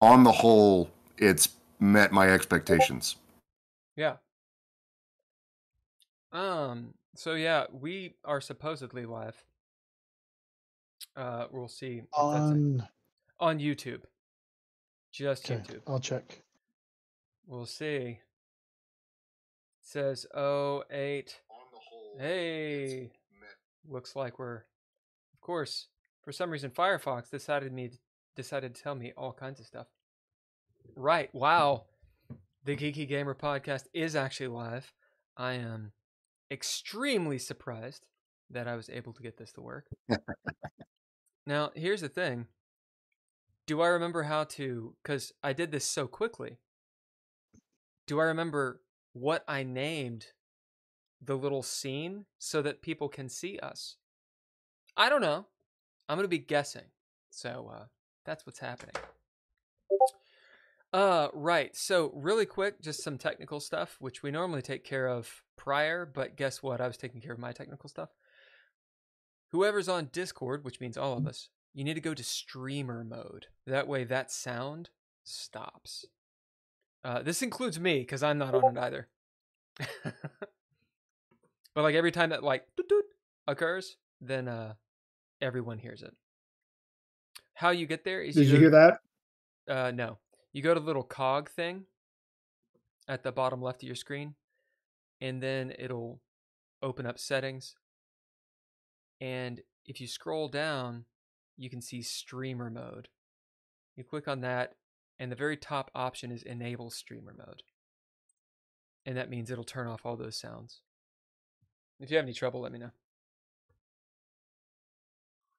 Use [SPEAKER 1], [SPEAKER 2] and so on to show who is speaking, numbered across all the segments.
[SPEAKER 1] on the whole, it's met my expectations.
[SPEAKER 2] Yeah. Um. So yeah, we are supposedly live. Uh, we'll see. if that's a-
[SPEAKER 3] On
[SPEAKER 2] on YouTube. Just
[SPEAKER 3] okay,
[SPEAKER 2] YouTube.
[SPEAKER 3] I'll check.
[SPEAKER 2] We'll see. It says oh eight. On the whole, Hey. Looks like we're of course, for some reason Firefox decided me decided to tell me all kinds of stuff. Right. Wow. The Geeky Gamer podcast is actually live. I am extremely surprised that I was able to get this to work. now, here's the thing. Do I remember how to cuz I did this so quickly. Do I remember what I named the little scene so that people can see us? I don't know. I'm going to be guessing. So, uh that's what's happening. Uh, right. So, really quick, just some technical stuff, which we normally take care of prior, but guess what? I was taking care of my technical stuff. Whoever's on Discord, which means all of us, you need to go to streamer mode. That way, that sound stops. Uh, this includes me because I'm not on it either. but like every time that like doot doot occurs, then uh, everyone hears it. How you get there is
[SPEAKER 3] Did you
[SPEAKER 2] go-
[SPEAKER 3] hear that?
[SPEAKER 2] uh, no. You go to the little cog thing at the bottom left of your screen, and then it'll open up settings. And if you scroll down, you can see streamer mode. You click on that, and the very top option is enable streamer mode. And that means it'll turn off all those sounds. If you have any trouble, let me know.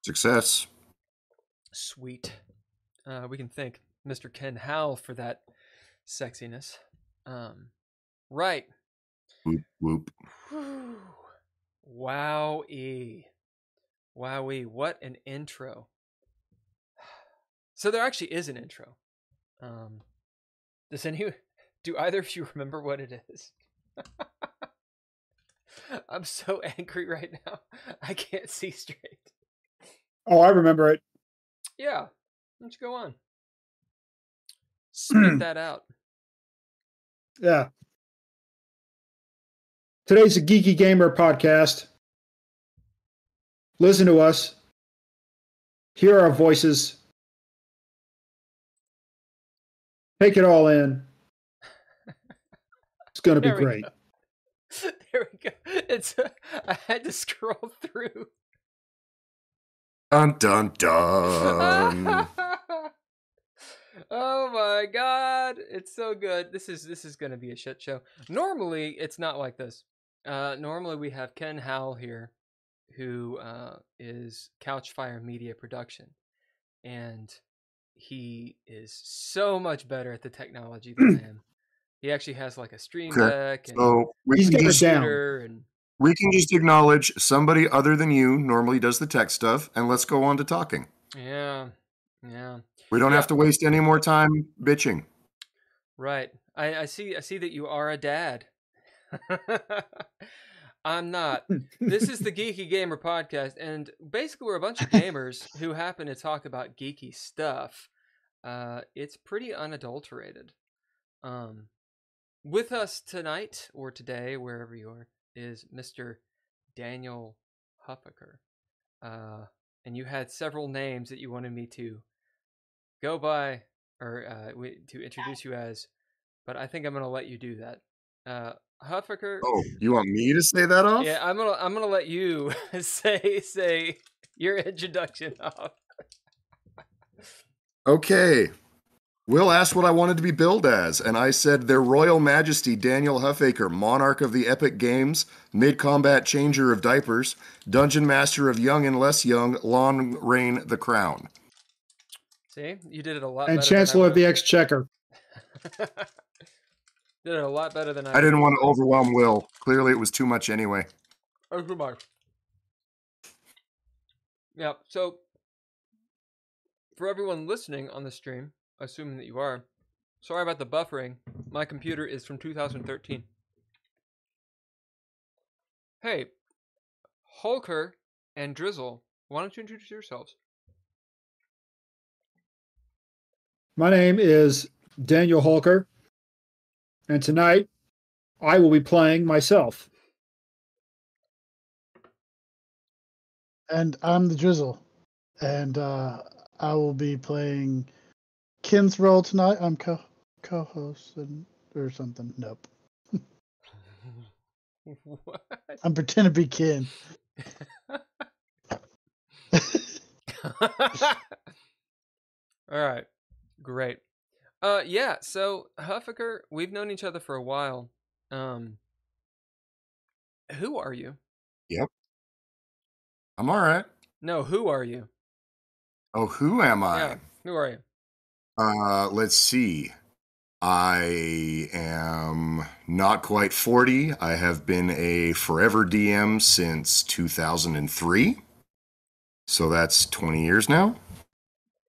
[SPEAKER 1] Success.
[SPEAKER 2] Sweet. Uh, we can thank Mr. Ken Howl for that sexiness. Um, right.
[SPEAKER 1] Whoop whoop.
[SPEAKER 2] Whew. Wowie. Wowie. What an intro. So there actually is an intro. Um, does any do either of you remember what it is? I'm so angry right now. I can't see straight.
[SPEAKER 3] Oh, I remember it.
[SPEAKER 2] Yeah. Let's go on. Spit that out.
[SPEAKER 3] Yeah. Today's a Geeky Gamer podcast. Listen to us. Hear our voices. Take it all in. It's going to be great.
[SPEAKER 2] go. There we go. It's I had to scroll through.
[SPEAKER 1] Dun dun dun.
[SPEAKER 2] oh my god, it's so good. This is this is going to be a shit show. Normally, it's not like this. Uh normally we have Ken Howl here who uh is Couchfire Media Production and he is so much better at the technology than I am. He actually has like a stream
[SPEAKER 1] Okay,
[SPEAKER 2] deck and
[SPEAKER 1] so we
[SPEAKER 3] He's
[SPEAKER 1] can,
[SPEAKER 3] got it
[SPEAKER 1] just,
[SPEAKER 3] down.
[SPEAKER 2] and
[SPEAKER 1] we can just acknowledge somebody other than you normally does the tech stuff, and let's go on to talking.
[SPEAKER 2] yeah. Yeah.
[SPEAKER 1] We don't
[SPEAKER 2] Yeah.
[SPEAKER 1] have to waste any more time bitching.
[SPEAKER 2] Right. I, I see I see that you are a dad. I'm not. This is the Geeky Gamer podcast, and basically we're a bunch of gamers who happen to talk about geeky stuff. Uh, it's pretty unadulterated. Um, with us tonight or today, wherever you are, is Mr. Daniel Huffaker. Uh, and you had several names that you wanted me to go by or uh, to introduce you as, but I think I'm gonna let you do that. Uh, Huffaker.
[SPEAKER 1] Oh, you want me to say that off?
[SPEAKER 2] Yeah, I'm gonna I'm gonna let you say say your introduction off.
[SPEAKER 1] Okay. Will asked what I wanted to be billed as, and I said Their Royal Majesty Daniel Huffaker, Monarch of the Epic Games, Mid Combat Changer of Diapers, Dungeon Master of Young and Less Young, Long Reign the Crown.
[SPEAKER 2] See, you did it a lot.
[SPEAKER 3] And
[SPEAKER 2] better than I
[SPEAKER 3] Chancellor of the Exchequer.
[SPEAKER 2] did it a lot better than I.
[SPEAKER 1] I didn't want to overwhelm Will. Clearly, it was too much anyway.
[SPEAKER 2] Oh, good mark. Yeah. So, for everyone listening on the stream, assuming that you are, sorry about the buffering. My computer is from 2013. Hey, Hulker and Drizzle, why don't you introduce yourselves?
[SPEAKER 3] My name is Daniel Hulker, and tonight I will be playing myself.
[SPEAKER 4] And I'm the Drizzle, and uh, I will be playing Ken's role tonight. I'm co co-host and or something. Nope.
[SPEAKER 2] what?
[SPEAKER 4] I'm pretending to be Ken.
[SPEAKER 2] All right. Great. Uh yeah, so Huffaker, we've known each other for a while. Um Who are you? Yep.
[SPEAKER 1] I'm all right.
[SPEAKER 2] No, who are you?
[SPEAKER 1] Oh, who am I?
[SPEAKER 2] Yeah, who are you?
[SPEAKER 1] Uh, let's see. I am not quite 40. I have been a forever DM since 2003. So that's 20 years now.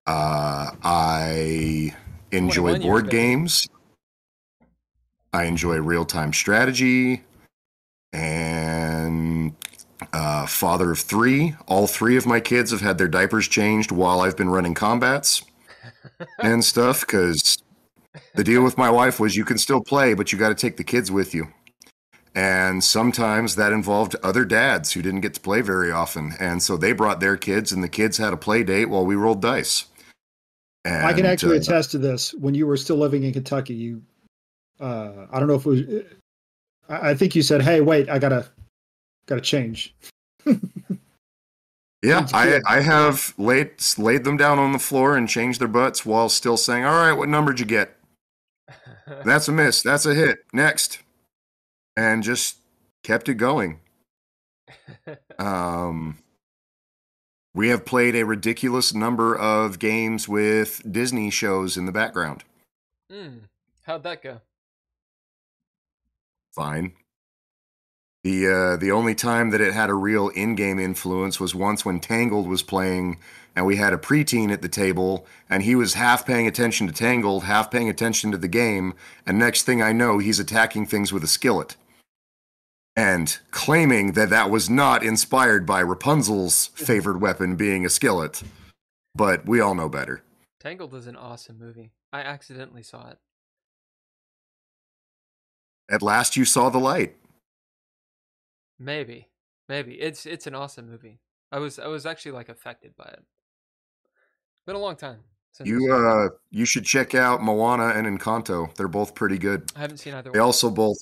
[SPEAKER 1] Uh, I enjoy board games. I enjoy real time strategy. And uh, father of three. All three of my kids have had their diapers changed while I've been running combats and stuff because the deal with my wife was you can still play, but you got to take the kids with you. And sometimes that involved other dads who didn't get to play very often. And so they brought their kids, and the kids had a play date while we rolled dice. And,
[SPEAKER 3] I can actually
[SPEAKER 1] uh,
[SPEAKER 3] attest to this. When you were still living in Kentucky, you, uh, I don't know if it was, I I think you said, "Hey, wait, I gotta, gotta change."
[SPEAKER 1] Yeah, I. I have laid laid them down on the floor and changed their butts while still saying, "All right, what number'd you get? That's a miss. That's a hit. Next," and just kept it going. Um, we have played a ridiculous number of games with Disney shows in the background.
[SPEAKER 2] Hmm. How'd that go?
[SPEAKER 1] Fine. The uh, the only time that it had a real in-game influence was once when Tangled was playing, and we had a preteen at the table, and he was half paying attention to Tangled, half paying attention to the game, and next thing I know, he's attacking things with a skillet, and claiming that that was not inspired by Rapunzel's favored weapon being a skillet, but we all know better.
[SPEAKER 2] Tangled is an awesome movie. I accidentally saw it.
[SPEAKER 1] At last, you saw the light.
[SPEAKER 2] Maybe. Maybe. It's it's an awesome movie. I was I was actually like affected by it. Been a long time since
[SPEAKER 1] You uh, you should check out Moana and Encanto. They're both pretty good.
[SPEAKER 2] I haven't seen either
[SPEAKER 1] They
[SPEAKER 2] one.
[SPEAKER 1] also both,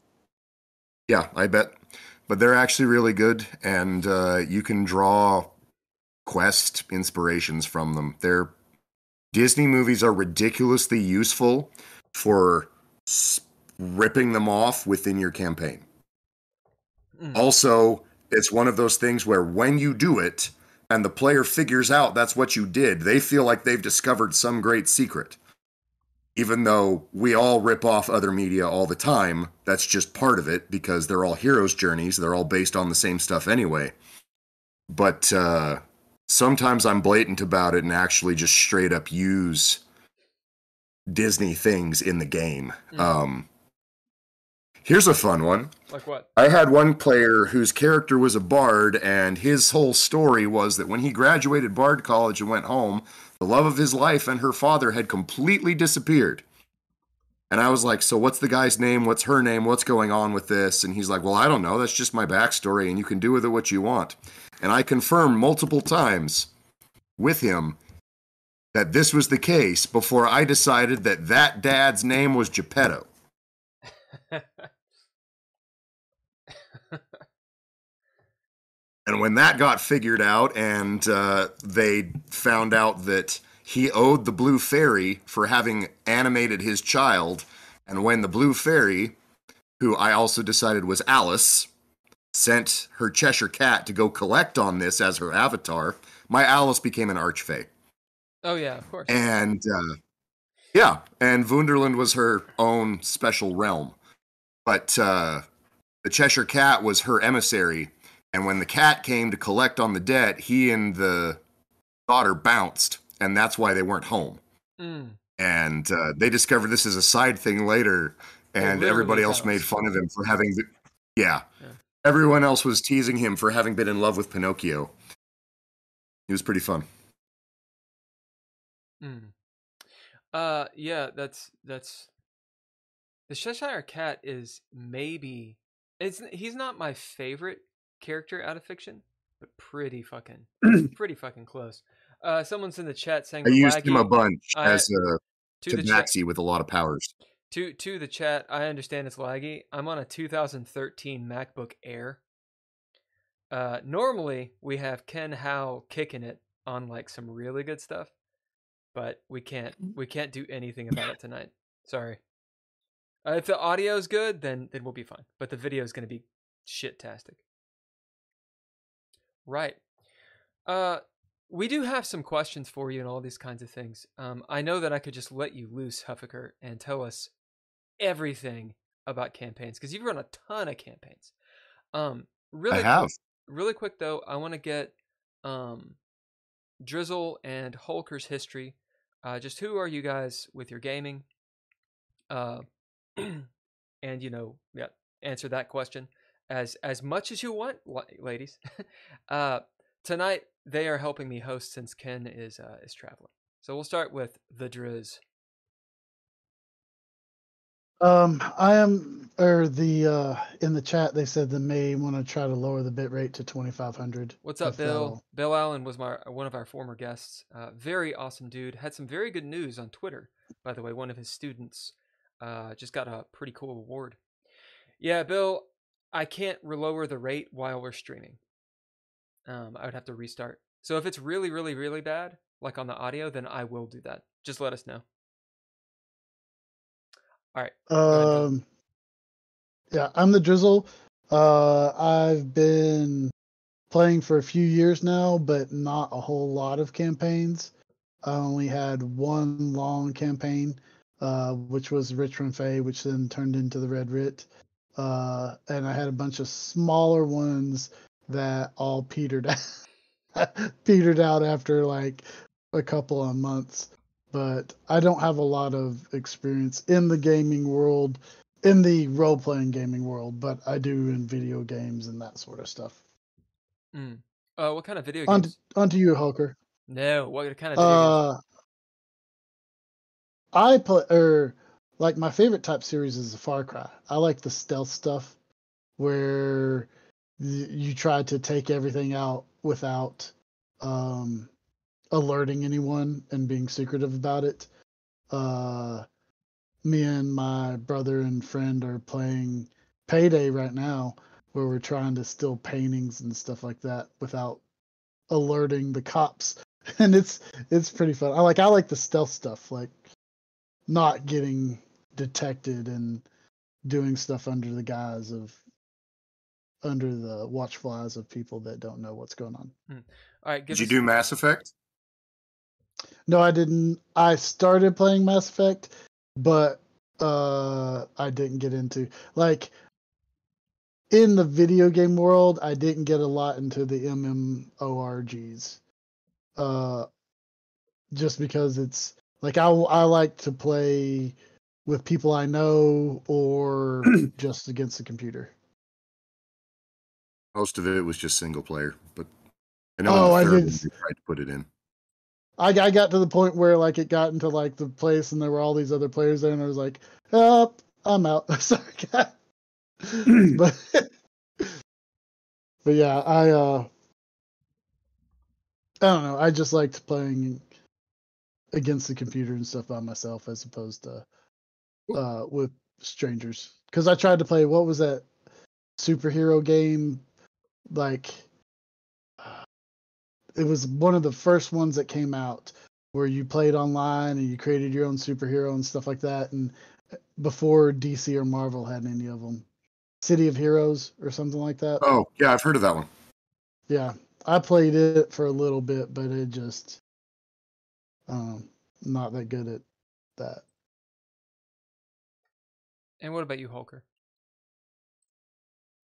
[SPEAKER 1] yeah, I bet, but they're actually really good, and uh, you can draw quest inspirations from them. They're Disney movies are ridiculously useful for ripping them off within your campaign.
[SPEAKER 2] Mm.
[SPEAKER 1] Also, it's one of those things where when you do it and the player figures out that's what you did, they feel like they've discovered some great secret. Even though we all rip off other media all the time, that's just part of it because they're all heroes' journeys. They're all based on the same stuff anyway. But uh, sometimes I'm blatant about it and actually just straight up use Disney things in the game.
[SPEAKER 2] Mm.
[SPEAKER 1] Um, here's a fun one.
[SPEAKER 2] Like what?
[SPEAKER 1] I had one player whose character was a bard, and his whole story was that when he graduated Bard College and went home, the love of his life and her father had completely disappeared. And I was like, So, what's the guy's name? What's her name? What's going on with this? And he's like, Well, I don't know. That's just my backstory, and you can do with it what you want. And I confirmed multiple times with him that this was the case before I decided that that dad's name was Geppetto. And when that got figured out, and uh, they found out that he owed the Blue Fairy for having animated his child, and when the Blue Fairy, who I also decided was Alice, sent her Cheshire Cat to go collect on this as her avatar, my Alice became an archfey.
[SPEAKER 2] oh yeah, of course.
[SPEAKER 1] And uh, yeah, and Wonderland was her own special realm. But uh, the Cheshire Cat was her emissary. And when the cat came to collect on the debt, he and the daughter bounced. And that's why they weren't home.
[SPEAKER 2] Mm.
[SPEAKER 1] And uh, they discovered this as a side thing later. And everybody else
[SPEAKER 2] house.
[SPEAKER 1] made fun of him for having. The, yeah.
[SPEAKER 2] Yeah.
[SPEAKER 1] Everyone else was teasing him for having been in love with Pinocchio. He was pretty fun.
[SPEAKER 2] Mm. Uh, yeah, that's that's the Cheshire Cat is maybe it's he's not my favorite character out of fiction, but pretty fucking pretty fucking close. Uh, someone's in the chat saying
[SPEAKER 1] I used him a bunch
[SPEAKER 2] I-
[SPEAKER 1] as a
[SPEAKER 2] to the chat.
[SPEAKER 1] with a lot of powers.
[SPEAKER 2] To to the chat, I understand it's laggy. I'm on a 2013 MacBook Air. Uh, normally we have Ken Howl kicking it on like some really good stuff, but we can't we can't do anything about it tonight. Sorry. Uh, if the audio is good, then then we'll be fine. But the video is going to be shit-tastic. Right. Uh, we do have some questions for you and all these kinds of things. Um, I know that I could just let you loose, Huffaker, and tell us everything about campaigns because you've run a ton of campaigns. Um, really,
[SPEAKER 1] I have.
[SPEAKER 2] Quick, really quick though, I want to get um, Drizzle and Hulker's history. Uh, just who are you guys with your gaming? Uh, and you know, yeah, answer that question as as much as you want, ladies. uh, tonight they are helping me host since Ken is uh, is traveling. So we'll start with the Driz.
[SPEAKER 4] Um, I am, or the uh in the chat they said they may want to try to lower the bit rate to twenty five hundred.
[SPEAKER 2] What's up, Bill? Bill Allen was my one of our former guests. Uh, very awesome dude. Had some very good news on Twitter, by the way. One of his students uh, just got a pretty cool award. Yeah, Bill, I can't lower the rate while we're streaming. Um, I would have to restart. So if it's really, really, really bad, like on the audio, then I will do that. Just let us know. All right.
[SPEAKER 4] Um, yeah, I'm the Drizzle. Uh, I've been playing for a few years now, but not a whole lot of campaigns. I only had one long campaign, uh, which was Rich Run Fay, which then turned into the Red Writ. Uh, and I had a bunch of smaller ones that all petered out, petered out after like a couple of months. But I don't have a lot of experience in the gaming world, in the role playing gaming world, but I do in video games and that sort of stuff.
[SPEAKER 2] Mm. Uh, what kind of video
[SPEAKER 4] On
[SPEAKER 2] games?
[SPEAKER 4] on to you, Hulker.
[SPEAKER 2] No, what kind of video games?
[SPEAKER 4] Uh, I play or like my favorite type series is the Far Cry. I like the stealth stuff where you try to take everything out without um, alerting anyone and being secretive about it. Uh, me and my brother and friend are playing Payday right now, where we're trying to steal paintings and stuff like that without alerting the cops and it's it's pretty fun. I like I like the stealth stuff, like not getting detected and doing stuff under the guise of under the watchful eyes of people that don't know what's going on.
[SPEAKER 2] All right, give
[SPEAKER 1] Did you do Mass Effect?
[SPEAKER 4] No, I didn't. I started playing Mass Effect, but uh I didn't get into like in the video game world, I didn't get a lot into the MMORGs. Uh just because it's like I I like to play with people I know or just against the computer.
[SPEAKER 1] Most of it was just single player, but I know
[SPEAKER 4] Oh, I did-
[SPEAKER 1] tried to put it in.
[SPEAKER 4] I, I got to the point where like it got into like the place and there were all these other players there and I was like, oh, I'm out. Sorry, but but yeah, I uh I don't know. I just liked playing against the computer and stuff by myself as opposed to uh with strangers. Because I tried to play what was that superhero game like it was one of the first ones that came out where you played online and you created your own superhero and stuff like that and before DC or Marvel had any of them. City of Heroes or something like that.
[SPEAKER 1] Oh, yeah, I've heard of that one.
[SPEAKER 4] Yeah, I played it for a little bit, but it just um not that good at that.
[SPEAKER 2] And what about you, Hulker?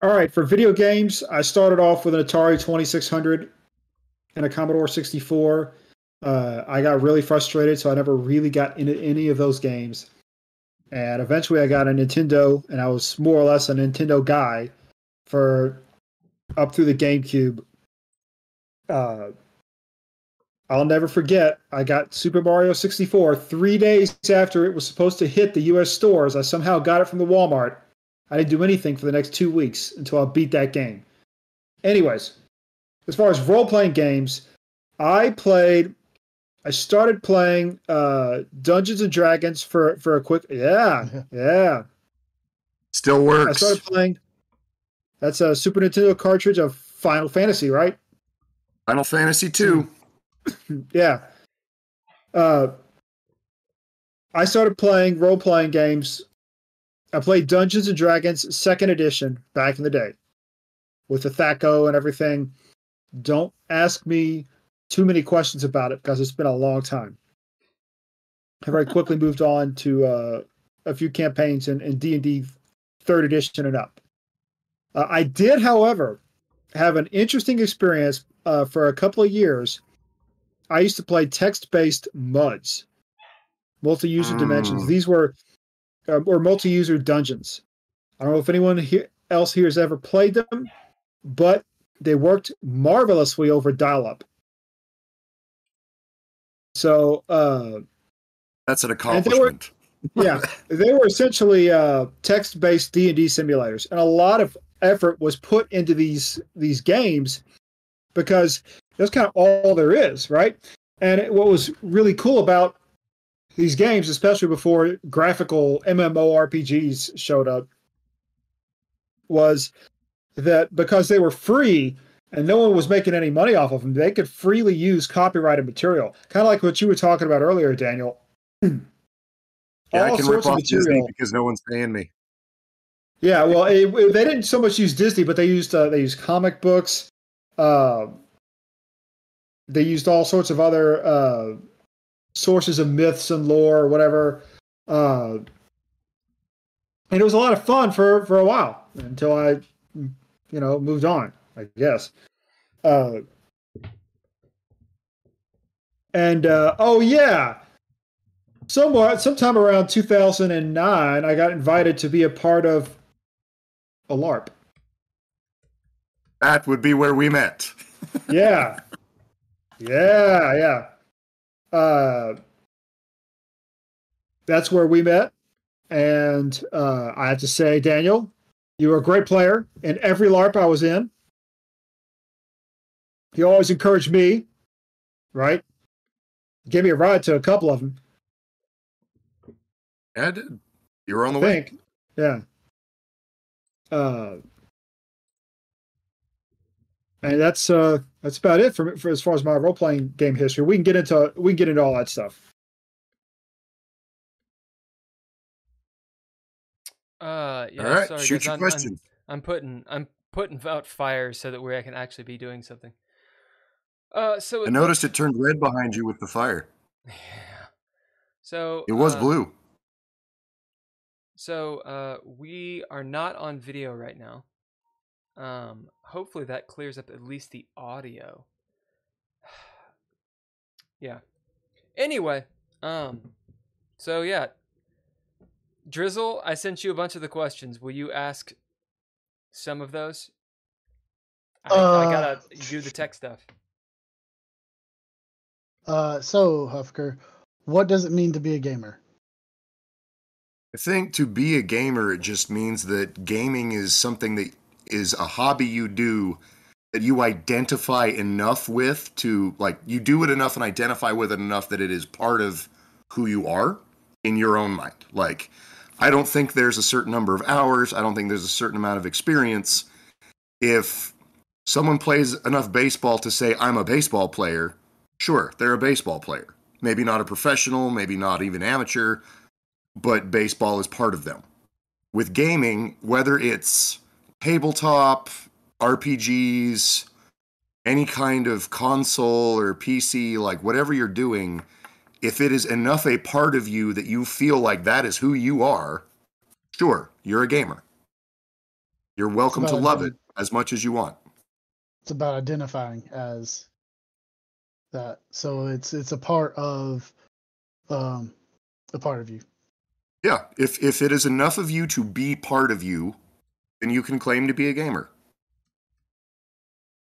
[SPEAKER 3] All right, for video games, I started off with an Atari 2600 and a Commodore 64. Uh, I got really frustrated, so I never really got into any of those games. And eventually, I got a Nintendo, and I was more or less a Nintendo guy for up through the GameCube. Uh, I'll never forget. I got Super Mario 64 three days after it was supposed to hit the U.S. stores. I somehow got it from the Walmart. I didn't do anything for the next two weeks until I beat that game. Anyways, as far as role playing games, I played. I started playing uh, Dungeons and Dragons for for a quick. Yeah, yeah.
[SPEAKER 1] Still works.
[SPEAKER 3] I started playing. That's a Super Nintendo cartridge of Final Fantasy, right?
[SPEAKER 1] Final Fantasy two.
[SPEAKER 3] yeah. Uh, I started playing role playing games. I played Dungeons and Dragons Second Edition back in the day with the THAC0 and everything. Don't ask me too many questions about it because it's been a long time. I very quickly moved on to uh, a few campaigns in, in D&D Third Edition and up. Uh, I did, however, have an interesting experience uh, for a couple of years I used to play text-based MUDs, multi-user mm. dimensions. These were uh, or multi-user dungeons. I don't know if anyone here, else here has ever played them, but they worked marvelously over dial-up. So uh,
[SPEAKER 1] that's an accomplishment.
[SPEAKER 3] They were, yeah, they were essentially uh, text-based D and D simulators, and a lot of effort was put into these these games because that's kind of all there is, right? And it, what was really cool about these games, especially before graphical MMORPGs showed up, was that because they were free and no one was making any money off of them, they could freely use copyrighted material. Kind of like what you were talking about earlier, Daniel.
[SPEAKER 1] yeah, I can rip off Disney because no one's paying me.
[SPEAKER 3] Yeah, well, it, it, they didn't so much use Disney, but they used uh, they used comic books. Uh, they used all sorts of other uh, sources of myths and lore or whatever. Uh, and it was a lot of fun for, for a while until I, you know, moved on, I guess. Uh, and uh, oh yeah, somewhat sometime around 2009, I got invited to be a part of a LARP.
[SPEAKER 1] That would be where we met.
[SPEAKER 3] yeah, yeah, yeah. Uh, that's where we met. And uh, I have to say, Daniel, you were a great player in every LARP I was in. You always encouraged me, right? Gave me a ride to a couple of them.
[SPEAKER 1] Yeah, I did. You were on the I way. Think.
[SPEAKER 3] Yeah. Uh, and that's uh that's about it for, for as far as my role playing game history. We can get into we can get into all that stuff.
[SPEAKER 2] Uh, yeah.
[SPEAKER 1] All right,
[SPEAKER 2] sorry,
[SPEAKER 1] shoot your
[SPEAKER 2] I'm,
[SPEAKER 1] questions.
[SPEAKER 2] I'm, I'm, putting I'm putting out fires so that way I can actually be doing something. Uh, so
[SPEAKER 1] I noticed it turned red behind you with the fire.
[SPEAKER 2] Yeah. So
[SPEAKER 1] it was
[SPEAKER 2] uh,
[SPEAKER 1] blue.
[SPEAKER 2] So uh, we are not on video right now. Um, hopefully that clears up at least the audio. yeah. Anyway, um, so yeah, Drizzle, I sent you a bunch of the questions. Will you ask some of those? I, uh, I gotta do the tech stuff.
[SPEAKER 4] Uh, so Huffaker, what does it mean to be a gamer?
[SPEAKER 1] I think to be a gamer, it just means that gaming is something that is a hobby you do that you identify enough with to like you do it enough and identify with it enough that it is part of who you are in your own mind. Like I don't think there's a certain number of hours, I don't think there's a certain amount of experience if someone plays enough baseball to say I'm a baseball player, sure, they're a baseball player. Maybe not a professional, maybe not even amateur, but baseball is part of them. With gaming, whether it's tabletop, RPGs, any kind of console or PC, like whatever you're doing, if it is enough a part of you that you feel like that is who you are, sure, you're a gamer. You're welcome to love it as much as you want.
[SPEAKER 4] It's about identifying as that. So it's it's a part of um a part of you.
[SPEAKER 1] Yeah, if if it is enough of you to be part of you, then you can claim to be a gamer.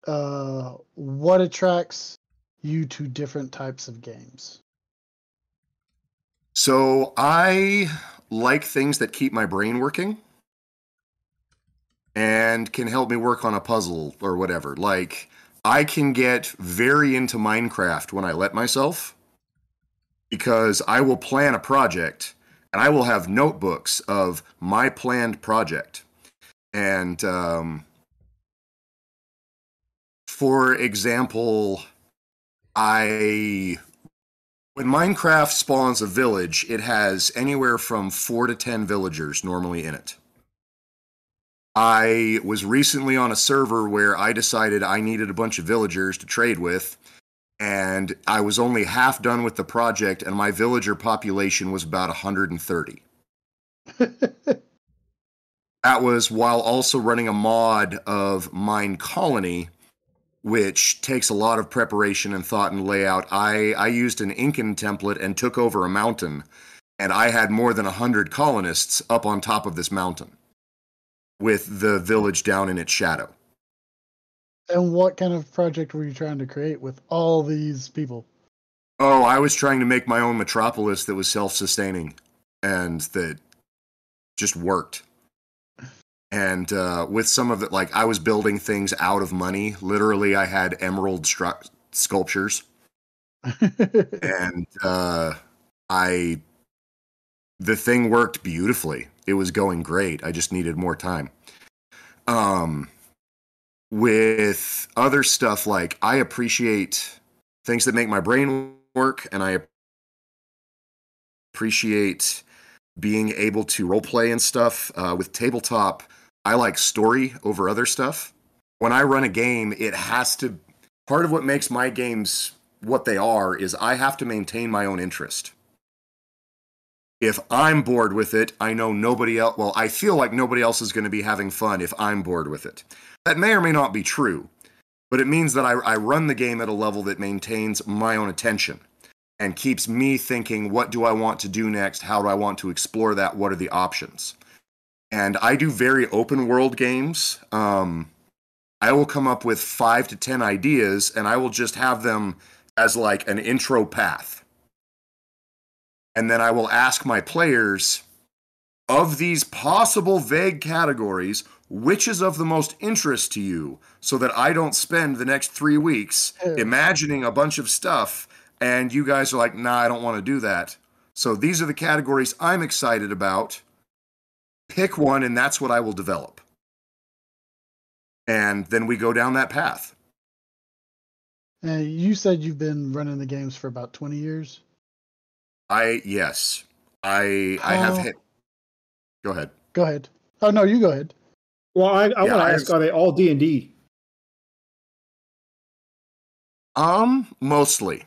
[SPEAKER 4] Uh, what attracts you to different types of games?
[SPEAKER 1] So I like things that keep my brain working and can help me work on a puzzle or whatever. Like I can get very into Minecraft when I let myself because I will plan a project and I will have notebooks of my planned project. And um, for example, I when Minecraft spawns a village, it has anywhere from four to ten villagers normally in it. I was recently on a server where I decided I needed a bunch of villagers to trade with, and I was only half done with the project, and my villager population was about 130. that was while also running a mod of Mine Colony, which takes a lot of preparation and thought and layout. I, I used an Incan template and took over a mountain, and I had more than 100 colonists up on top of this mountain with the village down in its shadow.
[SPEAKER 4] And what kind of project were you trying to create with all these people?
[SPEAKER 1] Oh, I was trying to make my own metropolis that was self sustaining and that just worked. And uh, with some of it, like I was building things out of money. Literally, I had emerald stru- sculptures. and uh, I, the thing worked beautifully. It was going great. I just needed more time. Um, with other stuff like I appreciate things that make my brain work and I appreciate being able to role play and stuff uh, with tabletop I like story over other stuff. When I run a game, it has to part of what makes my games what they are is I have to maintain my own interest. If I'm bored with it, I know nobody else, well, I feel like nobody else is going to be having fun if I'm bored with it. That may or may not be true, but it means that I, I run the game at a level that maintains my own attention and keeps me thinking, what do I want to do next? How do I want to explore that? What are the options? And I do very open world games. Um, I will come up with five to ten ideas, and I will just have them as like an intro path, and then I will ask my players of these possible vague categories, which is of the most interest to you, so that I don't spend the next three weeks imagining a bunch of stuff, and you guys are like, "Nah, I don't want to do that." So these are the categories I'm excited about pick one and that's what I will develop. And then we go down that path.
[SPEAKER 4] And you said you've been running the games for about 20 years?
[SPEAKER 1] I yes. I I have hit Go ahead.
[SPEAKER 4] Go ahead. Oh no, you go ahead.
[SPEAKER 3] Well, I, I yeah, want to ask: Are they all D and D?
[SPEAKER 1] Um, mostly.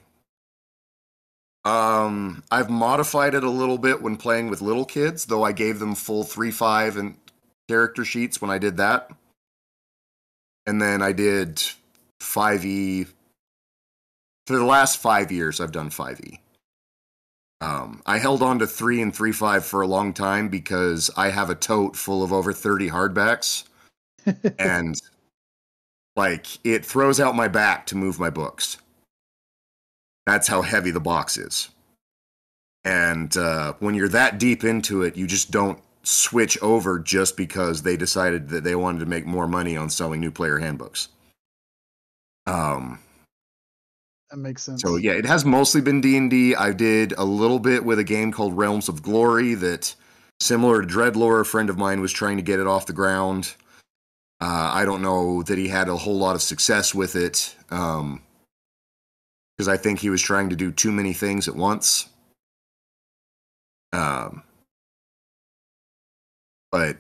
[SPEAKER 1] Um, I've modified it a little bit when playing with little kids, though I gave them full three five and character sheets when I did that. And then I did five E. For the last five years, I've done five E. Um, I held on to three and three five for a long time because I have a tote full of over thirty hardbacks, and like it throws out my back to move my books. That's how heavy the box is. And uh, when you're that deep into it, you just don't switch over just because they decided that they wanted to make more money on selling new player handbooks. Um,
[SPEAKER 4] that makes sense.
[SPEAKER 1] So yeah, it has mostly been D and D. I did a little bit with a game called Realms of Glory that, similar to Dreadlore, a friend of mine was trying to get it off the ground. Uh, I don't know that he had a whole lot of success with it. Um, because I think he was trying to do too many things at once. Um, but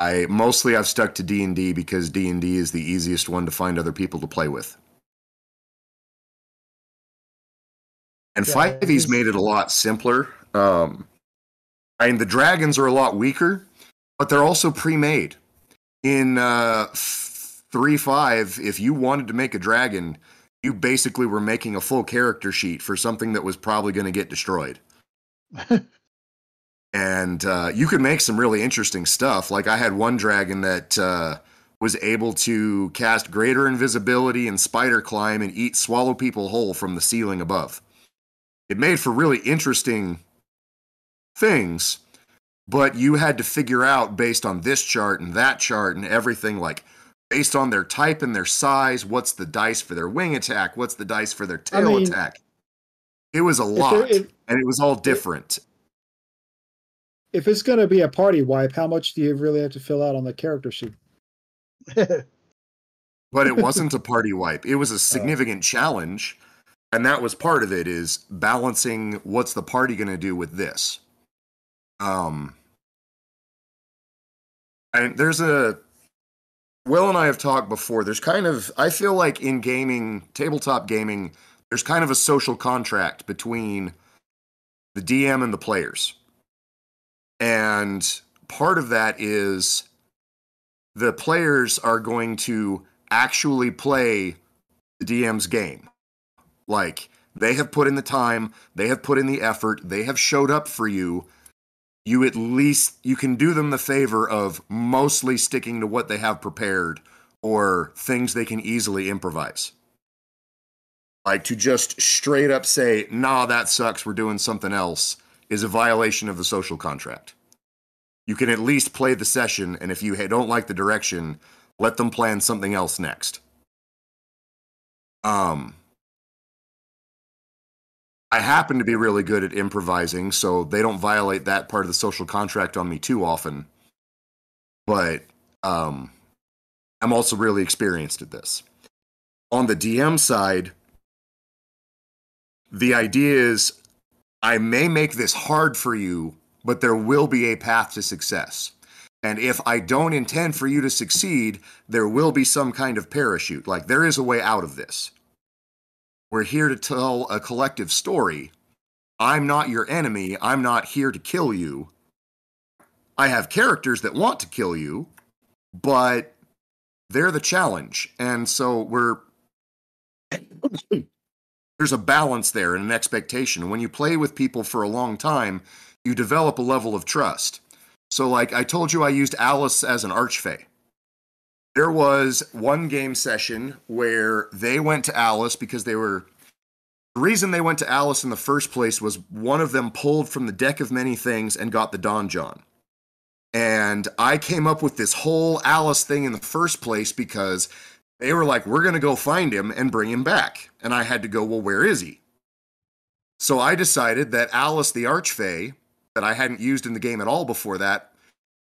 [SPEAKER 1] I mostly I've stuck to D and D because D and D is the easiest one to find other people to play with. And five yeah, E's made it a lot simpler. Um, I mean, the dragons are a lot weaker, but they're also pre-made. In uh, three five, if you wanted to make a dragon, you basically were making a full character sheet for something that was probably going to get destroyed. and uh, you could make some really interesting stuff. Like I had one dragon that uh, was able to cast greater invisibility and spider climb and eat swallow people whole from the ceiling above. It made for really interesting things, but you had to figure out based on this chart and that chart and everything like based on their type and their size, what's the dice for their wing attack, what's the dice for their tail I mean, attack. It was a lot, if, and it was all different.
[SPEAKER 3] If it's going to be a party wipe, how much do you really have to fill out on the character sheet?
[SPEAKER 1] but it wasn't a party wipe. It was a oh. significant challenge, and that was part of it. Is balancing what's the party going to do with this. Um, and there's a Will and I have talked before. There's kind of I feel like in gaming, tabletop gaming, there's kind of a social contract between the DM and the players. And part of that is the players are going to actually play the DM's game. Like they have put in the time, they have put in the effort, they have showed up for you. You at least you can do them the favor of mostly sticking to what they have prepared or things they can easily improvise. Like to just straight up say, nah, that sucks, we're doing something else, is a violation of the social contract. You can at least play the session, and if you don't like the direction, let them plan something else next. Um, I happen to be really good at improvising, so they don't violate that part of the social contract on me too often. But um, I'm also really experienced at this. On the DM side, the idea is I may make this hard for you, but there will be a path to success. And if I don't intend for you to succeed, there will be some kind of parachute. Like there is a way out of this. We're here to tell a collective story. I'm not your enemy. I'm not here to kill you. I have characters that want to kill you, but they're the challenge. And so we're there's a balance there and an expectation. When you play with people for a long time, you develop a level of trust. So, like I told you, I used Alice as an archfey. There was one game session where they went to Alice because they were. The reason they went to Alice in the first place was one of them pulled from the deck of many things and got the Donjon. And I came up with this whole Alice thing in the first place because they were like, we're going to go find him and bring him back. And I had to go, well, where is he? So I decided that Alice the Archfey, that I hadn't used in the game at all before that,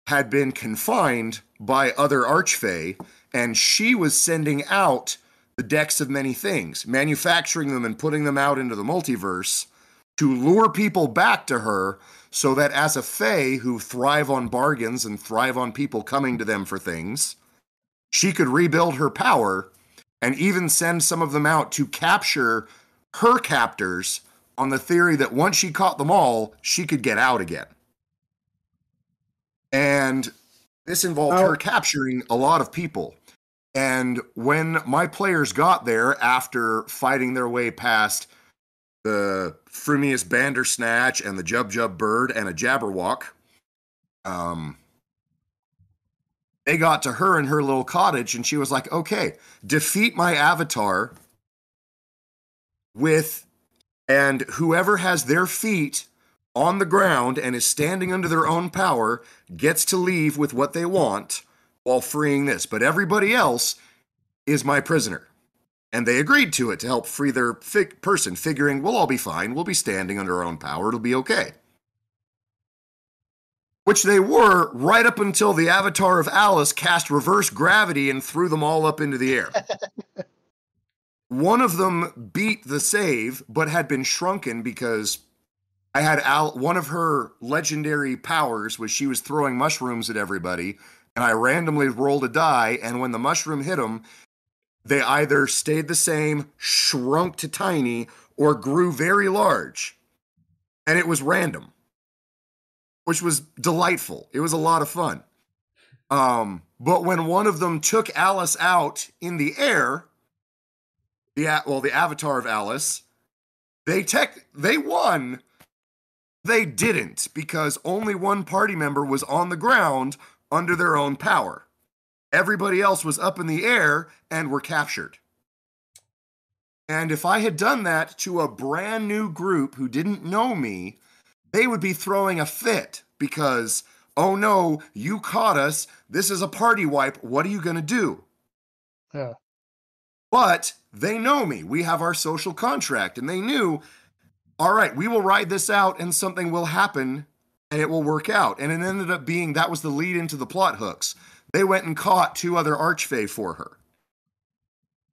[SPEAKER 1] had been confined by other Archfey, and she was sending out the decks of many things, manufacturing them and putting them out into the multiverse to lure people back to her so that as a Fae who thrive on bargains and thrive on people coming to them for things, she could rebuild her power and even send some of them out to capture her captors on the theory that once she caught them all, she could get out again. And this involved oh. her capturing a lot of people. And when my players got there after fighting their way past the Frumious Bandersnatch and the Jub Jub Bird and a Jabberwock, um, they got to her in her little cottage and she was like, okay, defeat my avatar with, and whoever has their feet on the ground and is standing under their own power gets to leave with what they want while freeing this. But everybody else is my prisoner. And they agreed to it to help free their fig- person, figuring we'll all be fine. We'll be standing under our own power. It'll be okay which they were right up until the avatar of Alice cast reverse gravity and threw them all up into the air. one of them beat the save, but had been shrunken because I had Al- one of her legendary powers was she was throwing mushrooms at everybody, and I randomly rolled a die, and when the mushroom hit them, they either stayed the same, shrunk to tiny, or grew very large. And it was random which was delightful. It was a lot of fun. Um, but when one of them took Alice out in the air, the well, the avatar of Alice, they tech they won. They didn't because only one party member was on the ground under their own power. Everybody else was up in the air and were captured. And if I had done that to a brand new group who didn't know me, they would be throwing a fit because, oh no, you caught us. This is a party wipe. What are you going to do?
[SPEAKER 4] Yeah.
[SPEAKER 1] But they know me. We have our social contract, and they knew, all right, we will ride this out and something will happen and it will work out. And it ended up being that was the lead into the plot hooks. They went and caught two other Archfey for her.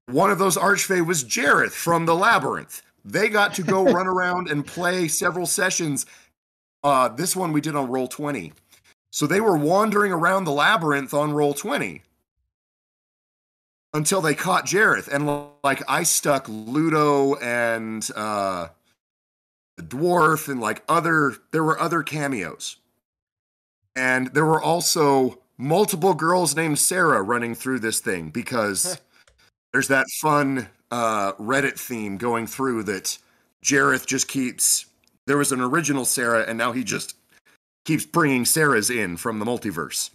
[SPEAKER 1] One of those Archfey was Jareth from the Labyrinth. They got to go run around and play several sessions. Uh, this one we did on Roll20. So they were wandering around the labyrinth on Roll20 until they caught Jareth. And like I stuck Ludo and uh, the dwarf and like other, there were other cameos. And there were also multiple girls named Sarah running through this thing because there's that fun uh, Reddit theme going through that Jareth just keeps. There was an original Sarah, and now he just keeps bringing Sarahs in from the multiverse.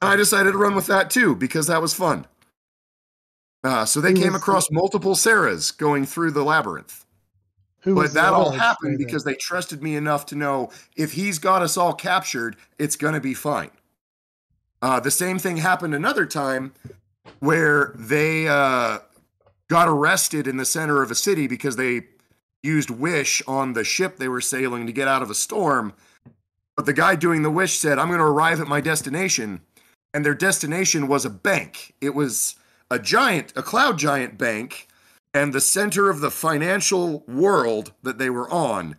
[SPEAKER 1] I decided to run with that too because that was fun. Uh, so they came across multiple Sarahs going through the labyrinth.
[SPEAKER 4] Who
[SPEAKER 1] But that all happened because they trusted me enough to know if he's got us all captured, it's going to be fine. Uh, the same thing happened another time where they uh, got arrested in the center of a city because they used Wish on the ship they were sailing to get out of a storm. But the guy doing the Wish said, I'm going to arrive at my destination. And their destination was a bank. It was a giant, a cloud giant bank and the center of the financial world that they were on.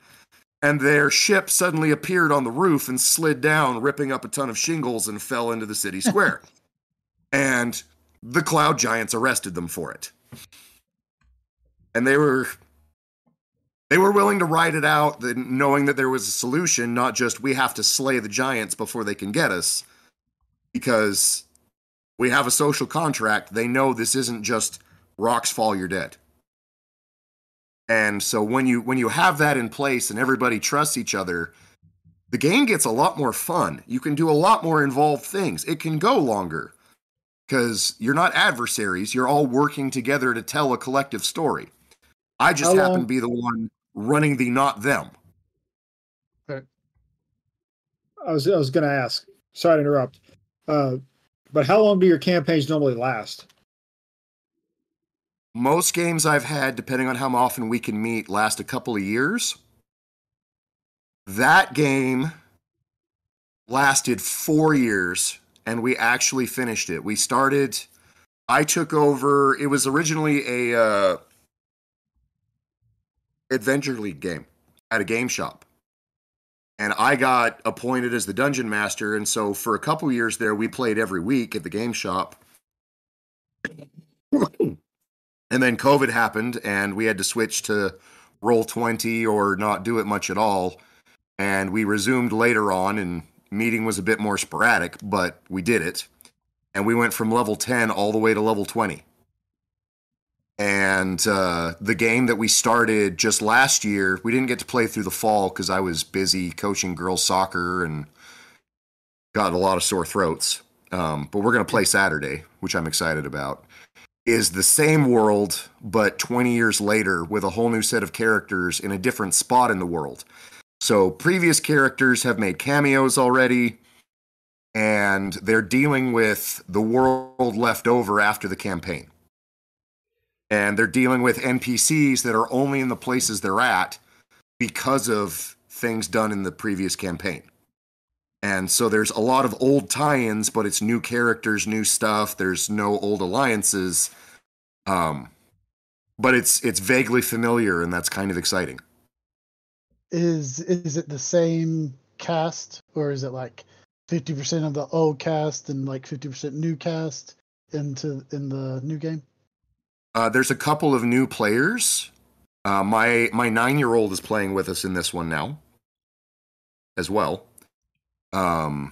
[SPEAKER 1] And their ship suddenly appeared on the roof and slid down, ripping up a ton of shingles and fell into the city square. and the cloud giants arrested them for it. And they were they were willing to ride it out, knowing that there was a solution, not just we have to slay the giants before they can get us, because we have a social contract. They know this isn't just rocks fall, you're dead. And so when you when you have that in place and everybody trusts each other, the game gets a lot more fun. You can do a lot more involved things. It can go longer because you're not adversaries. You're all working together to tell a collective story. I just
[SPEAKER 3] How
[SPEAKER 1] happen
[SPEAKER 3] long-
[SPEAKER 1] to be the one running the not them.
[SPEAKER 3] I was I was going to ask. Sorry to interrupt. Uh, but how long do your campaigns normally last?
[SPEAKER 1] Most games I've had, depending on how often we can meet, last a couple of years. That game lasted four years, and we actually finished it. We started. I took over. It was originally a uh, Adventure League game at a game shop, and I got appointed as the dungeon master. And so for a couple years there, we played every week at the game shop. And then COVID happened, and we had to switch to Roll20 or not do it much at all. And we resumed later on, and meeting was a bit more sporadic, but we did it. And we went from level 10 all the way to level 20. And uh, the game that we started just last year, we didn't get to play through the fall because I was busy coaching girls soccer and got a lot of sore throats. Um, but we're going to play Saturday, which I'm excited about is the same world, but 20 years later with a whole new set of characters in a different spot in the world. So previous characters have made cameos already, and they're dealing with the world left over after the campaign. And they're dealing with NPCs that are only in the places they're at because of things done in the previous campaign. And so there's a lot of old tie-ins, but it's new characters, new stuff. There's no old alliances. Um, but it's it's vaguely familiar, and that's kind of exciting.
[SPEAKER 4] Is is it the same cast or is it like fifty percent of the old cast and like fifty percent new cast into in the new game?
[SPEAKER 1] Uh, there's a couple of new players. Uh, my my nine year old is playing with us in this one now, as well. Um,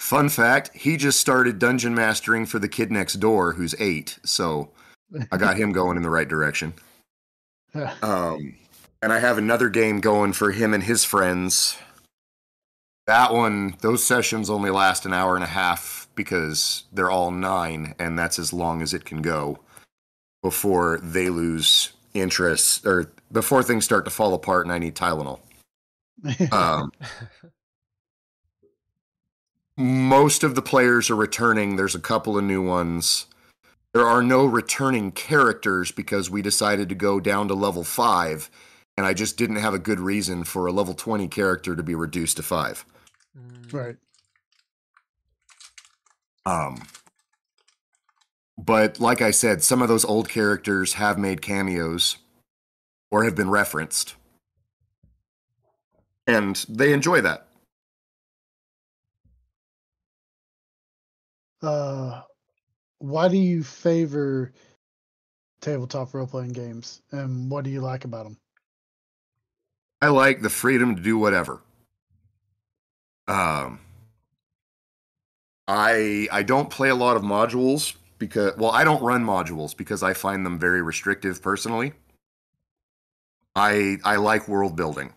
[SPEAKER 1] fun fact: he just started dungeon mastering for the kid next door, who's eight. So I got him going in the right direction. Um, and I have another game going for him and his friends. That one, those sessions only last an hour and a half because they're all nine, and that's as long as it can go before they lose interest or before things start to fall apart and I need Tylenol. Um, most of the players are returning. There's a couple of new ones. There are no returning characters because we decided to go down to level five, and I just didn't have a good reason for a level 20 character to be reduced to five.
[SPEAKER 4] Right.
[SPEAKER 1] Um, but like I said, some of those old characters have made cameos or have been referenced, and they enjoy that.
[SPEAKER 4] Uh, why do you favor tabletop role playing games, and what do you like about them?
[SPEAKER 1] I like the freedom to do whatever. Um, I I don't play a lot of modules because well, I don't run modules because I find them very restrictive personally. I I like world building.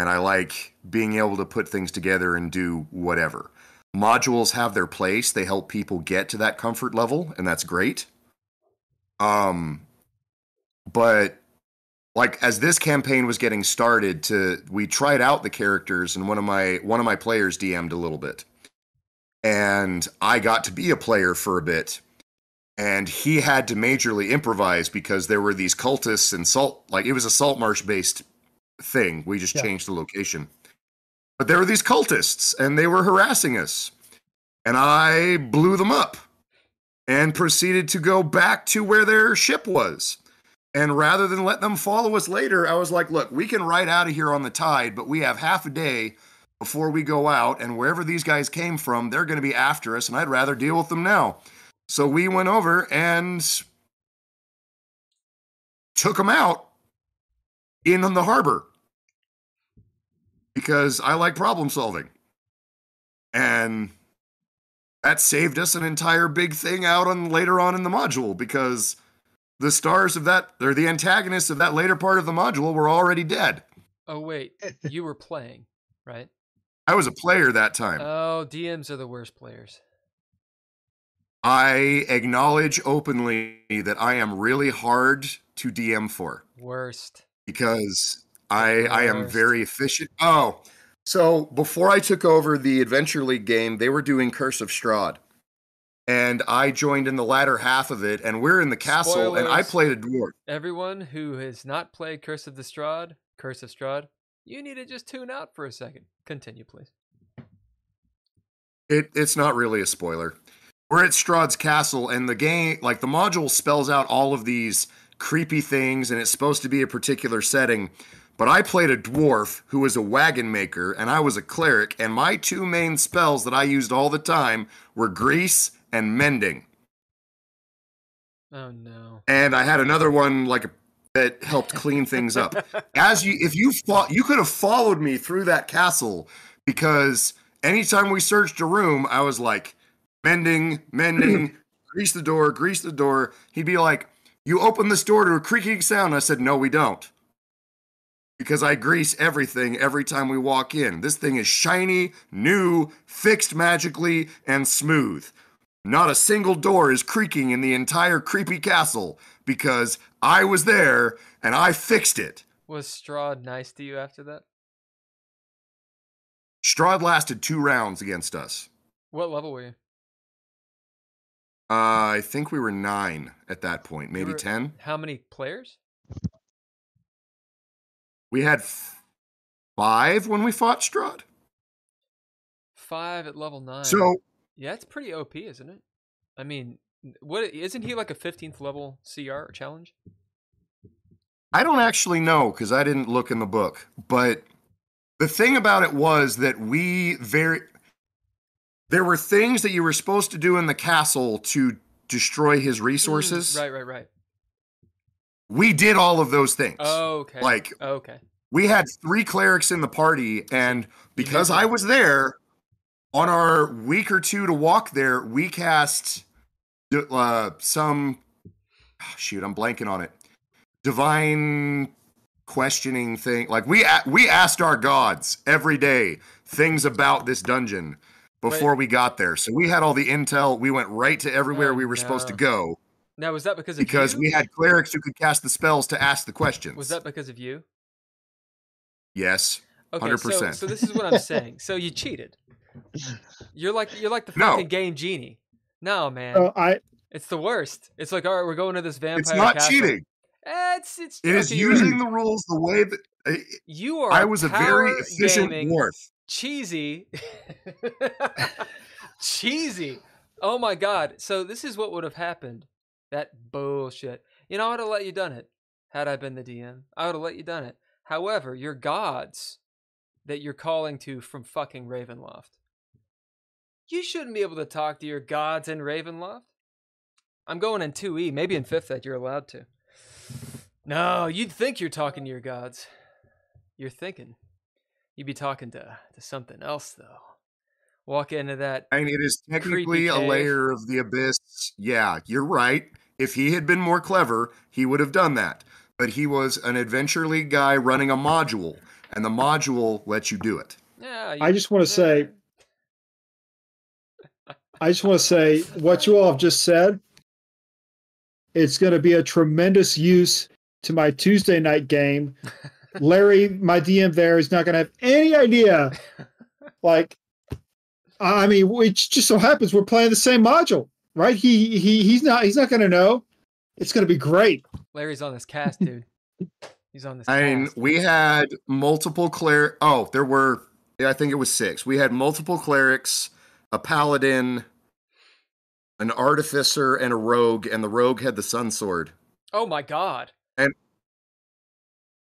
[SPEAKER 1] And I like being able to put things together and do whatever. Modules have their place. They help people get to that comfort level, and that's great. Um but like as this campaign was getting started to we tried out the characters and one of my one of my players DM'd a little bit. And I got to be a player for a bit. And he had to majorly improvise because there were these cultists and salt like it was a salt marsh based thing. We just
[SPEAKER 4] Yeah.
[SPEAKER 1] changed the location. But there were these cultists and they were harassing us. And I blew them up and proceeded to go back to where their ship was. And rather than let them follow us later, I was like, look, we can ride out of here on the tide, but we have half a day before we go out. And wherever these guys came from, they're going to be after us. And I'd rather deal with them now. So we went over and took them out in the harbor because I like problem solving. And that saved us an entire big thing out on later on in the module because the stars of that or the antagonists of that later part of the module were already dead.
[SPEAKER 2] Oh wait, you were playing, right?
[SPEAKER 1] I was a player that time.
[SPEAKER 2] Oh, DMs are the worst players.
[SPEAKER 1] I acknowledge openly that I am really hard to DM for
[SPEAKER 2] Worst.
[SPEAKER 1] because I I am very efficient. Oh, so before I took over the Adventure League game, they were doing Curse of Strahd. And I joined in the latter half of it, and we're in the castle, and I
[SPEAKER 2] Spoilers.
[SPEAKER 1] played a dwarf.
[SPEAKER 2] Everyone who has not played Curse of the Strahd, Curse of Strahd, you need to just tune out for a second. Continue, please.
[SPEAKER 1] It it's not really a spoiler. We're at Strahd's castle, and the game, like the module, spells out all of these creepy things, and it's supposed to be a particular setting. But I played a dwarf who was a wagon maker, and I was a cleric, and my two main spells that I used all the time were grease and mending.
[SPEAKER 2] Oh no.
[SPEAKER 1] And I had another one like that helped clean things up. As you, if you fought, you could have followed me through that castle because anytime we searched a room, I was like, mending, mending, grease the door, grease the door. He'd be like, You open this door to a creaking sound. I said, No, we don't. Because I grease everything every time we walk in. This thing is shiny, new, fixed magically, and smooth. Not a single door is creaking in the entire creepy castle because I was there and I fixed it.
[SPEAKER 2] Was Strahd nice to you after that?
[SPEAKER 1] Strahd lasted two rounds against us.
[SPEAKER 2] What level were you?
[SPEAKER 1] Uh, I think we were nine at that point, maybe
[SPEAKER 2] were-
[SPEAKER 1] 10.
[SPEAKER 2] How many players?
[SPEAKER 1] We had f- five when we fought Strahd.
[SPEAKER 2] Five at level nine.
[SPEAKER 1] So
[SPEAKER 2] yeah, it's pretty OP, isn't it? I mean, what isn't he like a fifteenth level CR challenge?
[SPEAKER 1] I don't actually know because I didn't look in the book. But the thing about it was that we very. There were things that you were supposed to do in the castle to destroy his resources.
[SPEAKER 2] Mm, right, right, right.
[SPEAKER 1] We did all of those things.
[SPEAKER 2] Oh, okay.
[SPEAKER 1] Like
[SPEAKER 2] okay.
[SPEAKER 1] we had three clerics in the party, and because I was there on our week or two to walk there, we cast uh, some ah, shoot. I'm blanking on it. Divine questioning thing. Like we we asked our gods every day things about this dungeon. before we got there. So we had all the intel. We went right to everywhere
[SPEAKER 2] Oh,
[SPEAKER 1] we were supposed to go
[SPEAKER 2] Now was that because of you?
[SPEAKER 1] because
[SPEAKER 2] you?
[SPEAKER 1] we had clerics who could cast the spells to ask the questions.
[SPEAKER 2] Was that because of you?
[SPEAKER 1] Yes.
[SPEAKER 2] Okay,
[SPEAKER 1] 100%.
[SPEAKER 2] so so this is what I'm saying. So you cheated. You're like you're like the
[SPEAKER 1] No.
[SPEAKER 2] fucking game genie. No, man,
[SPEAKER 3] Uh, I
[SPEAKER 2] it's the worst. It's like all right, we're going to this vampire.
[SPEAKER 1] It's not
[SPEAKER 2] castle.
[SPEAKER 1] cheating.
[SPEAKER 2] Eh, it's it's
[SPEAKER 1] It is
[SPEAKER 2] okay, you're right.
[SPEAKER 1] using the rules the way that I,
[SPEAKER 2] You are.
[SPEAKER 1] I was a very efficient
[SPEAKER 2] gaming,
[SPEAKER 1] dwarf.
[SPEAKER 2] cheesy, cheesy. Oh my god! So this is what would have happened. That bullshit. You know, I would have let you done it had I been the DM. I would have let you done it. However, your gods that you're calling to from fucking Ravenloft. You shouldn't be able to talk to your gods in Ravenloft. I'm going in 2E, maybe in 5th that you're allowed to. No, you'd think you're talking to your gods. You're thinking. You'd be talking to, to something else, though. Walk into that.
[SPEAKER 1] I mean, it is technically a layer of the abyss. Yeah, you're right. If he had been more clever, he would have done that. But he was an Adventure League guy running a module, and the module lets you do it.
[SPEAKER 2] Yeah,
[SPEAKER 3] I just want to say I just want to say what you all have just said. It's going to be a tremendous use to my Tuesday night game. Larry, my DM there, is not going to have any idea. Like, I mean, it just so happens we're playing the same module, right? He he he's not he's not going to know. It's going to be great.
[SPEAKER 2] Larry's on this cast, dude. He's on this
[SPEAKER 1] I mean,
[SPEAKER 2] cast.
[SPEAKER 1] we had multiple cleric. Oh, there were. Yeah, I think it was six. We had multiple clerics, a paladin, an artificer, and a rogue. And the rogue had the sun sword.
[SPEAKER 2] Oh my god.
[SPEAKER 1] And-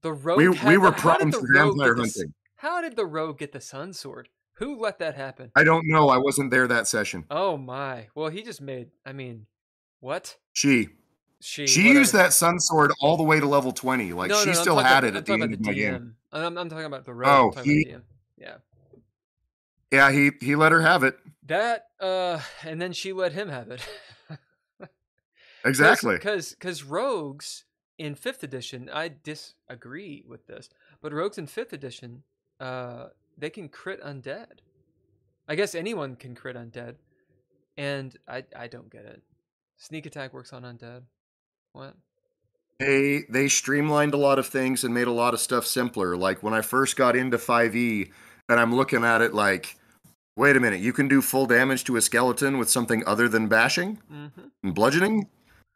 [SPEAKER 2] the rogue.
[SPEAKER 1] we
[SPEAKER 2] had
[SPEAKER 1] we were
[SPEAKER 2] how did the
[SPEAKER 1] for vampire
[SPEAKER 2] get the
[SPEAKER 1] hunting.
[SPEAKER 2] How did the rogue get the sun sword? Who let that happen?
[SPEAKER 1] I don't know. I wasn't there that session.
[SPEAKER 2] Oh my. Well, he just made. I mean, what?
[SPEAKER 1] She
[SPEAKER 2] She.
[SPEAKER 1] she used that sun sword all the way to level twenty. Like
[SPEAKER 2] No,
[SPEAKER 1] she
[SPEAKER 2] no,
[SPEAKER 1] still had
[SPEAKER 2] about-
[SPEAKER 1] it
[SPEAKER 2] I'm
[SPEAKER 1] at the end of my
[SPEAKER 2] the
[SPEAKER 1] game.
[SPEAKER 2] I'm, I'm talking about the rogue.
[SPEAKER 1] Oh, he-
[SPEAKER 2] about the DM. Yeah.
[SPEAKER 1] Yeah, he he let her have it.
[SPEAKER 2] That. Uh. And then she let him have it.
[SPEAKER 1] Exactly.
[SPEAKER 2] Because because rogues in fifth edition, I disagree with this, but rogues in fifth edition, uh, they can crit undead. I guess anyone can crit undead, and I I don't get it. Sneak attack works on undead. What?
[SPEAKER 1] They they streamlined a lot of things and made a lot of stuff simpler. Like when I first got into 5e and I'm looking at it like, wait a minute, you can do full damage to a skeleton with something other than bashing
[SPEAKER 2] Mm-hmm.
[SPEAKER 1] and bludgeoning?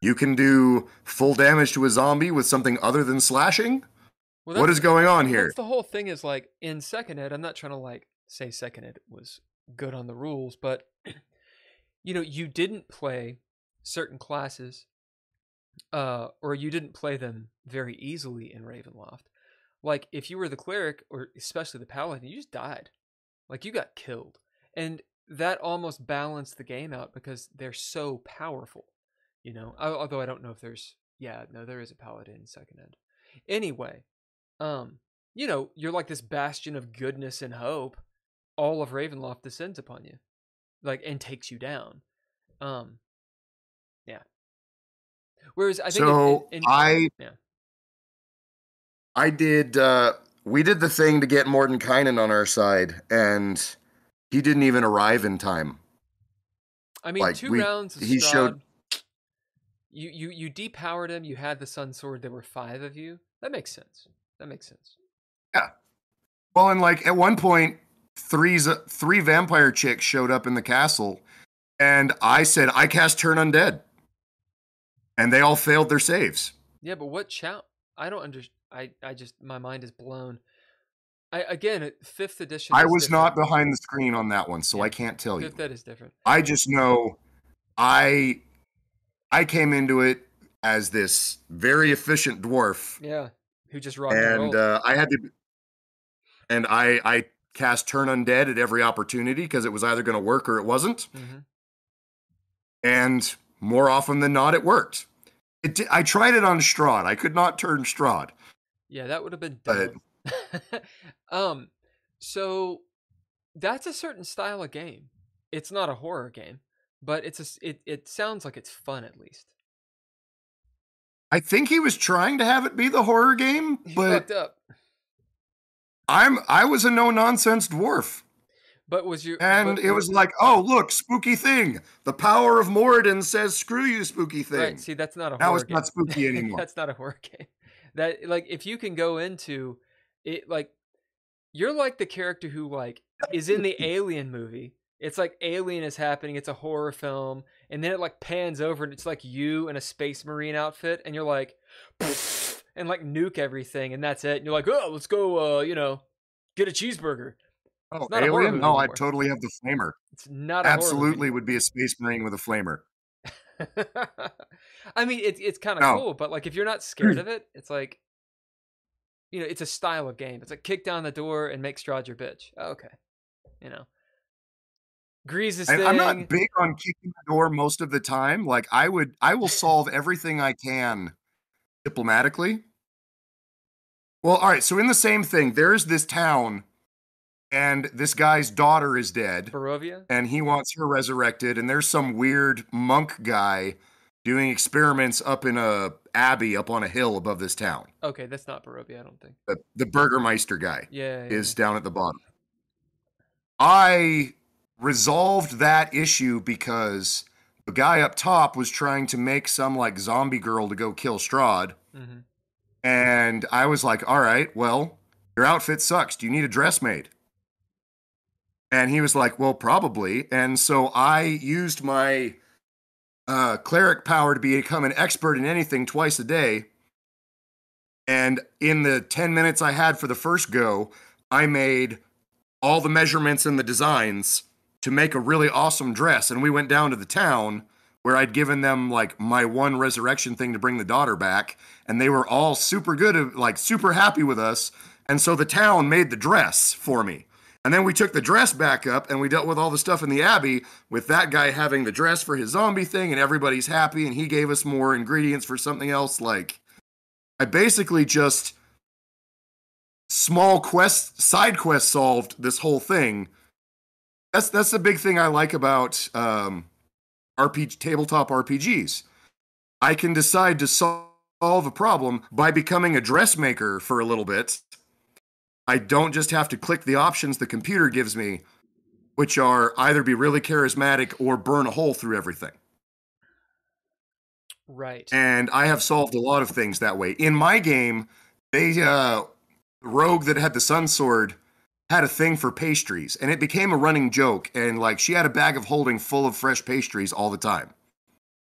[SPEAKER 1] You can do full damage to a zombie with something other than slashing?
[SPEAKER 2] Well,
[SPEAKER 1] What is going on here?
[SPEAKER 2] The whole thing. Is like in second ed. I'm not trying to like say second ed was good on the rules, but you know, you didn't play certain classes, uh, or you didn't play them very easily in Ravenloft. Like if you were the cleric, or especially the paladin, you just died. Like you got killed, and that almost balanced the game out because they're so powerful. You know, although I don't know if there's. Yeah, no, there is a paladin in second ed. Anyway, um, you know, you're like this bastion of goodness and hope. All of Ravenloft descends upon you, like and takes you down. Um, yeah. Whereas I think in-
[SPEAKER 1] So
[SPEAKER 2] in, in,
[SPEAKER 1] I
[SPEAKER 2] yeah.
[SPEAKER 1] I did uh we did the thing to get Mordenkainen on our side and he didn't even arrive in time.
[SPEAKER 2] I mean,
[SPEAKER 1] like,
[SPEAKER 2] two
[SPEAKER 1] we-
[SPEAKER 2] rounds of
[SPEAKER 1] he
[SPEAKER 2] Strahd,
[SPEAKER 1] showed-
[SPEAKER 2] You you you depowered him. You had the Sun Sword. There were five of you. That makes sense. That makes sense. Yeah.
[SPEAKER 1] Well, and like at one point, three three vampire chicks showed up in the castle, and I said I cast Turn Undead, and they all failed their saves.
[SPEAKER 2] Yeah, but what challenge? I don't understand. I I just my mind is blown. I again, fifth edition.
[SPEAKER 1] I was
[SPEAKER 2] different.
[SPEAKER 1] not behind the screen on that one, so
[SPEAKER 2] Yeah.
[SPEAKER 1] I can't tell you.
[SPEAKER 2] Fifth ed is different.
[SPEAKER 1] I just know I I came into it as this very efficient dwarf,
[SPEAKER 2] Yeah, who just rocked and
[SPEAKER 1] and uh, I had to, and I I cast Turn Undead at every opportunity because it was either going to work or it wasn't.
[SPEAKER 2] hmm
[SPEAKER 1] and more often than not, it worked. It I tried it on Strahd. I could not turn Strahd.
[SPEAKER 2] Yeah, that would have been
[SPEAKER 1] But-
[SPEAKER 2] dumb. um, so that's a certain style of game. It's not a horror game, but it's a it. It sounds like it's fun at least.
[SPEAKER 1] I think he was trying to have it be the horror game, but. I'm I was a no nonsense dwarf.
[SPEAKER 2] But was you
[SPEAKER 1] And
[SPEAKER 2] but-
[SPEAKER 1] it was like, oh, look, spooky thing. The power of Moradin says, screw you, spooky thing.
[SPEAKER 2] right? See, that's not a horror.
[SPEAKER 1] now
[SPEAKER 2] horror
[SPEAKER 1] it's not
[SPEAKER 2] game.
[SPEAKER 1] spooky anymore.
[SPEAKER 2] that's not a horror game. That like if you can go into it, like you're like the character who like is in the Alien movie. It's like Alien is happening. It's a horror film, and then it like pans over, and it's like you in a space marine outfit, and you're like, and like nuke everything, and that's it. And you're like, oh, let's go, uh, you know, get a cheeseburger.
[SPEAKER 1] oh, Alien? No, I totally have the flamer.
[SPEAKER 2] It's not a
[SPEAKER 1] Absolutely would be a space marine with a flamer.
[SPEAKER 2] I mean, it's it's kind of
[SPEAKER 1] No.
[SPEAKER 2] cool, but like if you're not scared of it, it's like, you know, it's a style of game. It's like kick down the door and make Strahd your bitch. Okay, you know, Grease this
[SPEAKER 1] And
[SPEAKER 2] thing.
[SPEAKER 1] I'm not big on kicking the door most of the time. Like I would, I will solve everything I can diplomatically. Well, all right. So in the same thing, there's this town, and this guy's daughter is dead,
[SPEAKER 2] Barovia.
[SPEAKER 1] and he wants her resurrected. And there's some weird monk guy doing experiments up in a abbey up on a hill above this town.
[SPEAKER 2] Okay, that's not Barovia. I don't think.
[SPEAKER 1] The, the Burgermeister guy
[SPEAKER 2] Yeah, yeah,
[SPEAKER 1] is down at the bottom. I resolved that issue because the guy up top was trying to make some like zombie girl to go kill Strahd.
[SPEAKER 2] yeah. hmm
[SPEAKER 1] And I was like, all right, well, your outfit sucks. Do you need a dress made? And he was like, well, probably. And so I used my uh, cleric power to become an expert in anything twice a day. And in the 10 minutes I had for the first go, I made all the measurements and the designs to make a really awesome dress. And we went down to the town where I'd given them like my one resurrection thing to bring the daughter back. And they were all super good, like super happy with us. And so the town made the dress for me. And then we took the dress back up and we dealt with all the stuff in the Abbey with that guy having the dress for his zombie thing and everybody's happy. And he gave us more ingredients for something else. Like, I basically just small quest, side quest solved this whole thing. That's that's the big thing I like about um, RPG tabletop RPGs. I can decide to solve a problem by becoming a dressmaker for a little bit. I don't just have to click the options the computer gives me, which are either be really charismatic or burn a hole through everything.
[SPEAKER 2] Right.
[SPEAKER 1] And I have solved a lot of things that way. In my game, they uh the rogue that had the sun sword had a thing for pastries and it became a running joke and like she had a bag of holding full of fresh pastries all the time.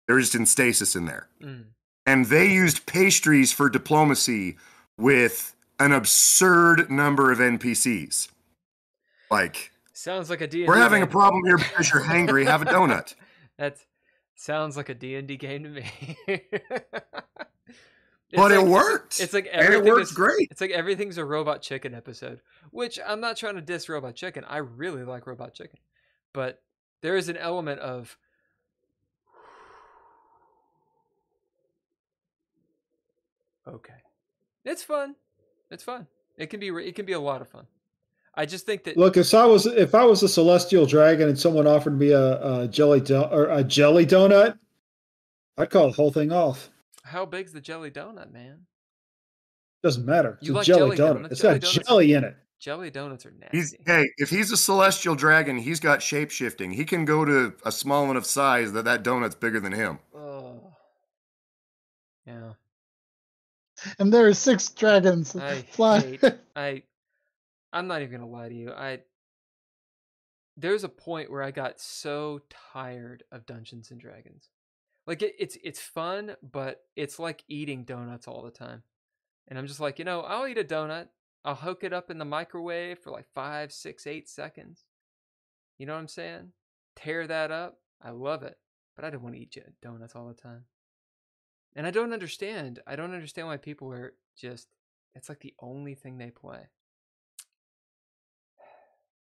[SPEAKER 1] They were just in stasis in there.
[SPEAKER 2] Mm.
[SPEAKER 1] And they used pastries for diplomacy with an absurd number of NPCs. Like,
[SPEAKER 2] Sounds like a D.
[SPEAKER 1] we're having a problem here because you're hangry, have a donut.
[SPEAKER 2] That sounds like a D&D game to me. It's
[SPEAKER 1] But it worked.
[SPEAKER 2] It's like
[SPEAKER 1] and it
[SPEAKER 2] everything
[SPEAKER 1] works
[SPEAKER 2] is
[SPEAKER 1] great.
[SPEAKER 2] It's like everything's a Robot Chicken episode, which I'm not trying to diss Robot Chicken. I really like Robot Chicken, but there is an element of okay, it's fun. It's fun. It can be. It can be a lot of fun. I just think that
[SPEAKER 3] Look, if I was if I was a celestial dragon and someone offered me a, a jelly do- or a jelly donut, I'd call the whole thing off.
[SPEAKER 2] How big's the jelly donut, man?
[SPEAKER 3] Doesn't matter. It's
[SPEAKER 2] You
[SPEAKER 3] a
[SPEAKER 2] like
[SPEAKER 3] jelly,
[SPEAKER 2] jelly
[SPEAKER 3] donut.
[SPEAKER 2] donuts?
[SPEAKER 3] It's
[SPEAKER 2] Jelly
[SPEAKER 3] got
[SPEAKER 2] donuts-
[SPEAKER 3] jelly in it.
[SPEAKER 2] Jelly donuts are nasty.
[SPEAKER 1] He's hey, if he's a celestial dragon, he's got shape shifting. He can go to a small enough size that that donut's bigger than him.
[SPEAKER 2] Oh, yeah.
[SPEAKER 4] And there are six dragons
[SPEAKER 2] I
[SPEAKER 4] flying.
[SPEAKER 2] hate- I I'm not even gonna lie to you. I there's a point where I got so tired of Dungeons and Dragons. Like it, it's it's fun, but it's like eating donuts all the time. And I'm just like, you know, I'll eat a donut. I'll hook it up in the microwave for like five, six, eight seconds. You know what I'm saying? Tear that up. I love it. But I don't want to eat donuts all the time. And I don't understand. I don't understand why people are just it's like the only thing they play.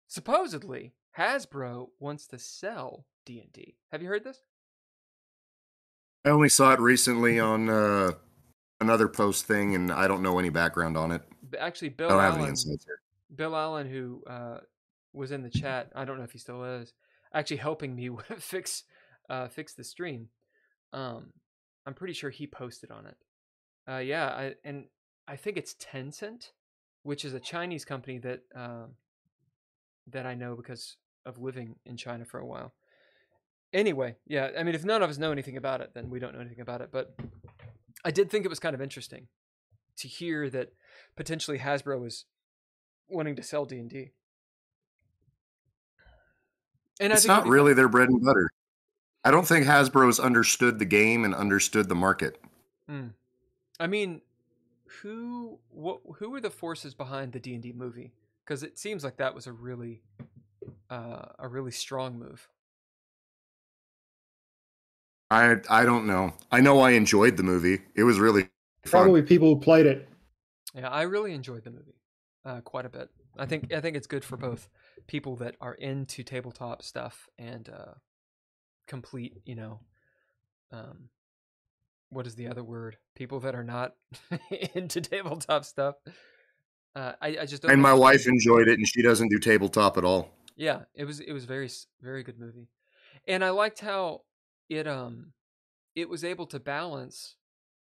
[SPEAKER 2] Supposedly, Hasbro wants to sell D&D. Have you heard this?
[SPEAKER 1] I only saw it recently on uh, another post thing, and I don't know any background on it.
[SPEAKER 2] Actually,
[SPEAKER 1] I
[SPEAKER 2] Bill
[SPEAKER 1] don't have any
[SPEAKER 2] Allen,
[SPEAKER 1] insights here.
[SPEAKER 2] Bill Allen, who uh, was in the chat, I don't know if he still is, actually helping me fix uh, fix the stream. Um, I'm pretty sure he posted on it. Uh, yeah, I, and I think it's Tencent, which is a Chinese company that um that I know because of living in China for a while. Anyway, yeah, I mean, if none of us know anything about it, then we don't know anything about it. But I did think it was kind of interesting to hear that potentially Hasbro was wanting to sell D and D.
[SPEAKER 1] And it's not really their bread and butter. I don't think Hasbro's understood the game and understood the market.
[SPEAKER 2] Hmm. I mean, who what who were the forces behind the D and D movie? Because it seems like that was a really uh, a really strong move.
[SPEAKER 1] I I don't know. I know I enjoyed the movie. It was really
[SPEAKER 3] fun. probably people who played it.
[SPEAKER 2] Yeah, I really enjoyed the movie uh, quite a bit. I think I think it's good for both people that are into tabletop stuff and uh, complete, you know, um, what is the other word? People that are not into tabletop stuff. Uh, I, I just
[SPEAKER 1] and my wife enjoyed it, and she doesn't do tabletop at all.
[SPEAKER 2] Yeah, it was it was very very good movie, and I liked how it um it was able to balance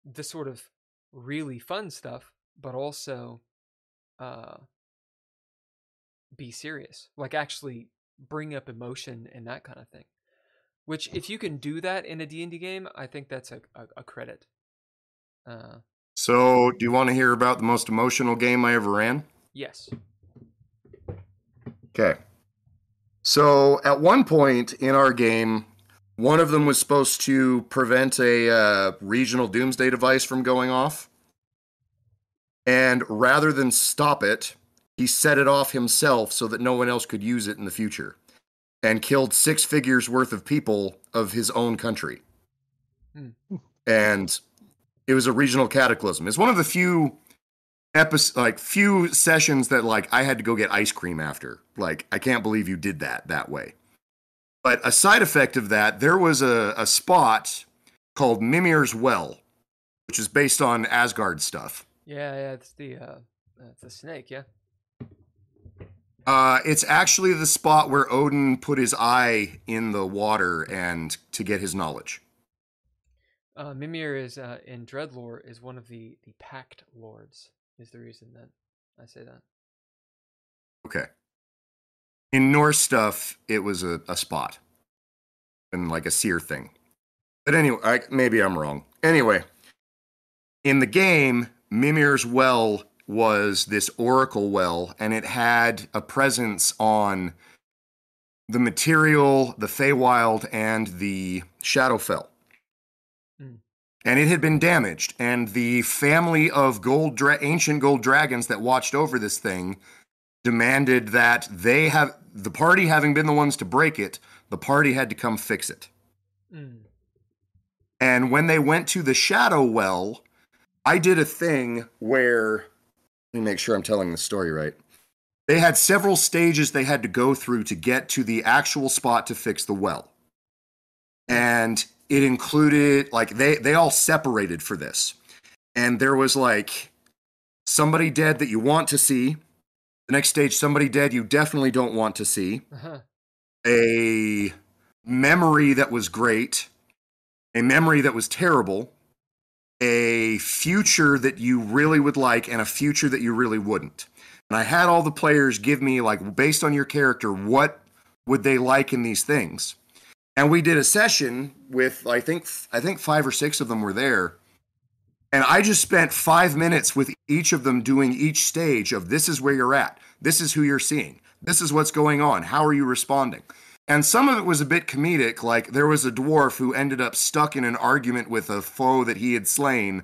[SPEAKER 2] the sort of really fun stuff, but also uh be serious, like actually bring up emotion and that kind of thing. Which, if you can do that in a D and D game, I think that's a a, a credit.
[SPEAKER 1] Uh, so, do you want to hear about the most emotional game I ever ran?
[SPEAKER 2] Yes.
[SPEAKER 1] Okay. So, at one point in our game, one of them was supposed to prevent a uh, regional doomsday device from going off. And rather than stop it, he set it off himself so that no one else could use it in the future and killed six figures worth of people of his own country. Hmm. And it was a regional cataclysm. It's one of the few episodes, like few sessions that like I had to go get ice cream after. Like I can't believe you did that that way. But a side effect of that, there was a, a spot called Mimir's Well, which is based on Asgard stuff.
[SPEAKER 2] Yeah, yeah, it's the uh, it's a snake, yeah.
[SPEAKER 1] Uh, it's actually the spot where Odin put his eye in the water and to get his knowledge.
[SPEAKER 2] Uh, Mimir is uh, in Dreadlore is one of the the Pact Lords. Is the reason that I say that.
[SPEAKER 1] Okay. In Norse stuff, it was a, a spot and like a seer thing. But anyway, I, maybe I'm wrong. Anyway, in the game, Mimir's Well was this oracle well, and it had a presence on the material, the Feywild, and the Shadowfell. Mm. And it had been damaged, and the family of gold dra- ancient gold dragons that watched over this thing demanded that they have the party having been the ones to break it, the party had to come fix it. Mm. And when they went to the Shadow Well, I did a thing where let me make sure I'm telling the story right. They had several stages they had to go through to get to the actual spot to fix the well. And it included like they they all separated for this. And there was like somebody dead that you want to see. The next stage somebody dead you definitely don't want to see. Uh-huh. A memory that was great, a memory that was terrible, a future that you really would like and a future that you really wouldn't. And I had all the players give me like based on your character what would they like in these things. And we did a session with I think I think 5 or 6 of them were there. And I just spent 5 minutes with each of them doing each stage of this is where you're at. This is who you're seeing. This is what's going on. How are you responding? And some of it was a bit comedic, like there was a dwarf who ended up stuck in an argument with a foe that he had slain,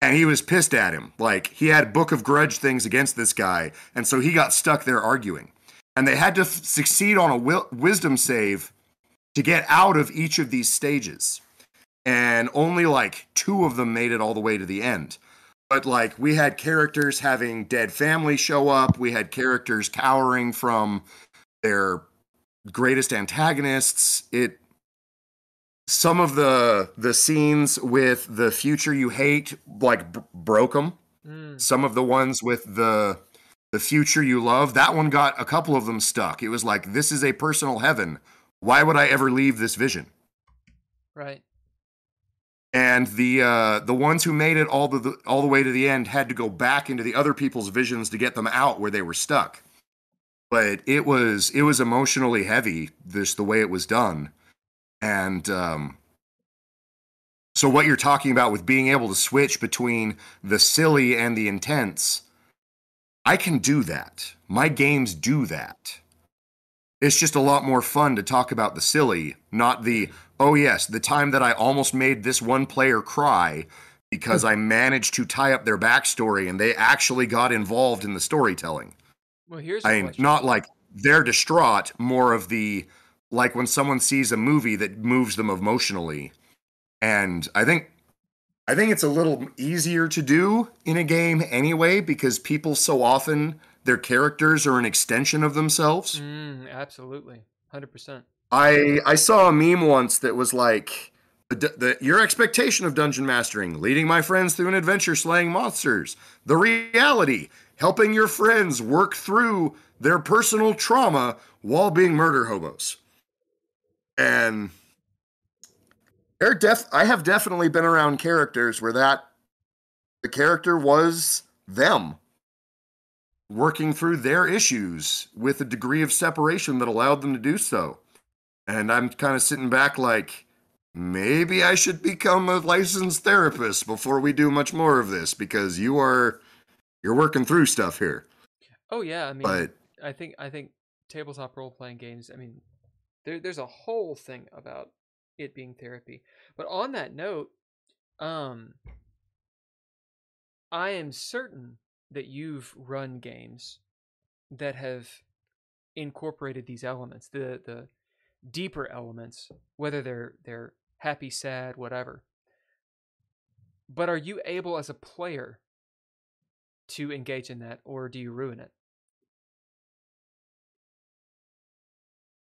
[SPEAKER 1] and he was pissed at him. Like he had Book of Grudge things against this guy, and so he got stuck there arguing. And they had to f- succeed on a wi- wisdom save to get out of each of these stages. And only like two of them made it all the way to the end. But like we had characters having dead family show up, we had characters cowering from their greatest antagonists. It some of the the scenes with the future you hate like b- broke them. Mm. Some of the ones with the the future you love, that one got a couple of them stuck. It was like this is a personal heaven. Why would I ever leave this vision?
[SPEAKER 2] Right.
[SPEAKER 1] And the uh, the ones who made it all the all the way to the end had to go back into the other people's visions to get them out where they were stuck. but it was it was emotionally heavy. This the way it was done, and um, so what you're talking about with being able to switch between the silly and the intense, I can do that. My games do that. It's just a lot more fun to talk about the silly, not the oh yes, the time that I almost made this one player cry because I managed to tie up their backstory and they actually got involved in the storytelling.
[SPEAKER 2] Well, here's
[SPEAKER 1] I mean, not like they're distraught, more of the like when someone sees a movie that moves them emotionally. And I think I think it's a little easier to do in a game anyway because people so often their characters are an extension of themselves.
[SPEAKER 2] Mm, absolutely. 100%.
[SPEAKER 1] I I saw a meme once that was like the, the, your expectation of dungeon mastering, leading my friends through an adventure slaying monsters. The reality, helping your friends work through their personal trauma while being murder hobos. And def I have definitely been around characters where that the character was them working through their issues with a degree of separation that allowed them to do so. And I'm kind of sitting back like, maybe I should become a licensed therapist before we do much more of this because you are you're working through stuff here.
[SPEAKER 2] Oh yeah, I mean,
[SPEAKER 1] But
[SPEAKER 2] I think I think tabletop role playing games. I mean, there there's a whole thing about it being therapy. But on that note, um, I am certain that you've run games that have incorporated these elements, the the deeper elements, whether they're they're happy, sad, whatever. But are you able as a player to engage in that or do you ruin it?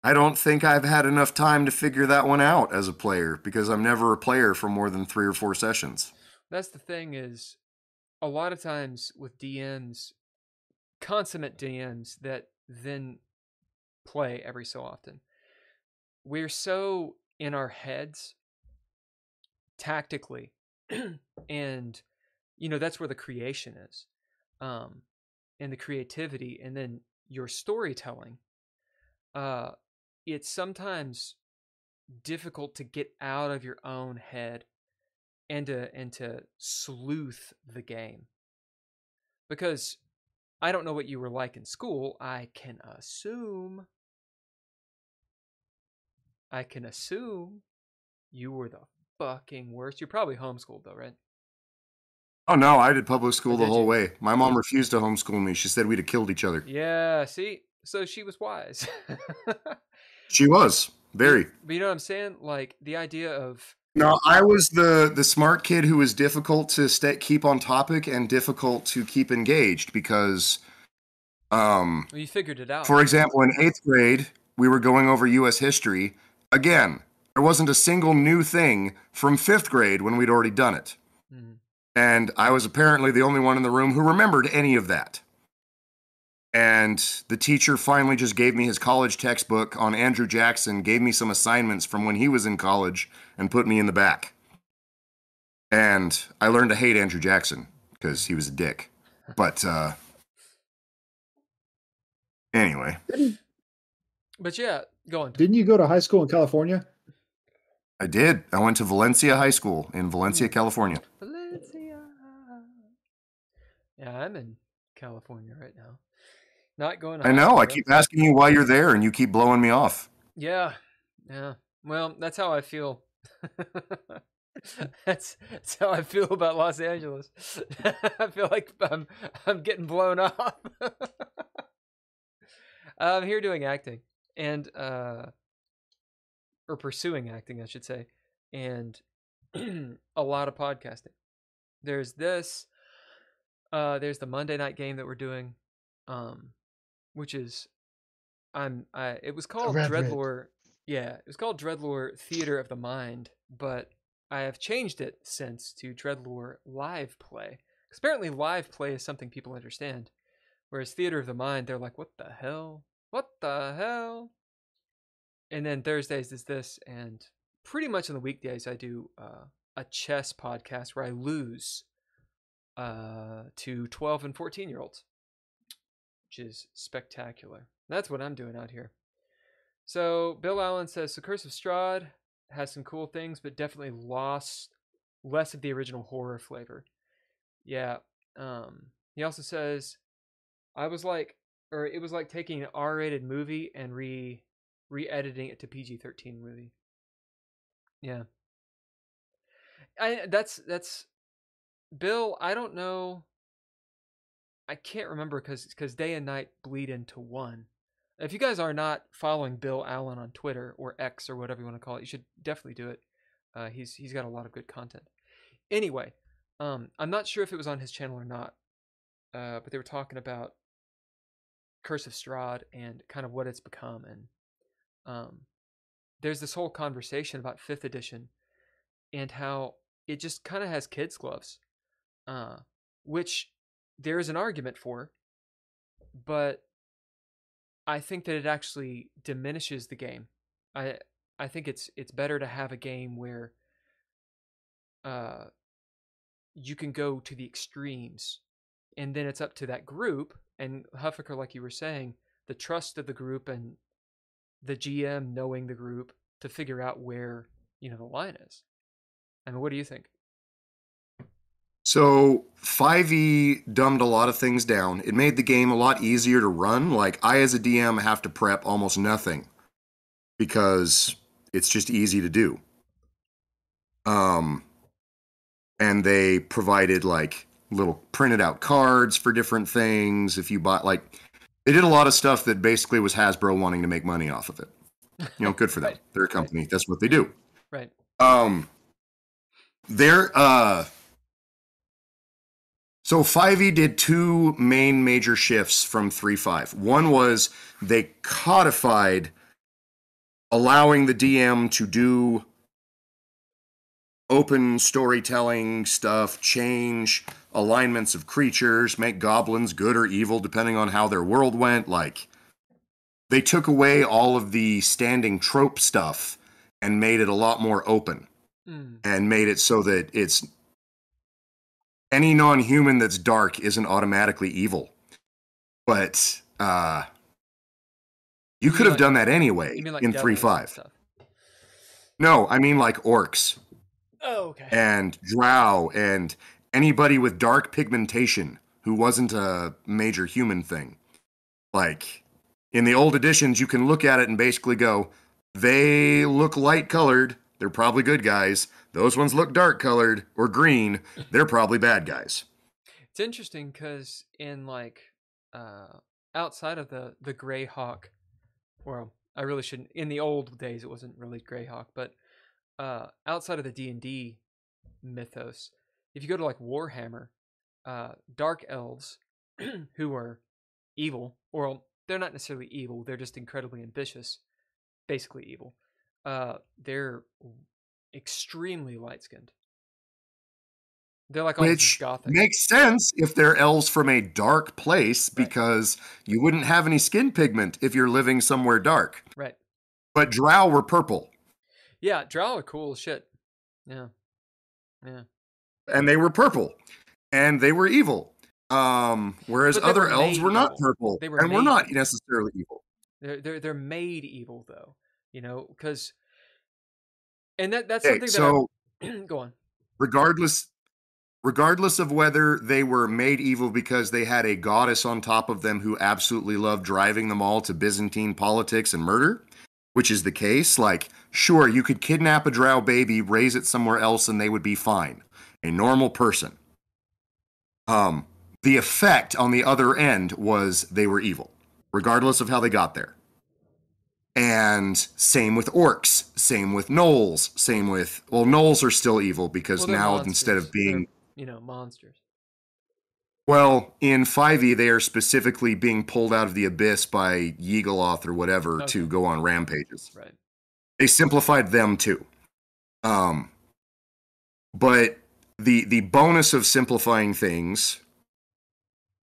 [SPEAKER 1] I don't think I've had enough time to figure that one out as a player because I'm never a player for more than 3 or 4 sessions.
[SPEAKER 2] That's the thing is a lot of times with DMs, consummate DMs that then play every so often, we're so in our heads tactically, and you know that's where the creation is, um, and the creativity, and then your storytelling. Uh, it's sometimes difficult to get out of your own head and to and to sleuth the game because I don't know what you were like in school. I can assume. I can assume you were the fucking worst. You're probably homeschooled though, right?
[SPEAKER 1] Oh no, I did public school
[SPEAKER 2] Or
[SPEAKER 1] the whole
[SPEAKER 2] you?
[SPEAKER 1] way. My mom refused to homeschool me. She said we'd have killed each other.
[SPEAKER 2] Yeah. See, so she was wise.
[SPEAKER 1] She was very.
[SPEAKER 2] but you know what I'm saying? Like the idea of
[SPEAKER 1] No, I was the the smart kid who was difficult to stay, keep on topic and difficult to keep engaged because, um,
[SPEAKER 2] well, you figured it out.
[SPEAKER 1] for example, in eighth grade we were going over U.S. history. Again, there wasn't a single new thing from fifth grade when we'd already done it,
[SPEAKER 2] Mm-hmm.
[SPEAKER 1] and I was apparently the only one in the room who remembered any of that. And the teacher finally just gave me his college textbook on Andrew Jackson, gave me some assignments from when he was in college, and put me in the back. And I learned to hate Andrew Jackson because he was a dick. But uh, anyway,
[SPEAKER 2] But yeah, go on.
[SPEAKER 3] Didn't you go to high school in California?
[SPEAKER 1] I did. I went to Valencia High School in Valencia, hmm. California.
[SPEAKER 2] Valencia. Yeah, I'm in California right now. Not going. To
[SPEAKER 1] I know. I
[SPEAKER 2] though.
[SPEAKER 1] keep asking you why you're there, and you keep blowing me off.
[SPEAKER 2] Yeah, yeah. Well, that's how I feel. that's that's how I feel about Los Angeles. I feel like I'm I'm getting blown off. I'm here doing acting and uh, or pursuing acting, I should say, and a lot of podcasting. There's this. Uh, there's the Monday night game that we're doing, um, which is I'm I it was called
[SPEAKER 4] Red.
[SPEAKER 2] Dreadlore. Yeah, it was called Dreadlore Theater of the Mind, but I have changed it since to Dreadlore Live Play. 'Cause apparently, live play is something people understand, whereas Theater of the Mind, they're like, "What the hell? What the hell?" And then Thursdays is this, and pretty much on the weekdays I do uh, a chess podcast where I lose uh, to twelve and fourteen year olds, which is spectacular. That's what I'm doing out here. So Bill Allen says the Curse of Strahd has some cool things, but definitely lost less of the original horror flavor. Yeah. Um, he also says, I was like, or it was like taking an R-rated movie and re re-editing it to PG-13 movie. Yeah. I that's that's Bill. I don't know. I can't remember because because day and night bleed into one. If you guys are not following Bill Allen on Twitter or X or whatever you want to call it, you should definitely do it. Uh, he's he's got a lot of good content. Anyway, um, I'm not sure if it was on his channel or not, uh, but they were talking about Curse of Strahd and kind of what it's become, and um, there's this whole conversation about Fifth Edition and how it just kind of has kids gloves, uh, which there is an argument for, but I think that it actually diminishes the game. I I think it's it's better to have a game where uh you can go to the extremes and then it's up to that group and Huffaker like you were saying, the trust of the group and the GM knowing the group to figure out where, you know, the line is. I mean, what do you think?
[SPEAKER 1] So 5e dumbed a lot of things down. It made the game a lot easier to run. Like I as a DM have to prep almost nothing because it's just easy to do. Um and they provided like little printed out cards for different things if you bought like they did a lot of stuff that basically was Hasbro wanting to make money off of it. You know, good for them.
[SPEAKER 2] Right.
[SPEAKER 1] They're a company. That's what they do.
[SPEAKER 2] Right.
[SPEAKER 1] Um, there, uh, so 5e did two main major shifts from 3.5. One was they codified allowing the DM to do open storytelling stuff, change alignments of creatures, make goblins good or evil depending on how their world went. Like, they took away all of the standing trope stuff and made it a lot more open
[SPEAKER 2] Mm.
[SPEAKER 1] and made it so that it's any non-human that's dark isn't automatically evil. But uh you could
[SPEAKER 2] mean
[SPEAKER 1] have
[SPEAKER 2] like-
[SPEAKER 1] done that anyway
[SPEAKER 2] like
[SPEAKER 1] in three five. No, I mean like orcs
[SPEAKER 2] Oh, okay.
[SPEAKER 1] and drow and anybody with dark pigmentation who wasn't a major human thing. Like in the old editions, you can look at it and basically go, they look light colored. They're probably good guys. Those ones look dark colored or green. They're probably bad guys.
[SPEAKER 2] It's interesting because in like uh, outside of the the Greyhawk, well, I really shouldn't. In the old days, it wasn't really Greyhawk, but uh, outside of the D and D mythos, if you go to like Warhammer, uh, dark elves who are evil, or they're not necessarily evil, they're just incredibly ambitious, basically evil. Uh, they're extremely light skinned. They're like
[SPEAKER 1] Which
[SPEAKER 2] gothic.
[SPEAKER 1] makes sense if they're elves from a dark place
[SPEAKER 2] Right.
[SPEAKER 1] because you wouldn't have any skin pigment if you're living somewhere dark.
[SPEAKER 2] right.
[SPEAKER 1] But drow were purple
[SPEAKER 2] Yeah, drow are cool shit. Yeah. Yeah.
[SPEAKER 1] and they were purple and they were evil. Um, whereas other
[SPEAKER 2] were
[SPEAKER 1] elves were not
[SPEAKER 2] evil.
[SPEAKER 1] purple
[SPEAKER 2] They were
[SPEAKER 1] and were
[SPEAKER 2] made
[SPEAKER 1] not necessarily evil.
[SPEAKER 2] They're they're they're made evil though. You know, because and that that's
[SPEAKER 1] Okay,
[SPEAKER 2] something
[SPEAKER 1] so
[SPEAKER 2] that go on.
[SPEAKER 1] regardless regardless of whether they were made evil because they had a goddess on top of them who absolutely loved driving them all to Byzantine politics and murder, which is the case, like sure you could kidnap a drow baby, raise it somewhere else and they would be fine. A normal person. Um the effect on the other end was they were evil, regardless of how they got there. And same with orcs, same with gnolls, same with well, gnolls are still evil because
[SPEAKER 2] Well,
[SPEAKER 1] now instead of being
[SPEAKER 2] They're, you know, monsters.
[SPEAKER 1] Well, in 5e, they are specifically being pulled out of the abyss by Yeagaloth or whatever
[SPEAKER 2] Okay.
[SPEAKER 1] to go on rampages.
[SPEAKER 2] Right.
[SPEAKER 1] They simplified them too. Um, but the the bonus of simplifying things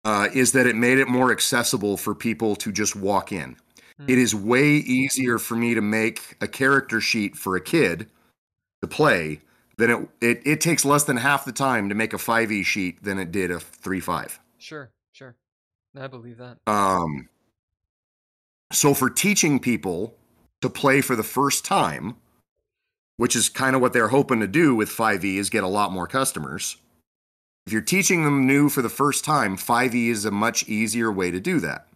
[SPEAKER 1] uh, is that it made it more accessible for people to just walk in.
[SPEAKER 2] Hmm.
[SPEAKER 1] It is way easier for me to make a character sheet for a kid to play than it, it it takes less than half the time to make a 5e sheet than it did a 3-5.
[SPEAKER 2] Sure, sure. I believe that.
[SPEAKER 1] Um, So for teaching people to play for the first time, which is kind of what they're hoping to do with 5e is get a lot more customers. If you're teaching them new for the first time, 5e is a much easier way to do that.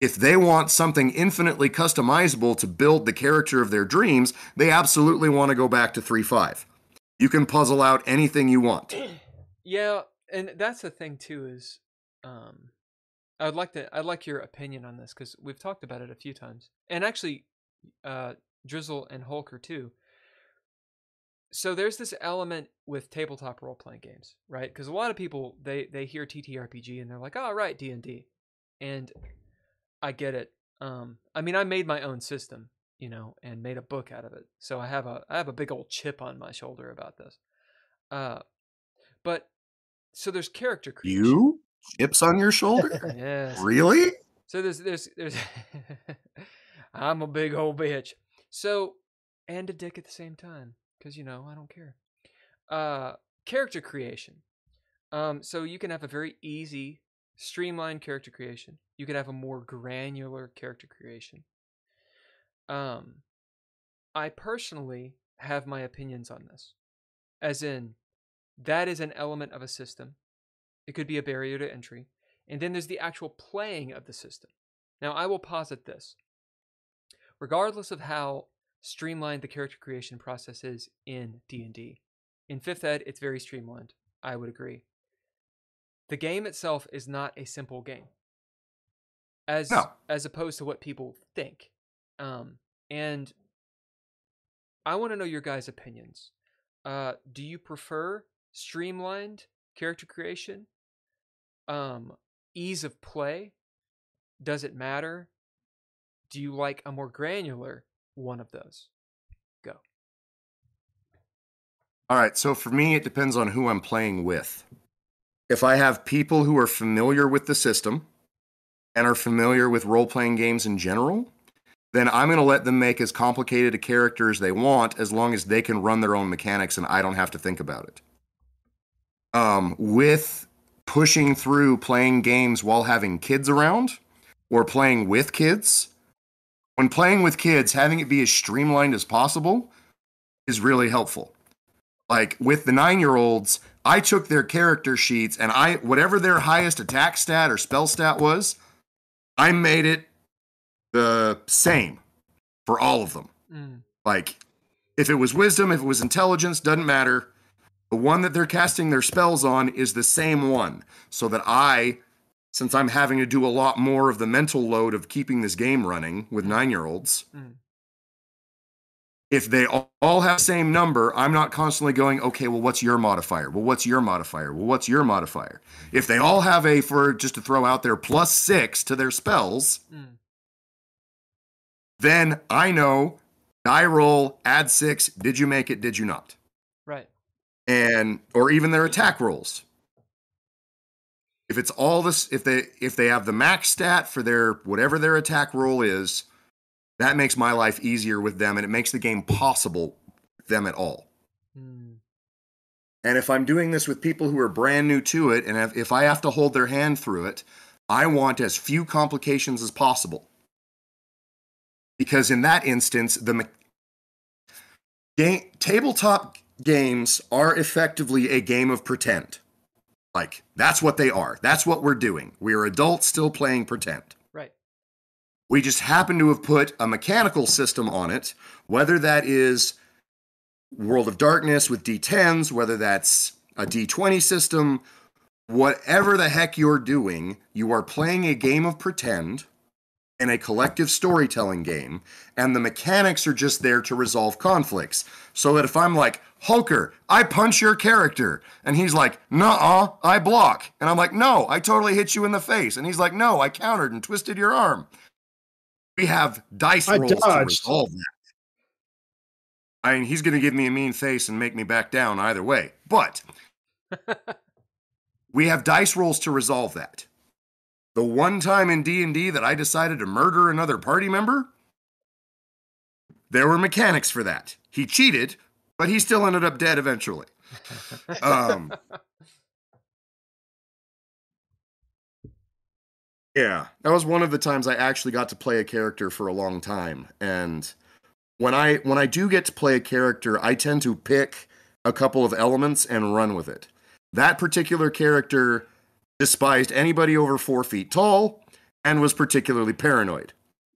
[SPEAKER 1] If they want something infinitely customizable to build the character of their dreams, they absolutely want to go back to 3.5. You can puzzle out anything you want.
[SPEAKER 2] Yeah, and that's the thing too is um I'd like to I'd like your opinion on this cuz we've talked about it a few times. And actually uh Drizzle and Hulker too. So there's this element with tabletop role playing games, right? Cuz a lot of people they they hear TTRPG and they're like, "Oh, right, D&D." And I get it. Um I mean, I made my own system, you know, and made a book out of it. So I have a I have a big old chip on my shoulder about this. Uh but so there's character creation.
[SPEAKER 1] You? Chips on your shoulder?
[SPEAKER 2] Yes.
[SPEAKER 1] really?
[SPEAKER 2] So there's there's there's I'm a big old bitch. So and a dick at the same time because you know I don't care. Uh, character creation. Um, so you can have a very easy, streamlined character creation. You can have a more granular character creation. Um, I personally have my opinions on this, as in that is an element of a system. It could be a barrier to entry. And then there's the actual playing of the system. Now, I will posit this. Regardless of how streamlined the character creation process is in D&D, in 5th ed it's very streamlined. I would agree. The game itself is not a simple game. As
[SPEAKER 1] No.
[SPEAKER 2] as opposed to what people think. Um and I want to know your guys' opinions. Uh, do you prefer streamlined character creation? Um, ease of play? Does it matter? Do you like a more granular one of those? Go.
[SPEAKER 1] All right, so for me, it depends on who I'm playing with. If I have people who are familiar with the system and are familiar with role playing games in general, then I'm going to let them make as complicated a character as they want as long as they can run their own mechanics and I don't have to think about it. Um, with pushing through playing games while having kids around or playing with kids, when playing with kids, having it be as streamlined as possible is really helpful like with the nine year olds, I took their character sheets and I, whatever their highest attack stat or spell stat was, I made it the same for all of them.
[SPEAKER 2] Mm.
[SPEAKER 1] Like if it was wisdom, if it was intelligence, doesn't matter. The one that they're casting their spells on is the same one. So that I, since I'm having to do a lot more of the mental load of keeping this game running with nine year olds,
[SPEAKER 2] Mm.
[SPEAKER 1] if they all all have the same number, I'm not constantly going, okay, well, what's your modifier? Well, what's your modifier? Well, what's your modifier? If they all have a, for just to throw out there, plus six to their spells,
[SPEAKER 2] Mm.
[SPEAKER 1] Then I know die roll, add six, did you make it, did you not?
[SPEAKER 2] Right.
[SPEAKER 1] And, or even their attack rolls. If it's all this, if they if they have the max stat for their whatever their attack roll is, that makes my life easier with them and it makes the game possible with them at all.
[SPEAKER 2] Mm.
[SPEAKER 1] And if I'm doing this with people who are brand new to it, and if, if I have to hold their hand through it, I want as few complications as possible. Because in that instance, the me- game, tabletop games are effectively a game of pretend. Like, that's what they are. That's what we're doing. We are adults still playing pretend.
[SPEAKER 2] Right.
[SPEAKER 1] We just happen to have put a mechanical system on it, whether that is World of Darkness with D10s, whether that's a D20 system, whatever the heck you're doing, you are playing a game of pretend in a collective storytelling game, and the mechanics are just there to resolve conflicts. So that if I'm like, Hulker, I punch your character, and he's like, nuh I block. And I'm like, no, I totally hit you in the face. And he's like, no, I countered and twisted your arm. We have dice
[SPEAKER 3] I
[SPEAKER 1] rolls to resolve that. I mean, he's going to give me a mean face and make me back down either way. But we have dice rolls to resolve that. The one time in D&D that I decided to murder another party member, there were mechanics for that. He cheated, but he still ended up dead eventually. Um, Yeah, that was one of the times I actually got to play a character for a long time. And when I when I do get to play a character, I tend to pick a couple of elements and run with it. That particular character despised anybody over four feet tall and was particularly paranoid.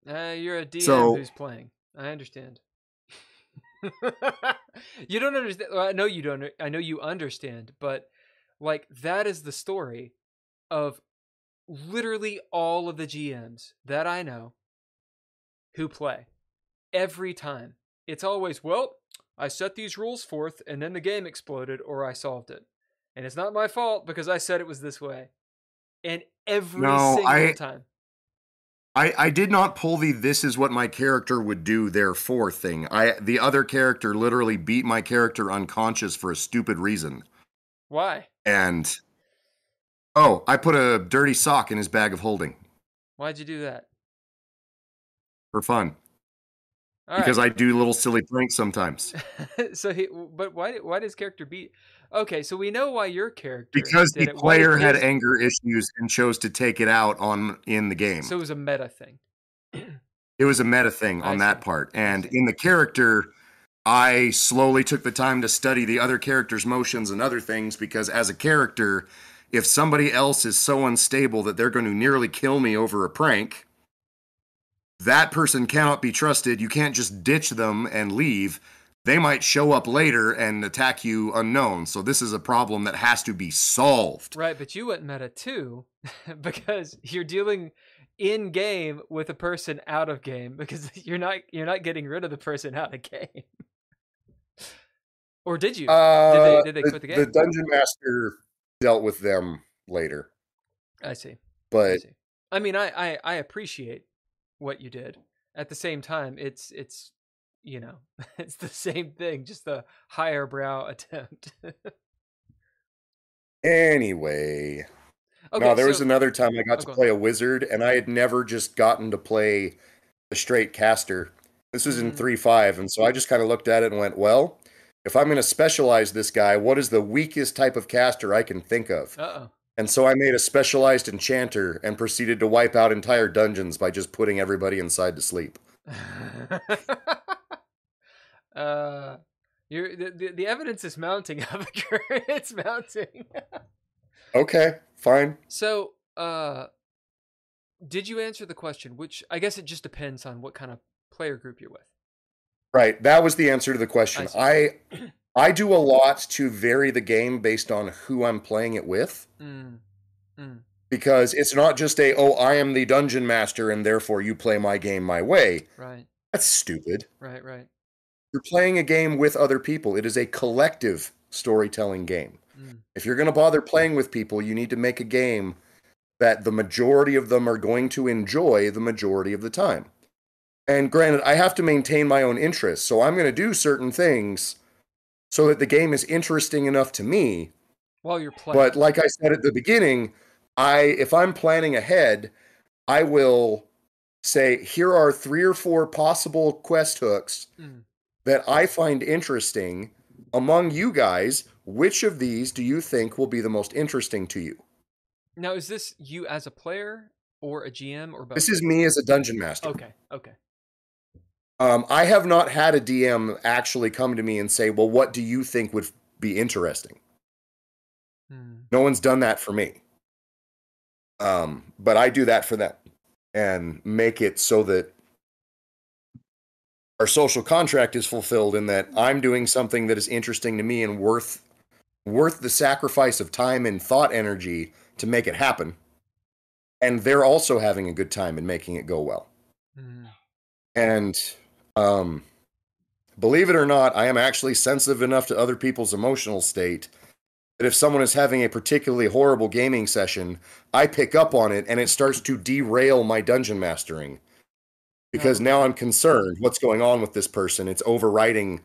[SPEAKER 2] Uh, you're a DM
[SPEAKER 1] So-
[SPEAKER 2] who's playing. I understand. you don't understand. Well, I know you don't. I know you understand, but like that is the story of literally all of the GMs that I know who play every time. It's always, well, I set these rules forth and then the game exploded or I solved it. And it's not my fault because I said it was this way. And every
[SPEAKER 1] No,
[SPEAKER 2] single
[SPEAKER 1] I-
[SPEAKER 2] time.
[SPEAKER 1] I, I did not pull the this is what my character would do therefore thing. I the other character literally beat my character unconscious for a stupid reason.
[SPEAKER 2] Why?
[SPEAKER 1] And oh, I put a dirty sock in his bag of holding
[SPEAKER 2] Why'd you do that?
[SPEAKER 1] for fun
[SPEAKER 2] All
[SPEAKER 1] because
[SPEAKER 2] right.
[SPEAKER 1] I do little silly pranks sometimes.
[SPEAKER 2] so he, but why? Why does character beat? Okay, so we know why your character
[SPEAKER 1] Because the. Player had anger issues and chose to take it out on in the game.
[SPEAKER 2] So it was a meta thing.
[SPEAKER 1] it was a meta thing
[SPEAKER 2] I
[SPEAKER 1] on that
[SPEAKER 2] see.
[SPEAKER 1] part. And in the character, I slowly took the time to study the other character's motions and other things because as a character, if somebody else is so unstable that they're going to nearly kill me over a prank, that person cannot be trusted. You can't just ditch them and leave. They might show up later and attack you unknown. So this is a problem that has to be solved.
[SPEAKER 2] Right, but you went meta too because you're dealing in game with a person out of game because you're not you're not getting rid of the person out of game. or did you?
[SPEAKER 1] Uh,
[SPEAKER 2] did they quit the game?
[SPEAKER 1] The dungeon master dealt with them later,
[SPEAKER 2] I see. I
[SPEAKER 1] but
[SPEAKER 2] see. I mean, I, I I appreciate what you did. At the same time, it's it's you know it's the same thing, just a higher brow attempt.
[SPEAKER 1] anyway.
[SPEAKER 2] okay,
[SPEAKER 1] no, there was another time I got
[SPEAKER 2] Oh,
[SPEAKER 1] to play a wizard, and I had never just gotten to play a straight caster. This was in
[SPEAKER 2] Mm.
[SPEAKER 1] 3 5, and so I just kind of looked at it and went, well, if I'm going to specialize this guy, what is the weakest type of caster I can think of?
[SPEAKER 2] Uh
[SPEAKER 1] And so I made a specialized enchanter and proceeded to wipe out entire dungeons by just putting everybody inside to sleep.
[SPEAKER 2] uh, you're the, the the evidence is mounting, Abigail. it's mounting.
[SPEAKER 1] Okay, fine.
[SPEAKER 2] so, uh, did you answer the question? Which I guess it just depends on what kind of player group you're with.
[SPEAKER 1] Right, that was the answer to the question.
[SPEAKER 2] see.
[SPEAKER 1] I I do a lot to vary the game based on who I'm playing it with.
[SPEAKER 2] Mm. Mm.
[SPEAKER 1] because it's not just a oh I am the dungeon master and therefore you play my game my way.
[SPEAKER 2] Right,
[SPEAKER 1] That's stupid.
[SPEAKER 2] right, right.
[SPEAKER 1] You're playing a game with other people. It is a collective storytelling game.
[SPEAKER 2] Mm.
[SPEAKER 1] If you're going to bother playing with people, you need to make a game that the majority of them are going to enjoy the majority of the time. And granted, I have to maintain my own interests, so I'm going to do certain things so that the game is interesting enough to me
[SPEAKER 2] While you're playing,
[SPEAKER 1] but like I said at the beginning, I if I'm planning ahead, I will say here are three or four possible quest hooks
[SPEAKER 2] Mm.
[SPEAKER 1] That I find interesting among you guys. Which of these do you think will be the most interesting to you?
[SPEAKER 2] now is this you as a player or a GM or both?
[SPEAKER 1] This is me as a dungeon master.
[SPEAKER 2] okay. Okay.
[SPEAKER 1] Um, I have not had a DM actually come to me and say, "Well, what do you think would be interesting?"
[SPEAKER 2] Hmm.
[SPEAKER 1] No one's done that for me. Um, but I do that for them and make it so that our social contract is fulfilled in that I'm doing something that is interesting to me and worth worth the sacrifice of time and thought energy to make it happen. And they're also having a good time and making it go well.
[SPEAKER 2] Hmm.
[SPEAKER 1] And um, believe it or not, I am actually sensitive enough to other people's emotional state that if someone is having a particularly horrible gaming session, I pick up on it and it starts to derail my dungeon mastering. Because now I'm concerned what's going on with this person. It's overriding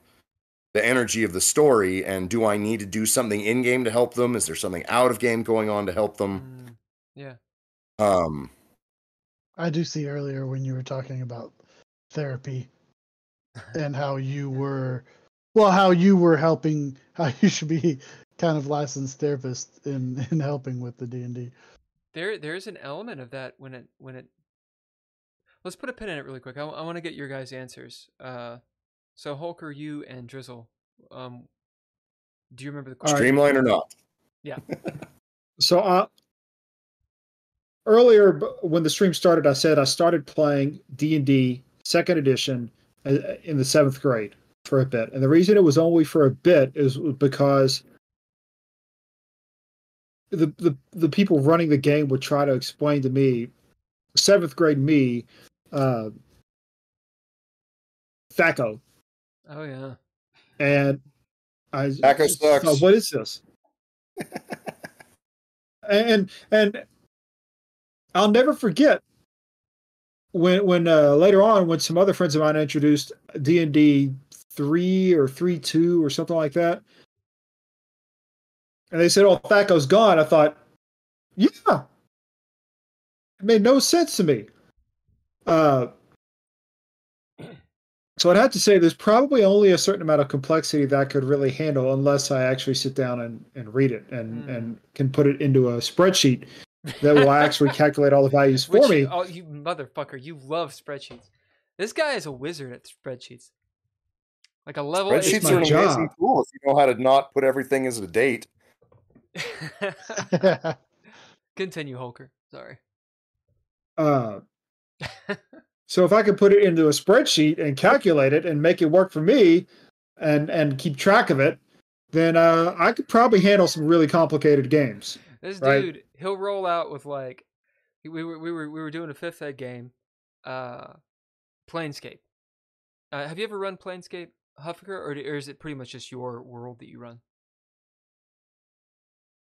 [SPEAKER 1] the energy of the story. And do I need to do something in game to help them? Is there something out of game going on to help them?
[SPEAKER 2] Hmm. Yeah.
[SPEAKER 1] Um,
[SPEAKER 4] I do see earlier when you were talking about therapy and how you were, well, how you were helping, how you should be kind of licensed therapist in in helping with the D and D.
[SPEAKER 2] There, there's an element of that when it when it. Let's put a pin in it really quick. I, I want to get your guys' answers. Uh, so Hulker, you and Drizzle, um, do you remember the question?
[SPEAKER 1] Streamline or not?
[SPEAKER 2] Yeah.
[SPEAKER 3] So uh, earlier when the stream started, I said I started playing D and D Second Edition uh, in the seventh grade for a bit, and the reason it was only for a bit is because the the the people running the game would try to explain to me, seventh grade me, uh, Thaco,
[SPEAKER 2] Oh yeah.
[SPEAKER 3] and I
[SPEAKER 1] Thaco sucks.
[SPEAKER 3] thought, what is this? and and I'll never forget when when uh, later on when some other friends of mine introduced D and D three or three two or something like that, and they said, "Oh, Thaco's gone." I thought, yeah, it made no sense to me. Uh, so I'd have to say there's probably only a certain amount of complexity that I could really handle unless I actually sit down and, and read it and,
[SPEAKER 2] Hmm.
[SPEAKER 3] and can put it into a spreadsheet that will actually calculate all the values for
[SPEAKER 2] Which,
[SPEAKER 3] me.
[SPEAKER 2] Oh, you motherfucker! You love spreadsheets. This guy is a wizard at spreadsheets. Like a level eight.
[SPEAKER 1] Spreadsheets are an
[SPEAKER 3] job.
[SPEAKER 1] amazing tool if you know how to not put everything as a date.
[SPEAKER 2] Continue, Hulker. Sorry.
[SPEAKER 3] Uh, so if I could put it into a spreadsheet and calculate it and make it work for me and and keep track of it, then uh, I could probably handle some really complicated games.
[SPEAKER 2] This
[SPEAKER 3] Right.
[SPEAKER 2] dude, he'll roll out with like, we were we were we were doing a fifth ed game, uh, Planescape. Uh, have you ever run Planescape, Huffaker, or, or is it pretty much just your world that you run?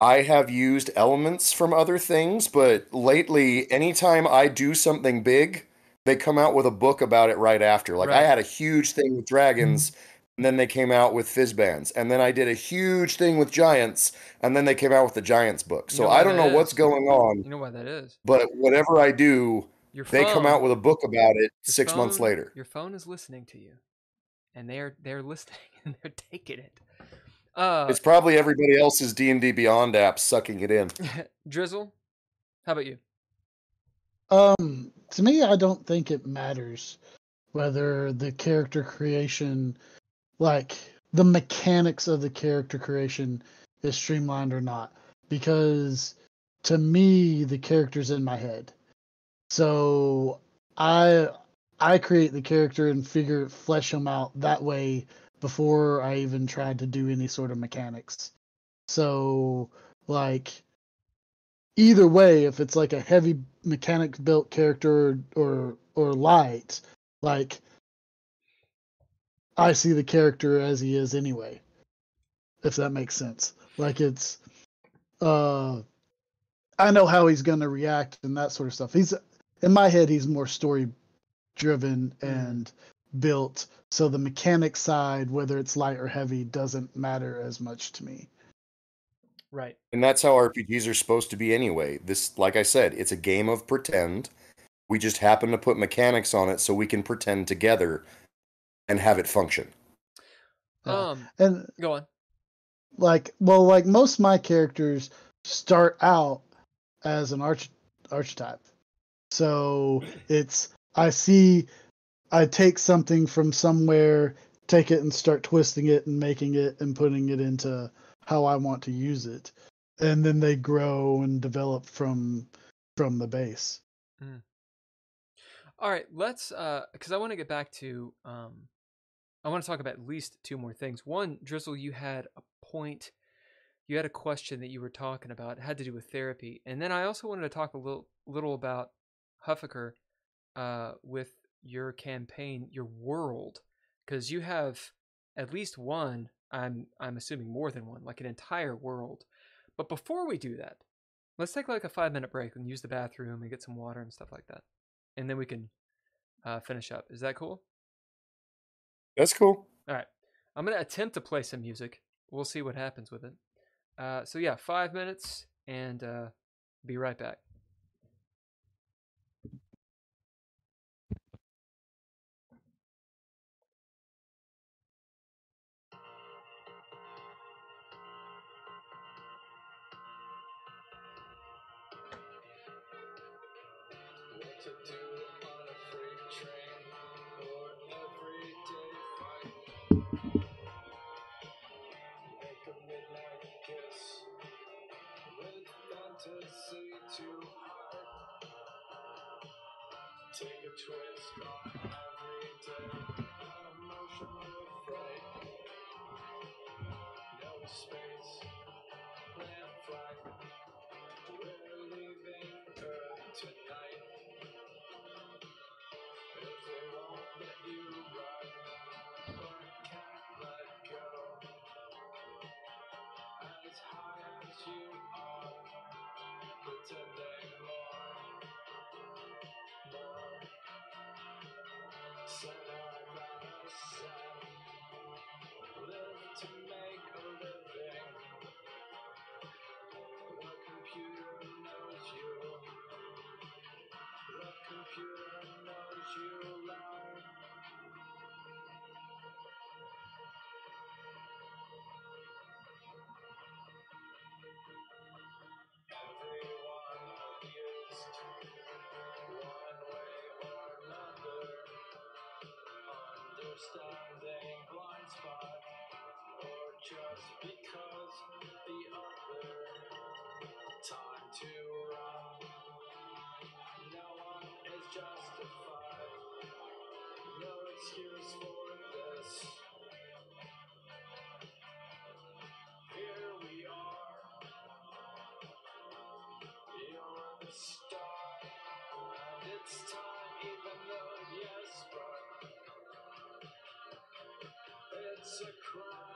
[SPEAKER 1] I have used elements from other things, but lately, anytime I do something big, they come out with a book about it right after. Like I had a huge thing with dragons, mm-hmm. and then they came out with Fizban's, and then I did a huge thing with giants, and then they came out with the Giants book.
[SPEAKER 2] You
[SPEAKER 1] So
[SPEAKER 2] know
[SPEAKER 1] I don't know what's going on,
[SPEAKER 2] You know why that is?
[SPEAKER 1] but whatever I do,
[SPEAKER 2] Your
[SPEAKER 1] they come out with a book about it six months later.
[SPEAKER 2] Your phone is listening to you, and they're they're listening and they're taking it. Uh,
[SPEAKER 1] It's probably everybody else's D and D Beyond app sucking it in.
[SPEAKER 2] Drizzle, how about you?
[SPEAKER 4] Um, to me, I don't think it matters whether the character creation, like the mechanics of the character creation, is streamlined or not, because to me, the character's in my head. So I I create the character and figure flesh them out that way before I even tried to do any sort of mechanics. So like either way, if it's like a heavy mechanics built character or or light, like I see the character as he is anyway. If that makes sense. Like it's uh I know how he's gonna react and that sort of stuff. He's in my head he's more story driven and built. So the mechanic side, whether it's light or heavy, doesn't matter as much to me.
[SPEAKER 2] Right.
[SPEAKER 1] And that's how RPGs are supposed to be anyway. This, like I said, it's a game of pretend. We just happen to put mechanics on it so we can pretend together and have it function.
[SPEAKER 4] Yeah.
[SPEAKER 2] Um,
[SPEAKER 4] And
[SPEAKER 2] go on.
[SPEAKER 4] like well like most of my characters start out as an arch archetype so it's i see i take something from somewhere take it and start twisting it and making it and putting it into how i want to use it and then they grow and develop from from the base
[SPEAKER 2] All right, let's uh cuz I want to get back to um I want to talk about at least two more things. One, Drizzle, you had a point you had a question that you were talking about. It had to do with therapy. And then I also wanted to talk a little little about Huffaker uh with your campaign, your world cuz you have at least one, I'm I'm assuming more than one, like an entire world. But before we do that, let's take like a 5-minute break and use the bathroom and get some water and stuff like that and then we can uh, finish up. Is that cool?
[SPEAKER 1] That's cool.
[SPEAKER 2] All right. I'm going to attempt to play some music. We'll see what happens with it. Uh, so, yeah, five minutes and uh, be right back.
[SPEAKER 5] justified. No excuse for this. Here we are. You're the star, and it's time, even though yes, but it's a crime.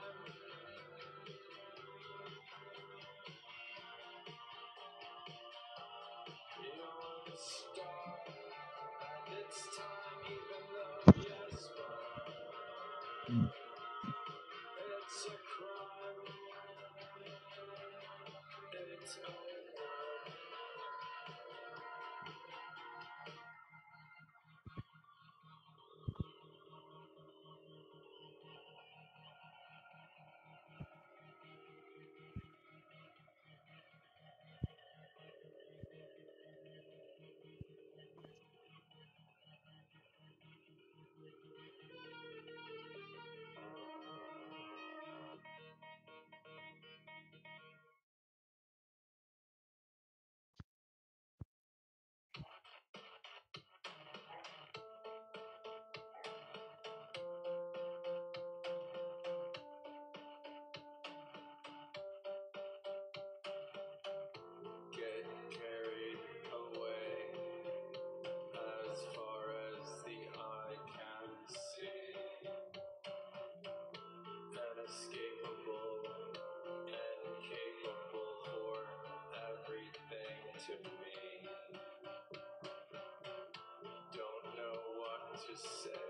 [SPEAKER 5] to me. Don't know what to say.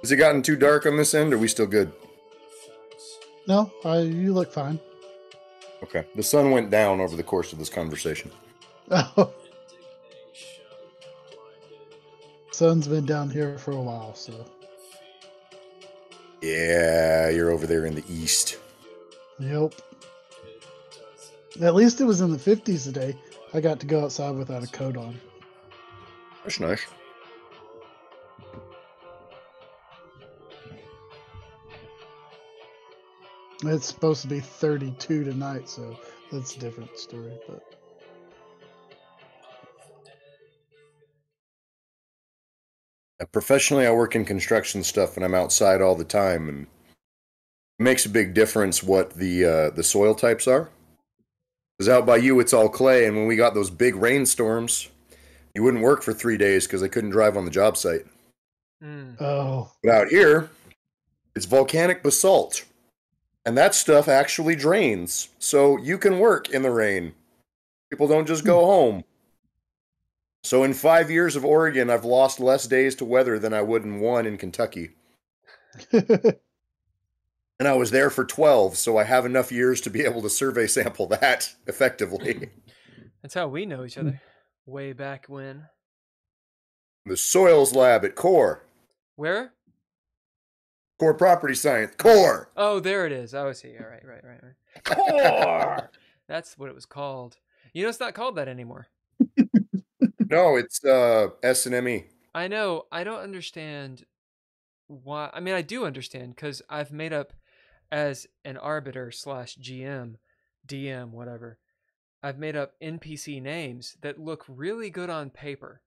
[SPEAKER 1] Has it gotten too dark on this end? Or are we still good?
[SPEAKER 4] No, uh, you look fine.
[SPEAKER 1] Okay. The sun went down over the course of this conversation.
[SPEAKER 4] Oh, sun's been down here for a while, so
[SPEAKER 1] Yeah, you're over there in the east.
[SPEAKER 4] yep. At least it was in the 50s today. I got to go outside without a coat on.
[SPEAKER 1] That's nice.
[SPEAKER 4] It's supposed to be 32 tonight, so that's a different story. But
[SPEAKER 1] Professionally, I work in construction stuff, and I'm outside all the time, and it makes a big difference what the uh, the soil types are. Because out by you, it's all clay, and when we got those big rainstorms, you wouldn't work for three days because I couldn't drive on the job site.
[SPEAKER 2] Mm.
[SPEAKER 4] oh,
[SPEAKER 1] But out here, it's volcanic basalt, and that stuff actually drains, so you can work in the rain. People don't just go home. So in five years of Oregon, I've lost less days to weather than I would in one in Kentucky. And I was there for 12, so I have enough years to be able to survey sample that effectively.
[SPEAKER 2] That's how we know each other. Way back when.
[SPEAKER 1] the soils lab at CORE,
[SPEAKER 2] Where?
[SPEAKER 1] CORE Property Science, CORE!
[SPEAKER 2] Oh, there it is. Oh, I see. All right, right, right, right. Core. That's what it was called. You know, it's not called that anymore.
[SPEAKER 1] No, it's uh, S&ME.
[SPEAKER 2] I know. I don't understand why. I mean, I do understand because I've made up as an arbiter slash GM, DM, whatever. I've made up NPC names that look really good on paper.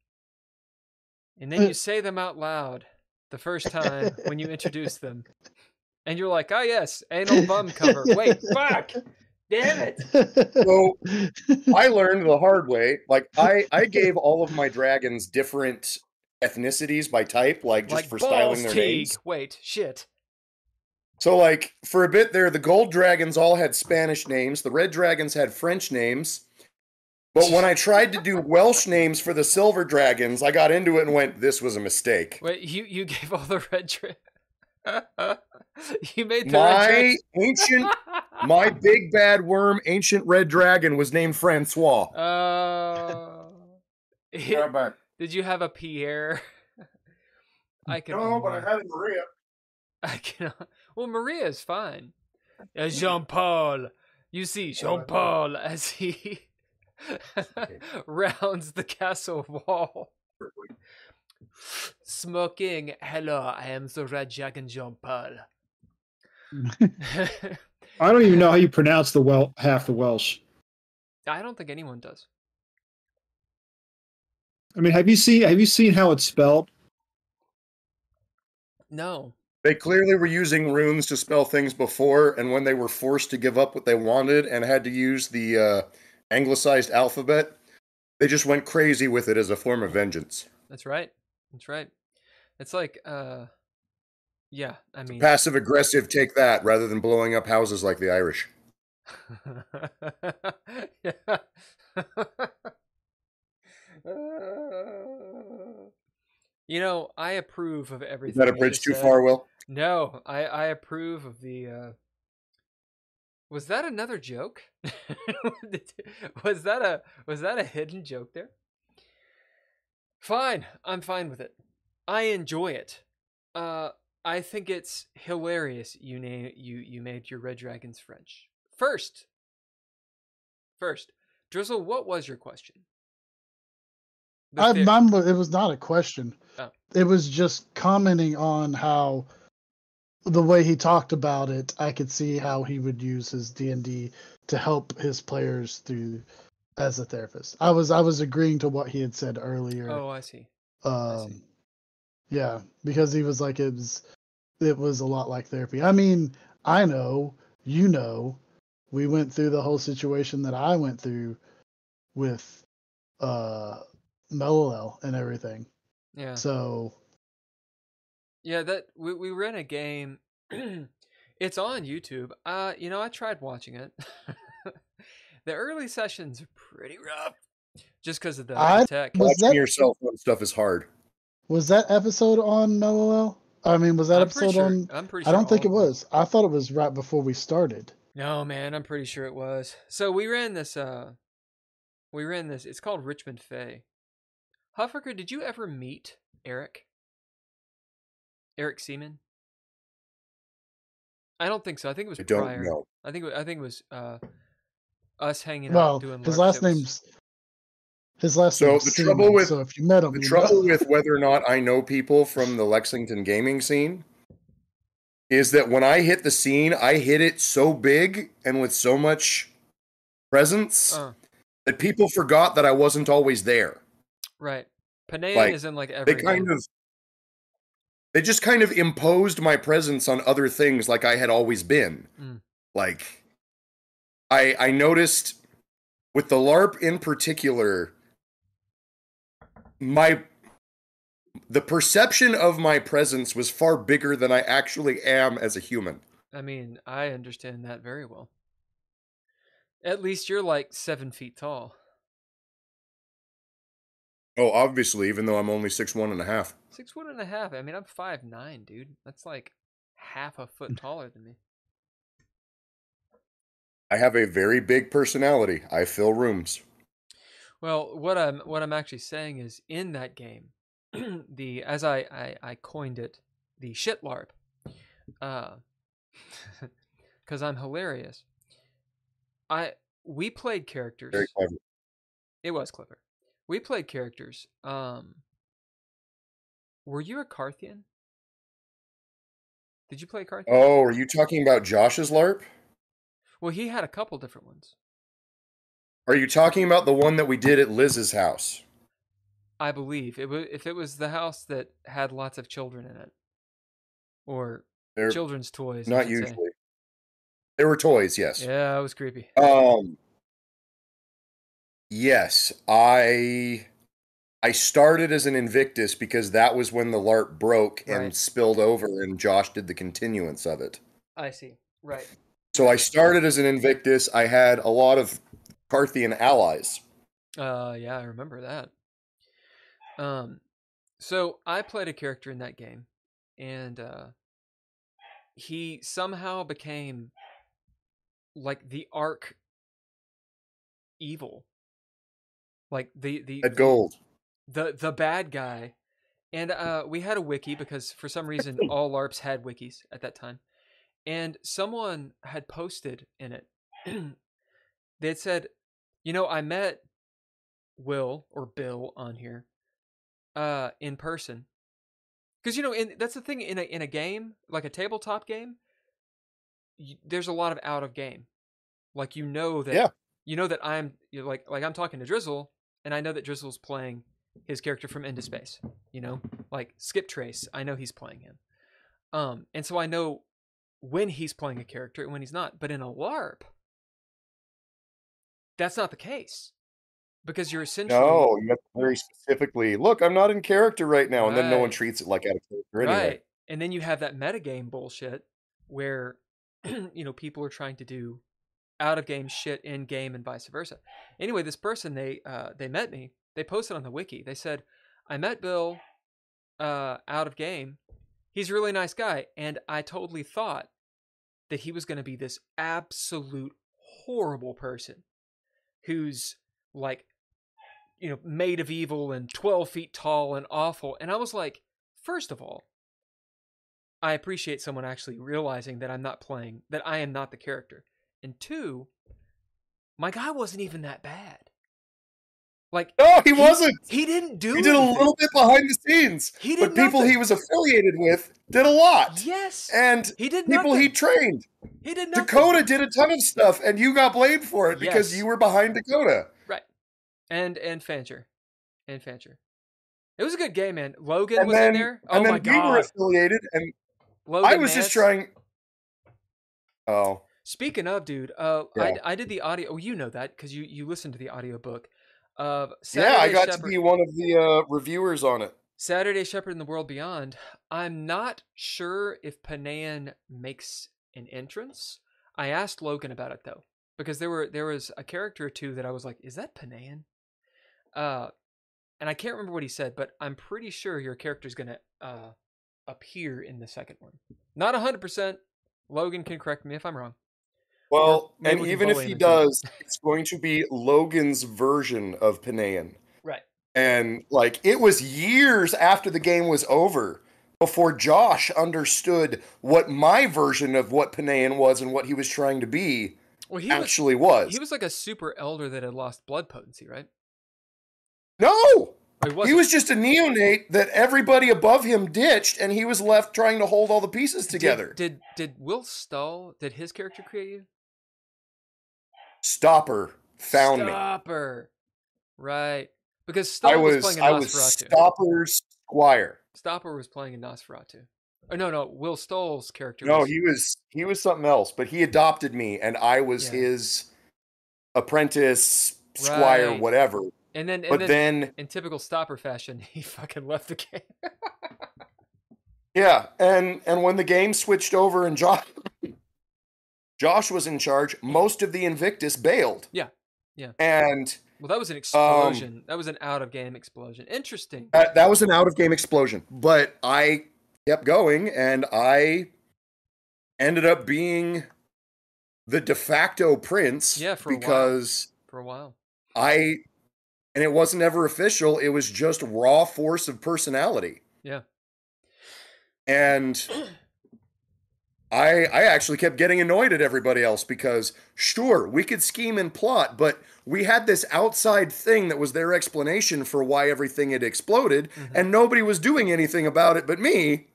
[SPEAKER 2] And then you say them out loud the first time when you introduce them. And you're like, oh, yes, anal bum cover. Wait, fuck. Damn it.
[SPEAKER 1] So I learned the hard way. Like I, I gave all of my dragons different ethnicities by type, like just
[SPEAKER 2] like
[SPEAKER 1] for
[SPEAKER 2] balls
[SPEAKER 1] styling their
[SPEAKER 2] teague.
[SPEAKER 1] names.
[SPEAKER 2] Wait, shit.
[SPEAKER 1] So like for a bit there, the gold dragons all had Spanish names. The red dragons had French names. But when I tried to do Welsh names for the silver dragons, I got into it and went, "This was a mistake."
[SPEAKER 2] Wait, you you gave all the red dra- You made the
[SPEAKER 1] My
[SPEAKER 2] red
[SPEAKER 1] ancient, my big bad worm, ancient red dragon, was named Francois.
[SPEAKER 2] Uh,
[SPEAKER 1] Right
[SPEAKER 2] did you have a Pierre? I can.
[SPEAKER 1] No, but I
[SPEAKER 2] only-
[SPEAKER 1] had a Maria.
[SPEAKER 2] I can. Well, Maria is fine. Uh, Jean Paul. You see Jean Paul as he rounds the castle wall, smoking. Hello, I am the Red Dragon Jean Paul.
[SPEAKER 3] I don't even know how you pronounce the well half the Welsh.
[SPEAKER 2] I don't think anyone does.
[SPEAKER 3] I mean, have you seen have you seen how it's spelled?
[SPEAKER 2] No.
[SPEAKER 1] They clearly were using runes to spell things before, and when they were forced to give up what they wanted and had to use the uh, anglicized alphabet, they just went crazy with it as a form of vengeance.
[SPEAKER 2] That's right. That's right. It's like, uh, yeah. I mean,
[SPEAKER 1] Passive aggressive, take that, rather than blowing up houses like the Irish.
[SPEAKER 2] yeah. you know, I approve of everything.
[SPEAKER 1] Is that a bridge too
[SPEAKER 2] said.
[SPEAKER 1] far, Will?
[SPEAKER 2] No, I I approve of the. uh Was that another joke? was that a was that a hidden joke there? Fine, I'm fine with it. I enjoy it. Uh, I think it's hilarious. You name you you made your red dragons French first. First, Drizzle, what was your question?
[SPEAKER 4] I, mine it was not a question.
[SPEAKER 2] Oh.
[SPEAKER 4] It was just commenting on how the way he talked about it. I could see how he would use his D and D to help his players through as a therapist. I was I was agreeing to what he had said earlier.
[SPEAKER 2] oh, I see. I see.
[SPEAKER 4] um, yeah, because he was like it was it was a lot like therapy. I mean, I know, you know, we went through the whole situation that I went through with uh Melolel and everything.
[SPEAKER 2] Yeah.
[SPEAKER 4] So
[SPEAKER 2] Yeah, that we we ran a game. it's on YouTube. Uh, you know, I tried watching it. the early sessions are pretty rough, just because of the
[SPEAKER 4] I-
[SPEAKER 2] tech.
[SPEAKER 4] Was
[SPEAKER 1] Watching
[SPEAKER 4] that-
[SPEAKER 1] yourself on stuff is hard.
[SPEAKER 4] Was that episode on NoOL? I mean, was that
[SPEAKER 2] I'm pretty
[SPEAKER 4] episode
[SPEAKER 2] sure.
[SPEAKER 4] on?
[SPEAKER 2] I'm pretty Sure I
[SPEAKER 4] don't think it
[SPEAKER 2] all of them-
[SPEAKER 4] was. I thought it was right before we started.
[SPEAKER 2] No, man, I'm pretty sure it was. So we ran this. Uh, we ran this. It's called Richmond Fay. Huffaker, did you ever meet Eric? Eric Seaman? I don't think so. I think it was
[SPEAKER 1] I don't
[SPEAKER 2] prior.
[SPEAKER 1] know.
[SPEAKER 2] I think it, I think it was uh, us hanging
[SPEAKER 4] Well,
[SPEAKER 2] out doing.
[SPEAKER 4] his last
[SPEAKER 2] It
[SPEAKER 4] name's his last
[SPEAKER 1] So
[SPEAKER 4] name's
[SPEAKER 1] the
[SPEAKER 4] Seaman,
[SPEAKER 1] trouble with-
[SPEAKER 4] so if you met him,
[SPEAKER 1] The
[SPEAKER 4] you
[SPEAKER 1] trouble
[SPEAKER 4] know.
[SPEAKER 1] with whether or not I know people from the Lexington gaming scene is that when I hit the scene, I hit it so big and with so much presence
[SPEAKER 2] Uh,
[SPEAKER 1] that people forgot that I wasn't always there.
[SPEAKER 2] right. Panay
[SPEAKER 1] Like,
[SPEAKER 2] is in like every.
[SPEAKER 1] They kind
[SPEAKER 2] game.
[SPEAKER 1] of they just kind of imposed my presence on other things like I had always been.
[SPEAKER 2] Mm.
[SPEAKER 1] Like I I noticed with the LARP in particular my the perception of my presence was far bigger than I actually am as a human.
[SPEAKER 2] I mean, I understand that very well. At least you're like seven feet tall.
[SPEAKER 1] Oh, obviously, even though I'm only six one and a half.
[SPEAKER 2] Six one and a half. I mean, I'm five nine, dude. That's like half a foot taller than me.
[SPEAKER 1] I have a very big personality. I fill rooms.
[SPEAKER 2] Well, what I'm what I'm actually saying is in that game, the as I, I I coined it, the shit larp, uh, because I'm hilarious. I we played characters.
[SPEAKER 1] Very clever.
[SPEAKER 2] It was clever. We played characters. Um, were you a Carthian? Did you play Carthian?
[SPEAKER 1] Oh, are you talking about Josh's LARP?
[SPEAKER 2] Well, he had a couple different ones.
[SPEAKER 1] Are you talking about the one that we did at Liz's house?
[SPEAKER 2] I believe it was if it was the house that had lots of children in it, or
[SPEAKER 1] They're
[SPEAKER 2] children's toys.
[SPEAKER 1] Not usually.
[SPEAKER 2] Say.
[SPEAKER 1] They were toys, yes.
[SPEAKER 2] Yeah, it was creepy.
[SPEAKER 1] Um Yes, I I started as an Invictus because that was when the LARP broke and
[SPEAKER 2] Right.
[SPEAKER 1] spilled over and Josh did the continuance of it.
[SPEAKER 2] I see. Right.
[SPEAKER 1] So I started as an Invictus. I had a lot of Carthian allies.
[SPEAKER 2] Uh, yeah, I remember that. Um, so I played a character in that game, and uh, he somehow became like the arc evil, like the the
[SPEAKER 1] At gold.
[SPEAKER 2] the the bad guy. And uh, we had a wiki because for some reason all LARPs had wikis at that time, and someone had posted in it. they had said, "You know, I met Will or Bill on here uh, in person." Because you know, in, that's the thing in a in a game like a tabletop game, y there's a lot of out of game. Like you know that
[SPEAKER 1] Yeah.
[SPEAKER 2] you know that I'm you like like I'm talking to Drizzle, and I know that Drizzle's playing his character from Into Space. You know, like Skip Trace, I know he's playing him. Um, and so I know when he's playing a character and when he's not. But in a LARP, that's not the case because you're essentially
[SPEAKER 1] No, you have to very specifically look, I'm not in character right now, and then no one treats it like out of character anyway.
[SPEAKER 2] Right. And then you have that metagame bullshit where you know people are trying to do out of game shit in game and vice versa. Anyway, this person they uh they met me. They posted on the wiki. They said, "I met Bill uh out of game. He's a really nice guy." And I totally thought that he was going to be this absolute horrible person who's like you know made of evil and 12 feet tall and awful. And I was like, first of all, I appreciate someone actually realizing that I'm not playing, that I am not the character. And two, my guy wasn't even that bad. Like
[SPEAKER 1] No, he wasn't.
[SPEAKER 2] He didn't do.
[SPEAKER 1] He did a little bit behind the scenes.
[SPEAKER 2] He did, But
[SPEAKER 1] people he was affiliated with did a lot.
[SPEAKER 2] Yes.
[SPEAKER 1] And
[SPEAKER 2] he did
[SPEAKER 1] people
[SPEAKER 2] nothing.
[SPEAKER 1] he trained.
[SPEAKER 2] he did nothing.
[SPEAKER 1] Dakota did a ton of stuff, and you got blamed for it because
[SPEAKER 2] Yes.
[SPEAKER 1] you were behind Dakota.
[SPEAKER 2] Right. And and Fancher. And Fancher. It was a good game, man. Logan
[SPEAKER 1] And
[SPEAKER 2] was
[SPEAKER 1] then,
[SPEAKER 2] in there. Oh
[SPEAKER 1] and then
[SPEAKER 2] my
[SPEAKER 1] we were affiliated, and
[SPEAKER 2] Logan
[SPEAKER 1] I was just trying. Oh,
[SPEAKER 2] Speaking of, dude, uh,
[SPEAKER 1] Yeah.
[SPEAKER 2] I, I did the audio. Oh, you know that because you you listened to the audiobook of
[SPEAKER 1] yeah, I got
[SPEAKER 2] Shepherd.
[SPEAKER 1] to be one of the uh, reviewers on it.
[SPEAKER 2] Saturday Shepherd in the World Beyond. I'm not sure if Panan makes an entrance. I asked Logan about it though, because there were there was a character or two that I was like, "Is that Panan?" Uh, and I can't remember what he said, but I'm pretty sure your character's gonna uh, appear in the second one. Not hundred percent. Logan can correct me if I'm wrong.
[SPEAKER 1] Well, and even if he does, it's going to be Logan's version of Panayan.
[SPEAKER 2] Right.
[SPEAKER 1] And like it was years after the game was over before Josh understood what my version of what Panayan was and what he was trying to be
[SPEAKER 2] Well, he
[SPEAKER 1] actually was.
[SPEAKER 2] he was like a super elder that had lost blood potency, right?
[SPEAKER 1] no,
[SPEAKER 2] he,
[SPEAKER 1] he
[SPEAKER 2] wasn't.
[SPEAKER 1] just a neonate that everybody above him ditched, and he was left trying to hold all the pieces
[SPEAKER 2] Did-
[SPEAKER 1] together.
[SPEAKER 2] Did, did Will Stull? Did his character create you?
[SPEAKER 1] Stopper found me.
[SPEAKER 2] Stopper. Right. Because Stull
[SPEAKER 1] I
[SPEAKER 2] was,
[SPEAKER 1] was
[SPEAKER 2] playing a
[SPEAKER 1] I was
[SPEAKER 2] Nosferatu.
[SPEAKER 1] Stopper's squire.
[SPEAKER 2] Stopper was playing a Nosferatu. Oh no, no. Will Stoll's character.
[SPEAKER 1] No,
[SPEAKER 2] was,
[SPEAKER 1] he was he was something else, but he adopted me, and I was
[SPEAKER 2] Yeah.
[SPEAKER 1] his apprentice, squire,
[SPEAKER 2] Right.
[SPEAKER 1] whatever.
[SPEAKER 2] And then, and
[SPEAKER 1] But
[SPEAKER 2] then,
[SPEAKER 1] then,
[SPEAKER 2] in typical Stopper fashion, he fucking left the game.
[SPEAKER 1] yeah, and and when the game switched over and Josh Josh was in charge, most of the Invictus bailed.
[SPEAKER 2] Yeah, yeah.
[SPEAKER 1] and
[SPEAKER 2] well, that was
[SPEAKER 1] Um,
[SPEAKER 2] an explosion. that was an out of game explosion. Interesting.
[SPEAKER 1] that, that was an out of game explosion. But I kept going, and I ended up being the de facto prince.
[SPEAKER 2] Yeah, for a while.
[SPEAKER 1] because.
[SPEAKER 2] for a while.
[SPEAKER 1] I and it wasn't ever official. It was just raw force of personality.
[SPEAKER 2] Yeah.
[SPEAKER 1] And I I actually kept getting annoyed at everybody else because sure, we could scheme and plot, but we had this outside thing that was their explanation for why everything had exploded
[SPEAKER 2] Mhm.
[SPEAKER 1] and nobody was doing anything about it but me,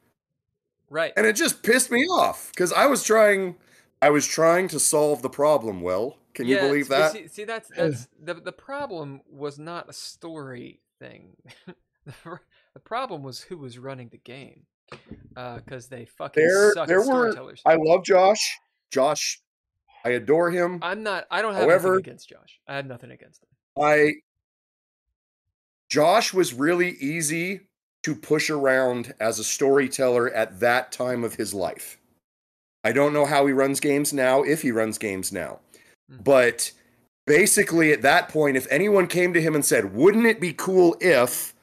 [SPEAKER 2] Right.
[SPEAKER 1] and it just pissed me off cuz I was trying I was trying to solve the problem, well. Can you believe that?
[SPEAKER 2] See, see, that's that's the the problem was not a story thing. the problem was who was running the game, because they fucking
[SPEAKER 1] There
[SPEAKER 2] suck
[SPEAKER 1] there
[SPEAKER 2] at
[SPEAKER 1] were
[SPEAKER 2] storytellers.
[SPEAKER 1] I love Josh. Josh, I adore him.
[SPEAKER 2] I'm not. I don't have
[SPEAKER 1] However-
[SPEAKER 2] anything against Josh. I have nothing against him.
[SPEAKER 1] I Josh was really easy to push around as a storyteller at that time of his life. I don't know how he runs games now, if he runs games now.
[SPEAKER 2] Mhm.
[SPEAKER 1] But basically at that point if anyone came to him and said, "Wouldn't it be cool if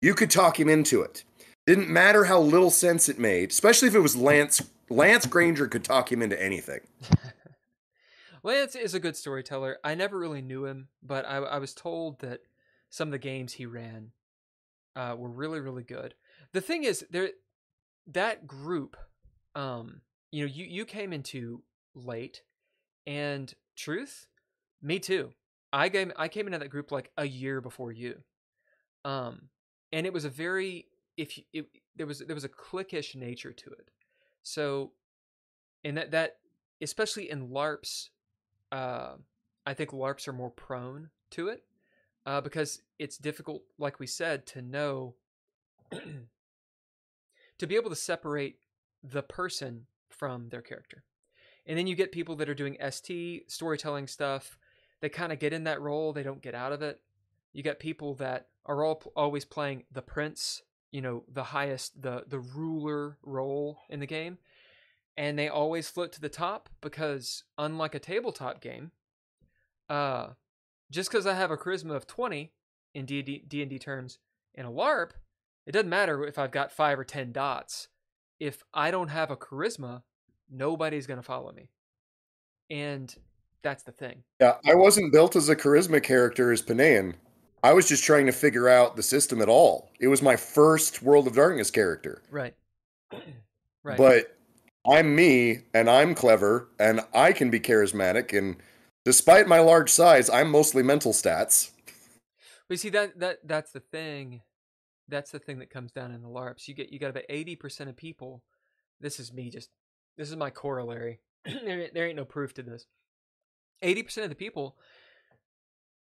[SPEAKER 1] you could talk him into it?" Didn't matter how little sense it made, especially if it was Lance Lance Granger could talk him into anything.
[SPEAKER 2] Lance is a good storyteller. I never really knew him, but I, I was told that some of the games he ran uh, were really, really good. The thing is, there that group, um, you know, you you came into late, and truth, me too. I came I came into that group like a year before you, um, and it was a very if you, it, there was there was a cliquish nature to it. So, and that that especially in LARPs, uh, I think LARPs are more prone to it uh, because it's difficult, like we said, to know to be able to separate the person from their character. And then you get people that are doing ST storytelling stuff. They kind of get in that role, they don't get out of it. You got people that are all always playing the prince, you know, the highest, the the ruler role in the game, and they always float to the top because unlike a tabletop game, uh, just because I have a charisma of twenty in D D and D terms in a LARP, it doesn't matter if I've got five or ten dots. If I don't have a charisma, nobody's gonna follow me, and that's the thing.
[SPEAKER 1] Yeah, I wasn't built as a charisma character as Panayan. I was just trying to figure out the system at all. It was my first World of Darkness character.
[SPEAKER 2] Right. right.
[SPEAKER 1] But I'm me and I'm clever and I can be charismatic and despite my large size, I'm mostly mental stats.
[SPEAKER 2] But you see that that that's the thing. That's the thing that comes down in the LARPs. You get you got about eighty percent of people. This is me just. This is my corollary. there, there ain't no proof to this. Eighty percent of the people.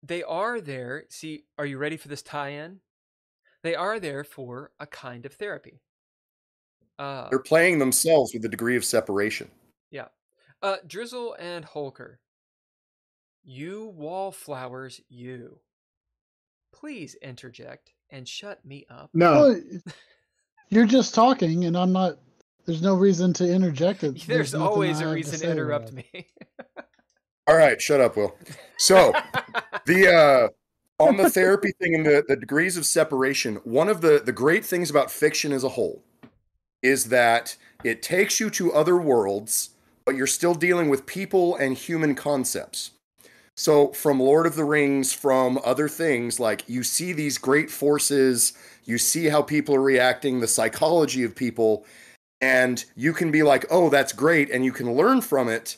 [SPEAKER 2] They are there. See, are you ready for this tie-in? They are there for a kind of therapy. Uh,
[SPEAKER 1] They're playing themselves with a degree of separation.
[SPEAKER 2] yeah. Uh, Drizzle and Hulker. You wallflowers, you. Please interject and shut me up.
[SPEAKER 3] No,
[SPEAKER 4] Well, you're just talking, and I'm not. There's no reason to interject it.
[SPEAKER 2] There's,
[SPEAKER 4] nothing
[SPEAKER 2] always a reason to
[SPEAKER 4] say
[SPEAKER 2] interrupt me.
[SPEAKER 1] All right, shut up, Will. So, the uh on the therapy thing and the, the degrees of separation, one of the, the great things about fiction as a whole is that it takes you to other worlds, but you're still dealing with people and human concepts. So, from Lord of the Rings, from other things, like you see these great forces, you see how people are reacting, the psychology of people, and you can be like, oh, that's great. And you can learn from it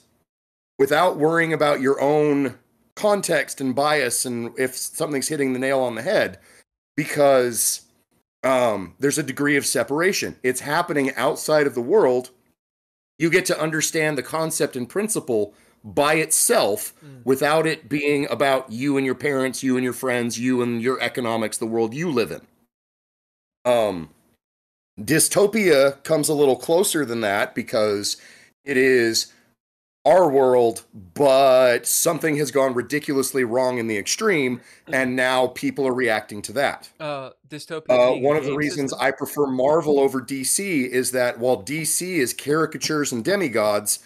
[SPEAKER 1] without worrying about your own context and bias and if something's hitting the nail on the head because um, there's a degree of separation. It's happening outside of the world. You get to understand the concept and principle by itself
[SPEAKER 2] Mm.
[SPEAKER 1] without it being about you and your parents, you and your friends, you and your economics, the world you live in. Um, dystopia comes a little closer than that because it is our world, but something has gone ridiculously wrong in the extreme, and now people are reacting to that.
[SPEAKER 2] Uh, dystopia.
[SPEAKER 1] Uh, one of the reasons
[SPEAKER 2] system?
[SPEAKER 1] I prefer Marvel over DC is that while DC is caricatures and demigods,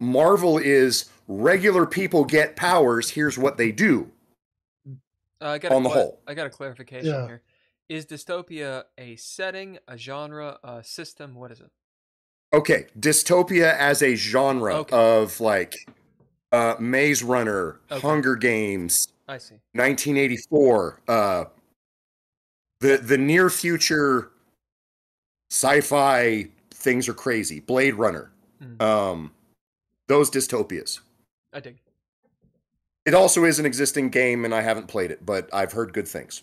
[SPEAKER 1] Marvel is regular people get powers. Here's what they do.
[SPEAKER 2] Uh, I got
[SPEAKER 1] on
[SPEAKER 2] a
[SPEAKER 1] the
[SPEAKER 2] cla-
[SPEAKER 1] whole.
[SPEAKER 2] I got a clarification
[SPEAKER 4] Yeah.
[SPEAKER 2] here. Is dystopia a setting, a genre, a system? What is it?
[SPEAKER 1] Okay, dystopia as a genre
[SPEAKER 2] Okay.
[SPEAKER 1] of like uh, Maze Runner,
[SPEAKER 2] Okay.
[SPEAKER 1] Hunger Games,
[SPEAKER 2] I see.
[SPEAKER 1] 1984, uh, the the near future sci-fi things are crazy. Blade Runner,
[SPEAKER 2] Mm.
[SPEAKER 1] um, those dystopias.
[SPEAKER 2] I dig.
[SPEAKER 1] It also is an existing game, and I haven't played it, but I've heard good things.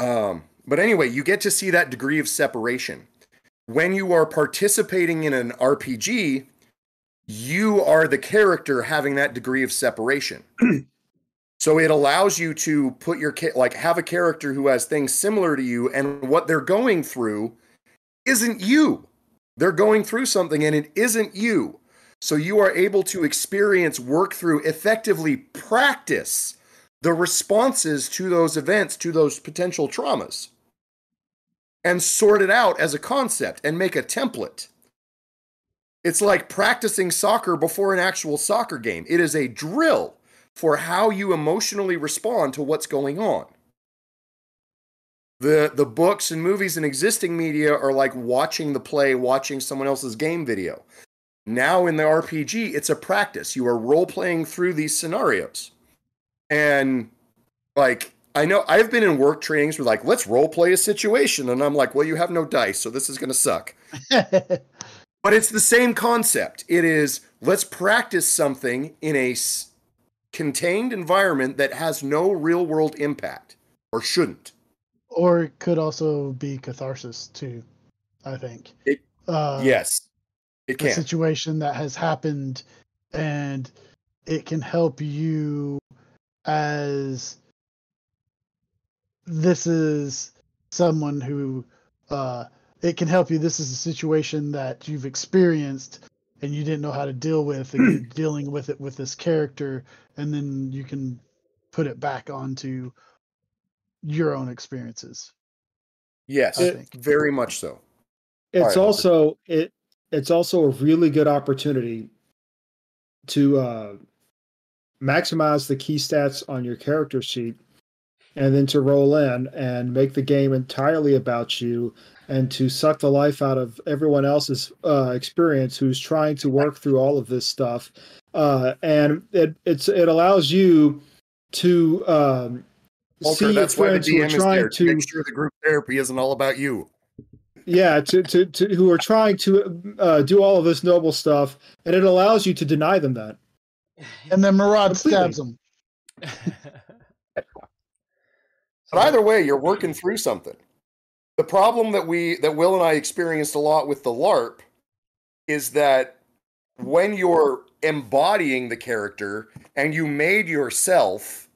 [SPEAKER 1] Um, but anyway, you get to see that degree of separation. When you are participating in an RPG, you are the character having that degree of separation. so it allows you to put your like have a character who has things similar to you, and what they're going through isn't you. They're going through something, and it isn't you. So you are able to experience, work through, effectively practice the responses to those events, to those potential traumas, and sort it out as a concept and make a template. It's like practicing soccer before an actual soccer game. It is a drill for how you emotionally respond to what's going on. The, the books and movies and existing media are like watching the play, watching someone else's game video. Now in the RPG, it's a practice. You are role playing through these scenarios. And like, I know I've been in work trainings where like, let's role play a situation. And I'm like, well, you have no dice, so this is going to suck. But it's the same concept. It is let's practice something in a s- contained environment that has no real world impact or shouldn't.
[SPEAKER 4] or it could also be catharsis too. I think.
[SPEAKER 1] It-
[SPEAKER 4] uh,
[SPEAKER 1] yes, it can.
[SPEAKER 4] a situation that has happened, and it can help you as this is someone who uh, it can help you. This is a situation that you've experienced and you didn't know how to deal with, and you're dealing with it with this character, and then you can put it back onto your own experiences.
[SPEAKER 1] Yes,
[SPEAKER 4] I think.
[SPEAKER 1] very much so.
[SPEAKER 3] It's
[SPEAKER 1] Alright, Hunter.
[SPEAKER 3] also it it's also a really good opportunity to uh, maximize the key stats on your character sheet and then to roll in and make the game entirely about you and to suck the life out of everyone else's uh, experience who's trying to work through all of this stuff uh, and it it's it allows you to um,
[SPEAKER 1] Walter,
[SPEAKER 3] see your
[SPEAKER 1] that's why the
[SPEAKER 3] friends who are trying to
[SPEAKER 1] to make sure the group therapy isn't all about you.
[SPEAKER 3] yeah to, to, to who are trying to uh, do all of this noble stuff and it allows you to deny them that
[SPEAKER 4] And then Murad
[SPEAKER 3] Completely.
[SPEAKER 4] stabs him.
[SPEAKER 1] But either way, you're working through something. The problem that we that Will and I experienced a lot with the LARP is that when you're embodying the character and you made yourself,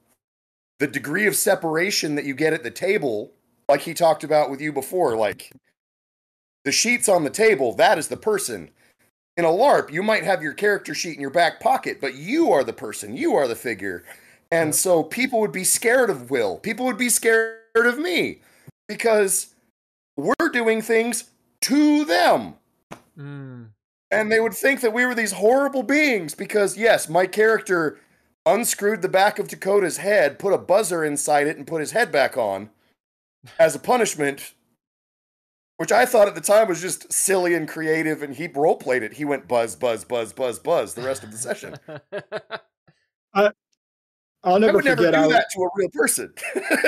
[SPEAKER 1] the degree of separation that you get at the table, like he talked about with you before, like the sheets on the table, that is the person. In a LARP, you might have your character sheet in your back pocket, but you are the person, you are the figure. And so people would be scared of Will. People would be scared of me because we're doing things to them.
[SPEAKER 2] Mm,
[SPEAKER 1] And they would think that we were these horrible beings because, yes, my character unscrewed the back of Dakota's head, put a buzzer inside it, and put his head back on as a punishment, which I thought at the time was just silly and creative, and he role played it. He went buzz, buzz, buzz, buzz, buzz the rest of the session.
[SPEAKER 3] I'll never
[SPEAKER 1] I
[SPEAKER 3] never
[SPEAKER 1] would never do
[SPEAKER 3] I,
[SPEAKER 1] that to a real person.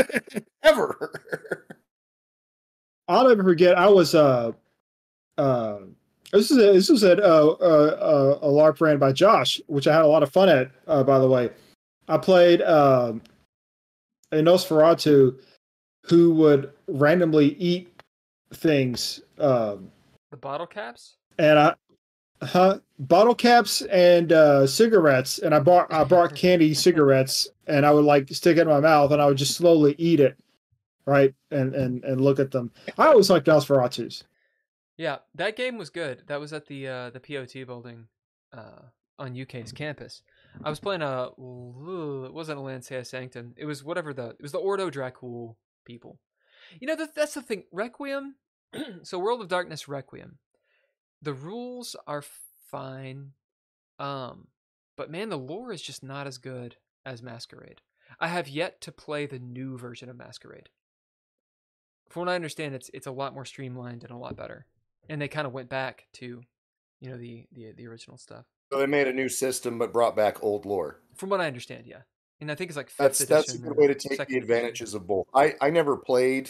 [SPEAKER 1] Ever.
[SPEAKER 3] I'll never forget. I was uh, uh, this is a, this was at uh, uh, uh, a LARP ran by Josh, which I had a lot of fun at. Uh, by the way, I played um, a Nosferatu who would randomly eat things, um,
[SPEAKER 2] the bottle caps.
[SPEAKER 3] and I, huh, bottle caps and uh, cigarettes, and I bought I brought candy cigarettes, and I would like stick it in my mouth, and I would just slowly eat it, right, and and and look at them. I always liked Nosferatus.
[SPEAKER 2] Yeah, that game was good. That was at the uh, the POT building uh, on UK's campus. I was playing a it wasn't a Lancea Sanctum. It was whatever the it was the Ordo Dracul people. You know that that's the thing. Requiem. so World of Darkness Requiem. The rules are fine, um, but man, the lore is just not as good as Masquerade. I have yet to play the new version of Masquerade. From what I understand, it's it's a lot more streamlined and a lot better and they kind of went back to you know the the the original stuff
[SPEAKER 1] So they made a new system but brought back old lore.
[SPEAKER 2] from what i understand yeah and i think it's like
[SPEAKER 1] That's that's a good way to take the
[SPEAKER 2] edition.
[SPEAKER 1] advantages of both. I I never played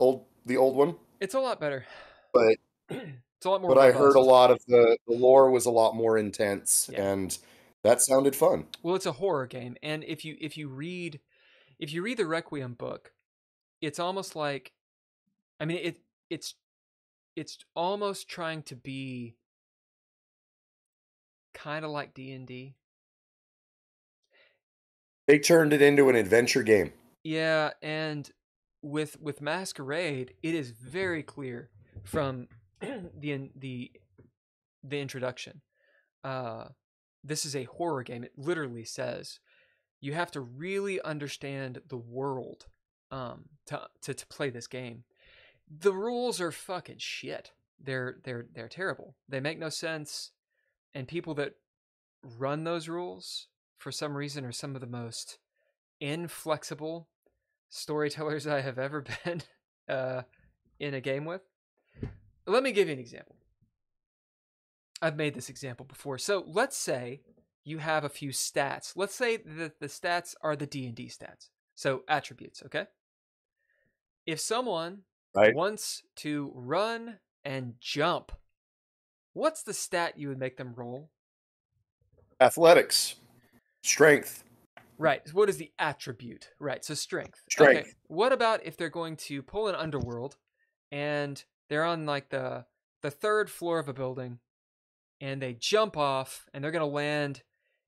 [SPEAKER 1] old the old one,
[SPEAKER 2] it's a lot better
[SPEAKER 1] but
[SPEAKER 2] it's a lot more
[SPEAKER 1] but I heard a lot of the the lore was a lot more intense,
[SPEAKER 2] Yeah.
[SPEAKER 1] and that sounded fun.
[SPEAKER 2] well it's a horror game and if you if you read if you read the requiem book it's almost like i mean it it's it's almost trying to be kind of like d&d
[SPEAKER 1] They turned it into an adventure game.
[SPEAKER 2] Yeah, and with with Masquerade, it is very clear from the the the introduction. Uh, this is a horror game. It literally says you have to really understand the world um, to, to to play this game. The rules are fucking shit. They're they're they're terrible. They make no sense, and people that run those rules for some reason are some of the most inflexible storytellers I have ever been uh, in a game with. Let me give you an example. I've made this example before. So let's say you have a few stats. Let's say that the stats are the D&D stats. So attributes, okay? If someone
[SPEAKER 1] Right.
[SPEAKER 2] wants to run and jump, what's the stat you would make them roll?
[SPEAKER 1] Athletics, strength,
[SPEAKER 2] Right. What is the attribute? Right. So strength.
[SPEAKER 1] Strength.
[SPEAKER 2] What about if they're going to pull an underworld and they're on like the the third floor of a building and they jump off and they're going to land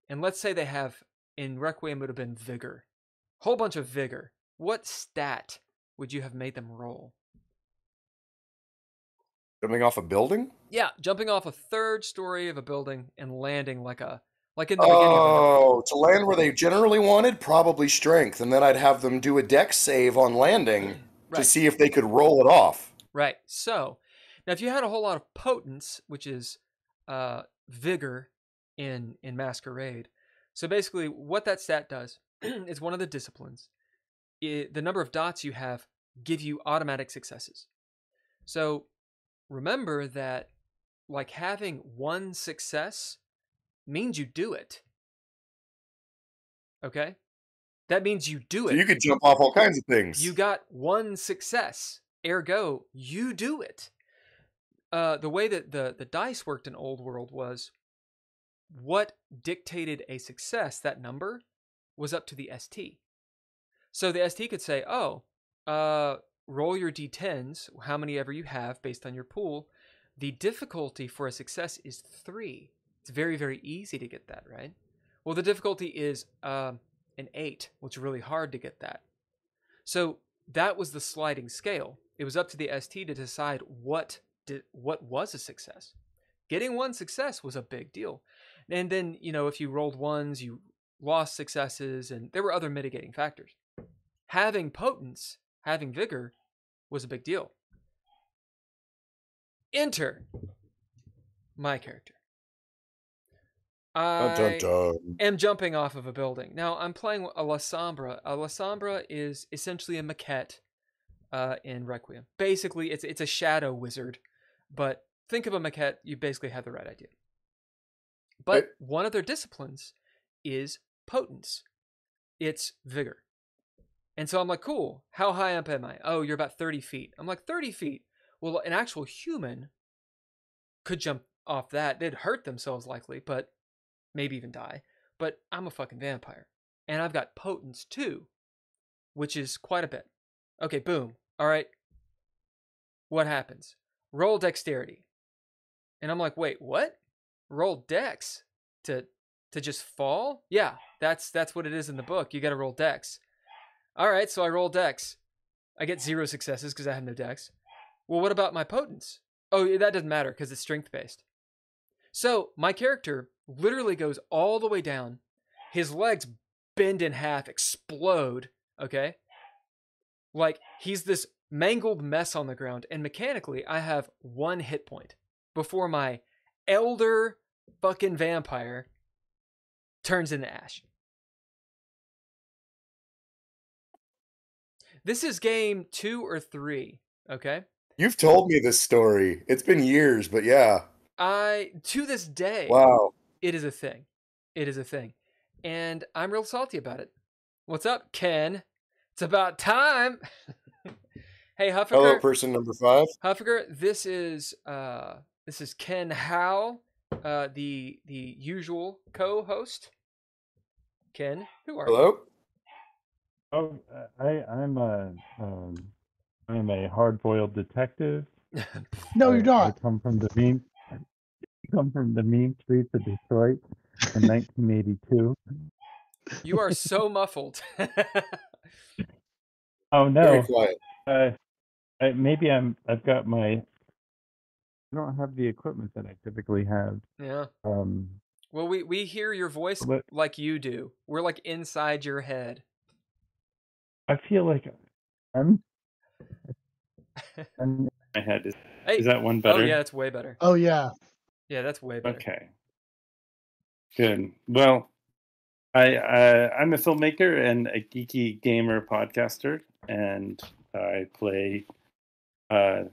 [SPEAKER 2] and let's say they have in Requiem would have been vigor. Whole bunch of vigor. What stat would you have made them roll?
[SPEAKER 1] jumping off a building.
[SPEAKER 2] Yeah, jumping off a third story of a building and landing like a like in the beginning of a
[SPEAKER 1] Oh, to land where they generally wanted, probably strength, and then I'd have them do a deck save on landing to see if they could roll it off.
[SPEAKER 2] Right. So now, if you had a whole lot of potence, which is uh, vigor in in masquerade, so basically what that stat does is one of the disciplines. It, the number of dots you have give you automatic successes. So remember that, like having one success means you do it. Okay, that means you do
[SPEAKER 1] So
[SPEAKER 2] it.
[SPEAKER 1] you could jump off all kinds of things.
[SPEAKER 2] You got one success. Ergo, you do it. Uh, the way that the, the dice worked in Old World was what dictated a success, that number, was up to the ST. So the ST could say, oh, uh, roll your d10s, how many ever you have based on your pool. The difficulty for a success is three. It's very, very easy to get that, right? Well, the difficulty is um an eight, which is really hard to get that. So that was the sliding scale. It was up to the ST to decide what did, what was a success. Getting one success was a big deal. And then, you know, if you rolled ones, you lost successes, and there were other mitigating factors. Having potence, having vigor, was a big deal. Enter my character.
[SPEAKER 1] Dun, dun,
[SPEAKER 2] I
[SPEAKER 1] dun.
[SPEAKER 2] am jumping off of a building. Now I'm playing a Lasombra. A Lasombra is essentially a Mekhet uh, in Requiem. Basically, it's it's a shadow wizard, but think of a Mekhet. You basically have the right idea. But one of their disciplines is potence. It's vigor. And so I'm like, cool. How high up am I? Oh, you're about 30 feet. I'm like, 30 feet. Well, an actual human could jump off that. They'd hurt themselves likely, but maybe even die. But I'm a fucking vampire. And I've got potence too, which is quite a bit. Okay, boom. All right. What happens? Roll dexterity. And I'm like, wait, what? Roll dex to to just fall? Yeah, that's that's what it is in the book. You got to roll dex. All right, so I roll dex. I get zero successes because I have no dex. Well, what about my potence? Oh, that doesn't matter because it's strength based. So my character literally goes all the way down. His legs bend in half, explode. Okay, like he's this mangled mess on the ground, and mechanically, I have one hit point before my elder fucking vampire turns into ash. This is game two or three. Okay.
[SPEAKER 1] You've told me this story. It's been years, but yeah.
[SPEAKER 2] I to this day,
[SPEAKER 1] Wow.
[SPEAKER 2] it is a thing. It is a thing, and I'm real salty about it. What's up, Ken? It's about time. hey,
[SPEAKER 1] Hello, person number five.
[SPEAKER 2] Huffaker, this is uh, this is Ken Howl, uh, the the usual co-host. Ken, who are you?
[SPEAKER 1] Hello.
[SPEAKER 6] Oh, uh, I I'm a um, I'm a hard-boiled detective.
[SPEAKER 4] No,
[SPEAKER 6] I,
[SPEAKER 4] you're not.
[SPEAKER 6] I come from the mean come from the mean streets of Detroit in 1982.
[SPEAKER 2] You are so muffled.
[SPEAKER 6] Oh
[SPEAKER 1] Very
[SPEAKER 6] no,
[SPEAKER 1] quiet.
[SPEAKER 6] uh, I, maybe I'm I've got my I don't have the equipment that I typically have.
[SPEAKER 2] yeah.
[SPEAKER 6] Um,
[SPEAKER 2] Well, we we hear your voice
[SPEAKER 6] But-
[SPEAKER 2] like you do. We're like inside your head.
[SPEAKER 6] I feel like I'm. I'm my head is
[SPEAKER 2] Hey.
[SPEAKER 6] is that one better?
[SPEAKER 2] Oh yeah, it's way better.
[SPEAKER 4] Oh yeah.
[SPEAKER 2] Yeah, that's way better.
[SPEAKER 6] Okay. Good. Well, I uh, I'm a filmmaker and a geeky gamer podcaster, and I play uh,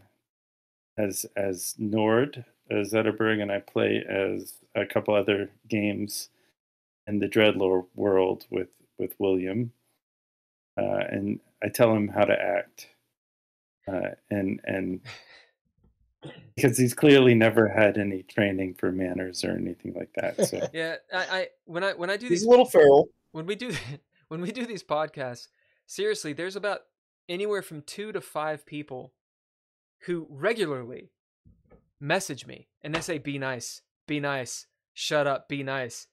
[SPEAKER 6] as as Nord as Zetterberg, and I play as a couple other games in the Dreadlore world with with William, uh, and I tell him how to act, uh, and and because he's clearly never had any training for manners or anything like that. So
[SPEAKER 2] Yeah, I, I when I when I do
[SPEAKER 1] He's
[SPEAKER 2] these
[SPEAKER 1] a little feral.
[SPEAKER 2] when we do when we do these podcasts, seriously, there's about anywhere from two to five people who regularly message me and they say, "Be nice, be nice, shut up, be nice."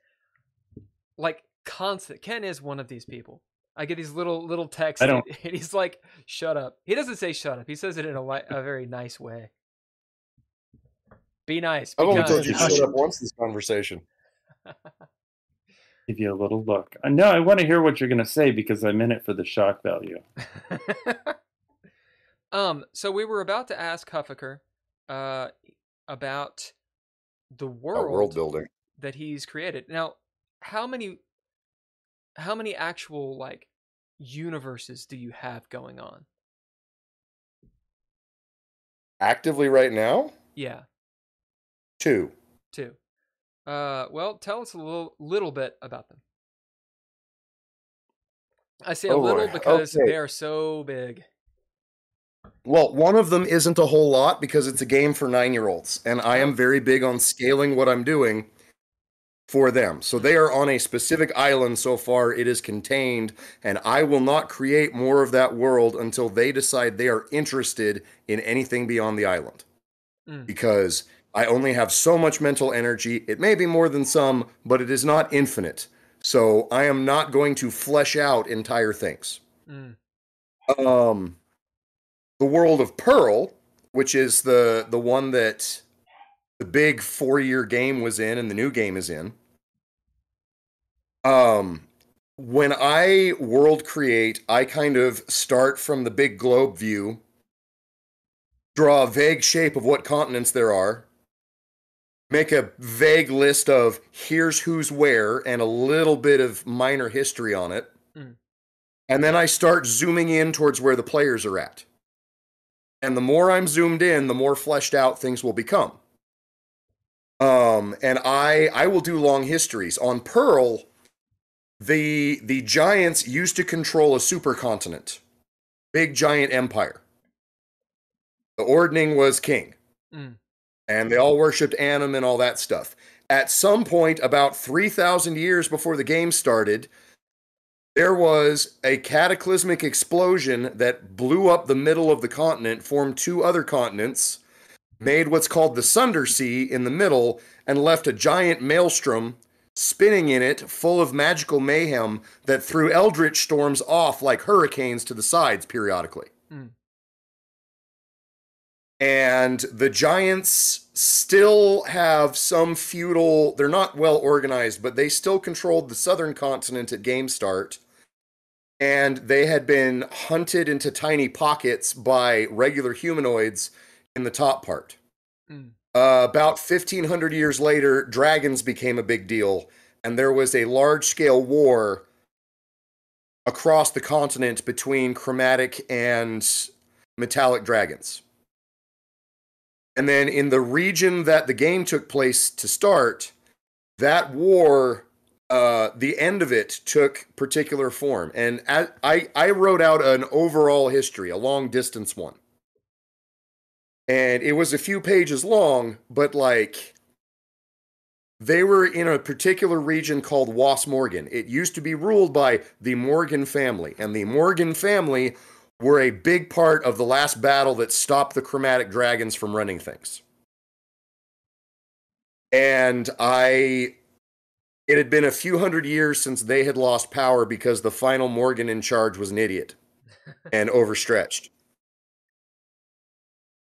[SPEAKER 2] Like constant. Ken is one of these people. I get these little little texts,
[SPEAKER 6] I don't-
[SPEAKER 2] and he's like, "Shut up." He doesn't say "shut up." He says it in a a very nice way. Be nice. Be
[SPEAKER 1] I've only told you to shut up once this conversation.
[SPEAKER 6] give you a little look. Uh, No, I want to hear what you're going to say because I'm in it for the shock value.
[SPEAKER 2] um, so we were about to ask Huffaker uh, about the world,
[SPEAKER 1] world building.
[SPEAKER 2] that he's created. Now, how many how many actual like universes do you have going on?
[SPEAKER 1] Actively right now,
[SPEAKER 2] Yeah,
[SPEAKER 1] two.
[SPEAKER 2] two. Uh, well, tell us a little little bit about them. I say a
[SPEAKER 1] Oh,
[SPEAKER 2] little because
[SPEAKER 1] Okay.
[SPEAKER 2] they are so big.
[SPEAKER 1] Well, one of them isn't a whole lot because it's a game for nine year olds, and I am very big on scaling what I'm doing for them. So they are on a specific island so far, it is contained, and I will not create more of that world until they decide they are interested in anything beyond the island.
[SPEAKER 2] Mm.
[SPEAKER 1] Because I only have so much mental energy. It may be more than some, but it is not infinite. So I am not going to flesh out entire things
[SPEAKER 2] Mm.
[SPEAKER 1] um the world of pearl which is the the one that the big four year game was in and the new game is in um when i world create i kind of start from the big globe view draw a vague shape of what continents there are make a vague list of here's who's where and a little bit of minor history on it.
[SPEAKER 2] Mm.
[SPEAKER 1] And then I start zooming in towards where the players are at. And the more I'm zoomed in, the more fleshed out things will become. Um, and I I will do long histories on Pearl. The the giants used to control a supercontinent, big giant empire. The Ordning was king,
[SPEAKER 2] Mm.
[SPEAKER 1] And they all worshipped Annam and all that stuff. At some point, about three thousand years before the game started, there was a cataclysmic explosion that blew up the middle of the continent, formed two other continents, made what's called the Sunder Sea in the middle, and left a giant maelstrom spinning in it full of magical mayhem that threw eldritch storms off like hurricanes to the sides periodically. And the giants still have some feudal, they're not well organized, but they still controlled the southern continent at game start. And they had been hunted into tiny pockets by regular humanoids in the top part.
[SPEAKER 2] Mm.
[SPEAKER 1] Uh, about 1500 years later, dragons became a big deal, and there was a large scale war across the continent between chromatic and metallic dragons. And then in the region that the game took place to start, that war, uh, the end of it took particular form. And I, I, I wrote out an overall history, a long distance one and it was a few pages long, but like they were in a particular region called Was Morgan. It used to be ruled by the Morgan family, and the Morgan family were a big part of the last battle that stopped the chromatic dragons from running things. And I it had been a few hundred years since they had lost power because the final Morgan in charge was an idiot and overstretched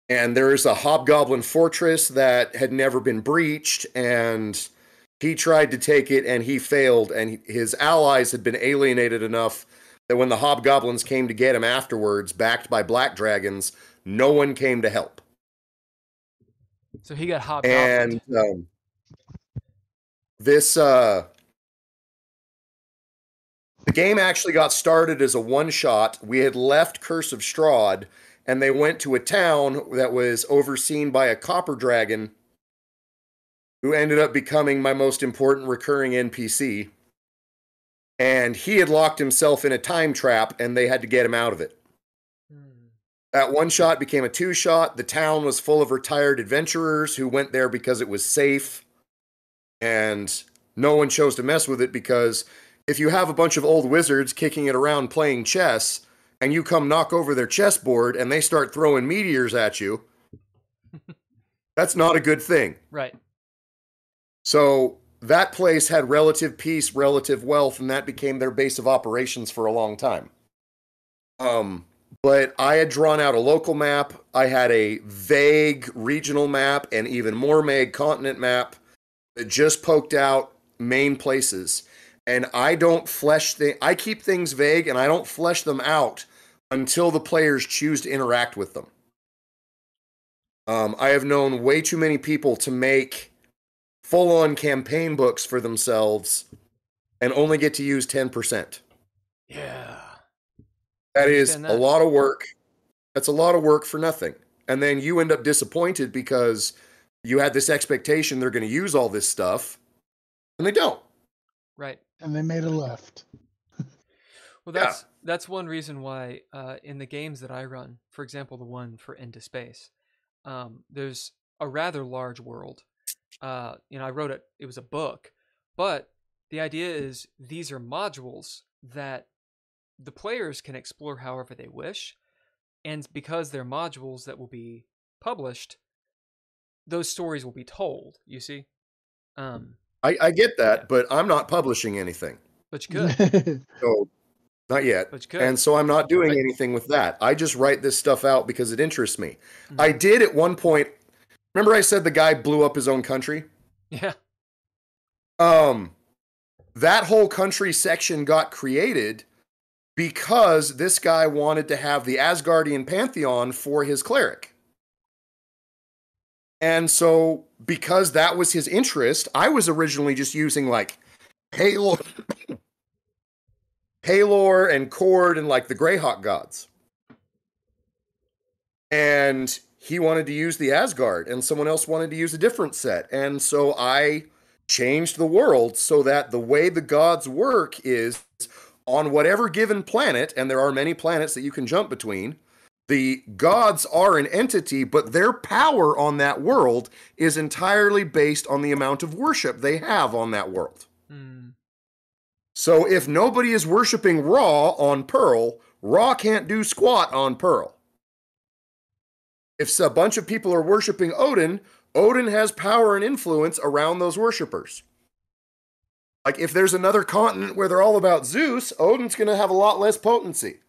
[SPEAKER 1] and there's a hobgoblin fortress that had never been breached and he tried to take it and he failed and his allies had been alienated enough that when the hobgoblins came to get him afterwards backed by black dragons no one came to help.
[SPEAKER 2] So he got
[SPEAKER 1] hobgoblins.
[SPEAKER 2] and
[SPEAKER 1] um, this uh the game actually got started as a one shot we had left curse of strahd and they went to a town that was overseen by a copper dragon who ended up becoming my most important recurring npc and he had locked himself in a time trap and they had to get him out of it
[SPEAKER 2] Mm.
[SPEAKER 1] that one shot became a two shot. The town was full of retired adventurers who went there because it was safe. And no one chose to mess with it because if you have a bunch of old wizards kicking it around playing chess and you come knock over their chessboard and they start throwing meteors at you, that's not a good thing.
[SPEAKER 2] Right.
[SPEAKER 1] So that place had relative peace, relative wealth, and that became their base of operations for a long time. Um, but I had drawn out a local map. I had a vague regional map and even more vague continent map that just poked out main places. And I don't flesh the I keep things vague and I don't flesh them out until the players choose to interact with them. Um, I have known way too many people to make full on campaign books for themselves and only get to use 10%.
[SPEAKER 2] Yeah.
[SPEAKER 1] That is
[SPEAKER 2] understand
[SPEAKER 1] a lot of work. That's a lot of work for nothing. And then you end up disappointed because you had this expectation they're going to use all this stuff and they don't.
[SPEAKER 2] Right.
[SPEAKER 4] and they made a left.
[SPEAKER 2] Well,
[SPEAKER 1] Yeah.
[SPEAKER 2] that's that's one reason why uh, in the games that I run, for example, the one for Into Space, um, there's a rather large world. Uh, you know, I wrote it; it was a book, but the idea is these are modules that the players can explore however they wish, and because they're modules that will be published, those stories will be told. You see, um,
[SPEAKER 1] I, I get that,
[SPEAKER 2] Yeah.
[SPEAKER 1] but I'm not publishing anything.
[SPEAKER 2] but you could,
[SPEAKER 1] So, not yet.
[SPEAKER 2] but you could.
[SPEAKER 1] And so I'm not doing
[SPEAKER 2] Right.
[SPEAKER 1] anything with that. I just write this stuff out because it interests me.
[SPEAKER 2] Mhm.
[SPEAKER 1] I did at one point. Remember, I said the guy blew up his own country?
[SPEAKER 2] yeah,
[SPEAKER 1] Um, that whole country section got created because this guy wanted to have the Asgardian pantheon for his cleric. And so, because that was his interest, I was originally just using like Halor, Halor and Kord and like the Greyhawk gods. And he wanted to use the Asgard, and someone else wanted to use a different set. And so I changed the world so that the way the gods work is on whatever given planet, and there are many planets that you can jump between, the gods are an entity, but their power on that world is entirely based on the amount of worship they have on that world.
[SPEAKER 2] Hmm.
[SPEAKER 1] So if nobody is worshiping Ra on Pearl, Ra can't do squat on Pearl. If a bunch of people are worshiping Odin, Odin has power and influence around those worshippers. Like if there's another continent where they're all about Zeus, Odin's going to have a lot less potency.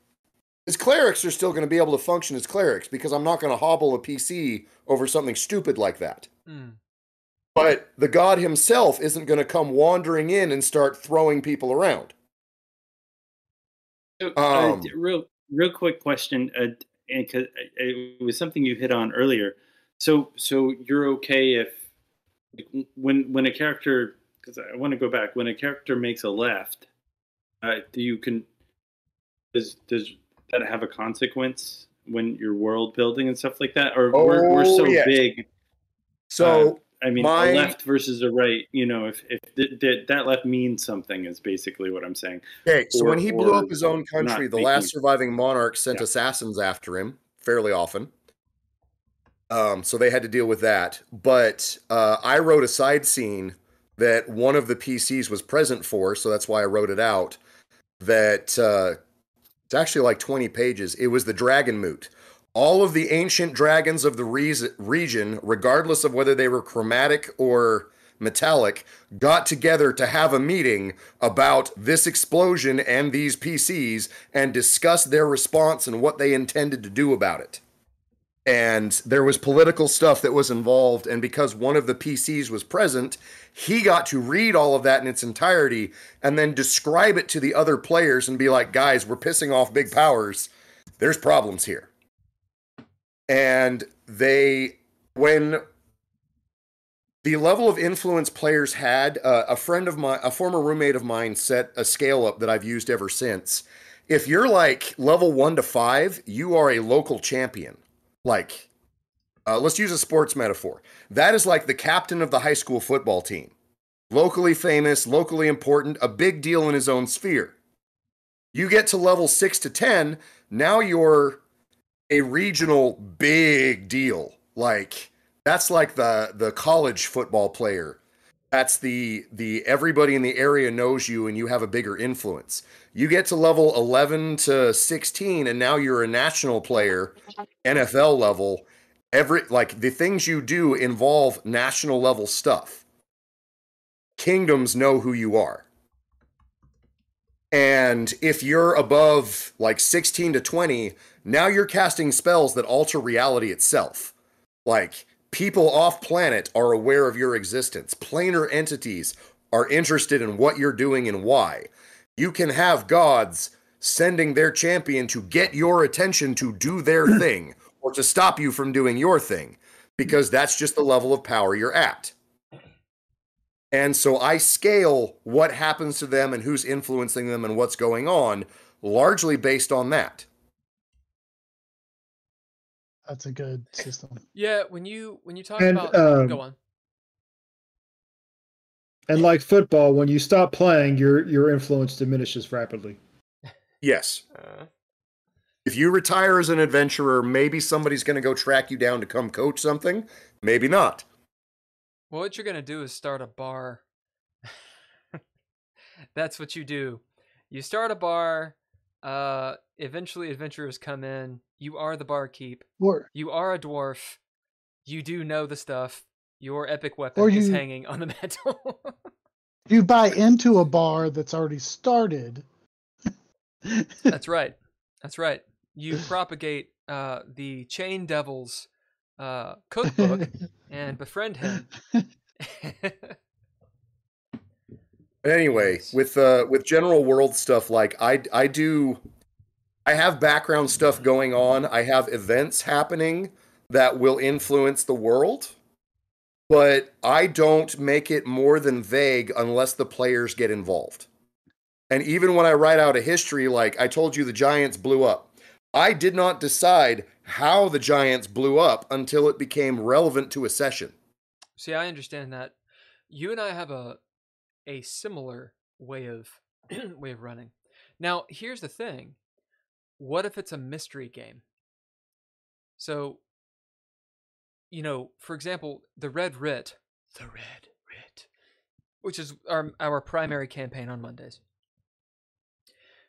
[SPEAKER 1] His clerics are still going to be able to function as clerics because I'm not going to hobble a PC over something stupid like that.
[SPEAKER 2] Hmm.
[SPEAKER 1] But the god himself isn't going to come wandering in and start throwing people around.
[SPEAKER 6] So, uh,
[SPEAKER 1] Um,
[SPEAKER 6] real, real quick question, uh, and 'cause, uh, it was something you hit on earlier. So, so you're okay if when when a character, because I want to go back, when a character makes a left, uh, do you can does does that have a consequence when you're world building and stuff like that, or we're we're
[SPEAKER 1] Oh,
[SPEAKER 6] so
[SPEAKER 1] yes.
[SPEAKER 6] big?
[SPEAKER 1] So
[SPEAKER 6] I mean,
[SPEAKER 1] my-
[SPEAKER 6] a left versus a right. You know, if if th- th- that left means something, is basically what I'm saying.
[SPEAKER 1] Okay, so
[SPEAKER 6] or-
[SPEAKER 1] when he blew up his own country, the last surviving monarch sent
[SPEAKER 6] Yeah.
[SPEAKER 1] assassins after him fairly often. Um, so they had to deal with that. But uh, I wrote a side scene that one of the PCs was present for, so that's why I wrote it out. That uh, it's actually like 20 pages. It was the Dragon Moot. All of the ancient dragons of the region, regardless of whether they were chromatic or metallic, got together to have a meeting about this explosion and these PCs and discuss their response and what they intended to do about it. And there was political stuff that was involved. And because one of the PCs was present, he got to read all of that in its entirety and then describe it to the other players and be like, guys, we're pissing off big powers. There's problems here. And they, when the level of influence players had, uh, a friend of mine, a former roommate of mine, set a scale up that I've used ever since. If you're like level one to five, you are a local champion. Like, uh, let's use a sports metaphor. That is like the captain of the high school football team. Locally famous, locally important, a big deal in his own sphere. You get to level six to 10, now you're a regional big deal. Like, that's like the the college football player. That's the the everybody in the area knows you and you have a bigger influence. You get to level 11 to 16 and now you're a national player, NFL level. Every like the things you do involve national level stuff. Kingdoms know who you are. And if you're above like 16 to 20, now you're casting spells that alter reality itself. Like people off planet are aware of your existence. Planar entities are interested in what you're doing and why. You can have gods sending their champion to get your attention to do their thing or to stop you from doing your thing because that's just the level of power you're at. And so I scale what happens to them and who's influencing them and what's going on largely based on that.
[SPEAKER 4] That's a good system.
[SPEAKER 2] Yeah, when you when you talk
[SPEAKER 3] And,
[SPEAKER 2] about
[SPEAKER 3] um,
[SPEAKER 2] go on.
[SPEAKER 3] And like football, when you stop playing, your your influence diminishes rapidly.
[SPEAKER 1] Yes.
[SPEAKER 2] Uh,
[SPEAKER 1] If you retire as an adventurer, maybe somebody's going to go track you down to come coach something. Maybe not.
[SPEAKER 2] Well, what you're gonna do is start a bar. That's what you do. You start a bar. Uh, eventually, adventurers come in. You are the barkeep.
[SPEAKER 4] Or
[SPEAKER 2] You are a dwarf. You do know the stuff. Your epic weapon
[SPEAKER 4] Or
[SPEAKER 2] is
[SPEAKER 4] you-
[SPEAKER 2] hanging on the mantle.
[SPEAKER 4] you buy into a bar that's already started.
[SPEAKER 2] That's right. That's right. You propagate uh, the Chain Devil's uh, cookbook and befriend him.
[SPEAKER 1] Anyway, with uh with general world stuff like I I do I have background stuff going on. I have events happening that will influence the world. but I don't make it more than vague unless the players get involved. And even when I write out a history, like I told you, the Giants blew up. I did not decide how the Giants blew up until it became relevant to a session.
[SPEAKER 2] See, I understand that. You and I have a a similar way of way of running. Now, here's the thing. What if it's a mystery game? So, you know, for example, the Red Writ, the Red Writ, which is our our primary campaign on Mondays.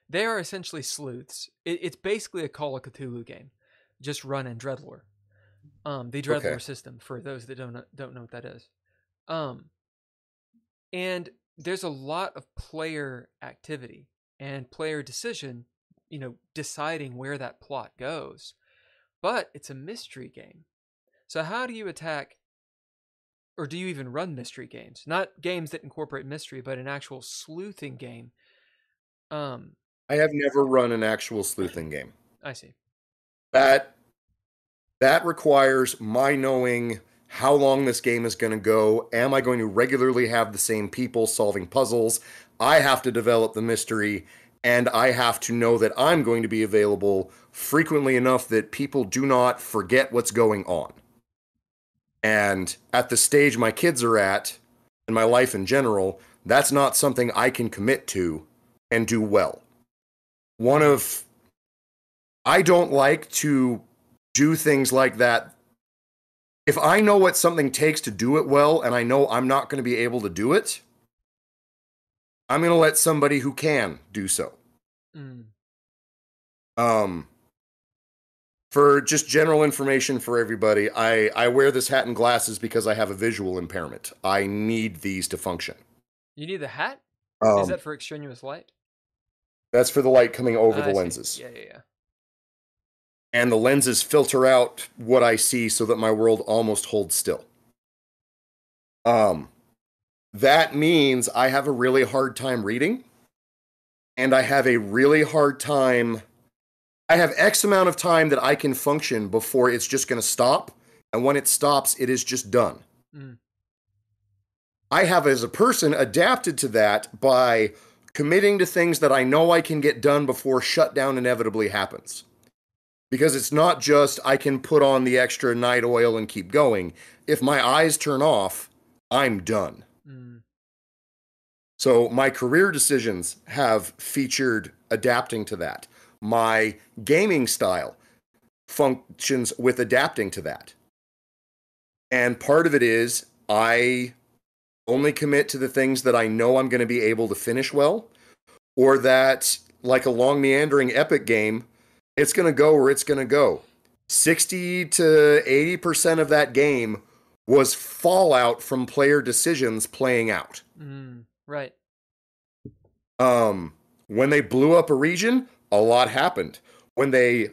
[SPEAKER 2] They are essentially sleuths. It, it's basically a Call of Cthulhu game, just run in Dreadlore. Um, the Dreadlore
[SPEAKER 1] Okay.
[SPEAKER 2] system for those that don't know, don't know what that is. Um, and there's a lot of player activity and player decision, you know, deciding where that plot goes. But it's a mystery game. So how do you attack or do you even run mystery games? Not games that incorporate mystery, but an actual sleuthing game. Um,
[SPEAKER 1] I have never run an actual sleuthing game.
[SPEAKER 2] I see.
[SPEAKER 1] That that requires my knowing how long this game is going to go. Am I going to regularly have the same people solving puzzles? I have to develop the mystery and I have to know that I'm going to be available frequently enough that people do not forget what's going on. And at the stage my kids are at, and my life in general, that's not something I can commit to and do well. One of I don't like to do things like that. If I know what something takes to do it well and I know I'm not going to be able to do it, I'm going to let somebody who can do so.
[SPEAKER 2] Mm,
[SPEAKER 1] Um, for just general information for everybody, I, I wear this hat and glasses because I have a visual impairment. I need these to function.
[SPEAKER 2] you need the hat?
[SPEAKER 1] Um,
[SPEAKER 2] Is that for extraneous light?
[SPEAKER 1] that's for the light coming over
[SPEAKER 2] I
[SPEAKER 1] the lenses.
[SPEAKER 2] Yeah, yeah, yeah.
[SPEAKER 1] And the lenses filter out what I see so that my world almost holds still. Um, that means I have a really hard time reading, and I have a really hard time. I have X amount of time that I can function before it's just going to stop, and when it stops, it is just done.
[SPEAKER 2] Mm.
[SPEAKER 1] I have, as a person, adapted to that by committing to things that I know I can get done before shutdown inevitably happens because it's not just I can put on the extra night oil and keep going. If my eyes turn off, I'm done.
[SPEAKER 2] Mm.
[SPEAKER 1] So my career decisions have featured adapting to that. My gaming style functions with adapting to that. And part of it is I only commit to the things that I know I'm going to be able to finish well, or that, like a long meandering epic game, it's going to go where it's going to go. 60 to 80% of that game was fallout from player decisions playing out.
[SPEAKER 2] Mm. Right.
[SPEAKER 1] Um, when they blew up a region, a lot happened. When they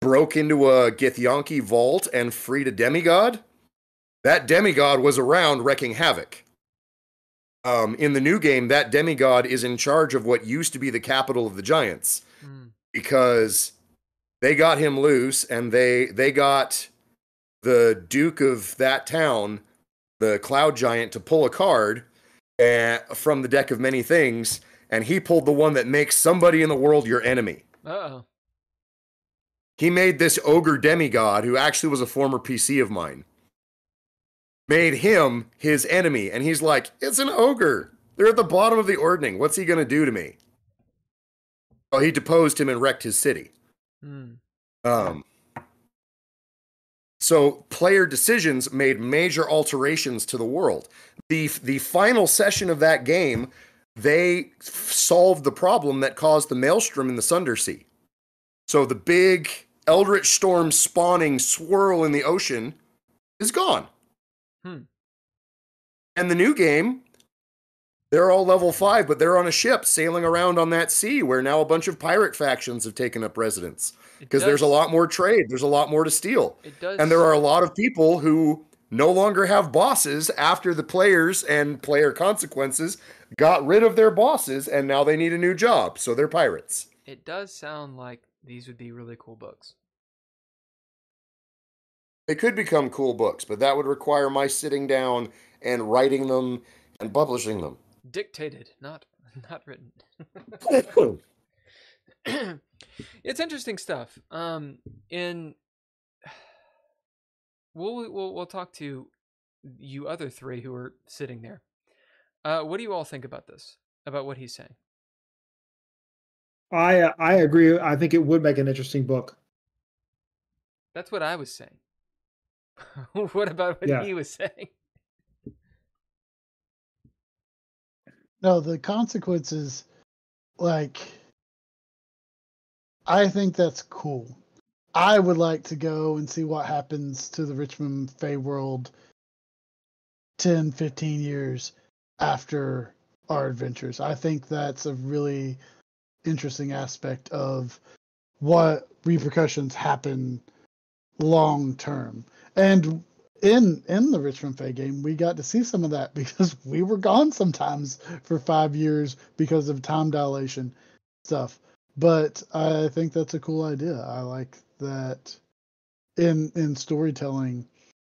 [SPEAKER 1] broke into a Githyanki vault and freed a demigod, that demigod was around wrecking havoc. Um, in the new game, that demigod is in charge of what used to be the capital of the giants
[SPEAKER 2] Mm.
[SPEAKER 1] Because they got him loose and they they got the duke of that town the cloud giant to pull a card uh, from the deck of many things and he pulled the one that makes somebody in the world your enemy.
[SPEAKER 2] Uh-oh.
[SPEAKER 1] he made this ogre demigod who actually was a former pc of mine made him his enemy and he's like it's an ogre. They're at the bottom of the ordning. What's he going to do to me well he deposed him and wrecked his city
[SPEAKER 2] Mm.
[SPEAKER 1] Um, so player decisions made major alterations to the world. The the final session of that game, they f- solved the problem that caused the maelstrom in the Sundersea. So the big eldritch storm spawning swirl in the ocean is gone.
[SPEAKER 2] Hmm.
[SPEAKER 1] And the new game, they're all level five, but they're on a ship sailing around on that sea where now a bunch of pirate factions have taken up residence because there's a lot more trade, there's a lot more to steal.
[SPEAKER 2] It does.
[SPEAKER 1] And there are a lot of people who no longer have bosses after the players and player consequences got rid of their bosses and now they need a new job. So they're pirates.
[SPEAKER 2] It does sound like these would be really cool books.
[SPEAKER 1] They could become cool books, but that would require my sitting down and writing them and publishing them.
[SPEAKER 2] Dictated, not not written. it's interesting stuff. Um, in we'll we'll we'll talk to you other three who are sitting there. Uh, what do you all think about this? About what he's saying?
[SPEAKER 3] I uh, I agree. I think it would make an interesting book.
[SPEAKER 2] That's what I was saying. what about what
[SPEAKER 3] Yeah.
[SPEAKER 2] he was saying?
[SPEAKER 4] No, the consequences, like, I think that's cool. I would like to go and see what happens to the Richmond Fey world 10, 15 years after our adventures. I think that's a really interesting aspect of what repercussions happen long term. And in in the Richmond Fay game, we got to see some of that because we were gone sometimes for five years because of time dilation stuff. But I think that's a cool idea. I like that in in storytelling.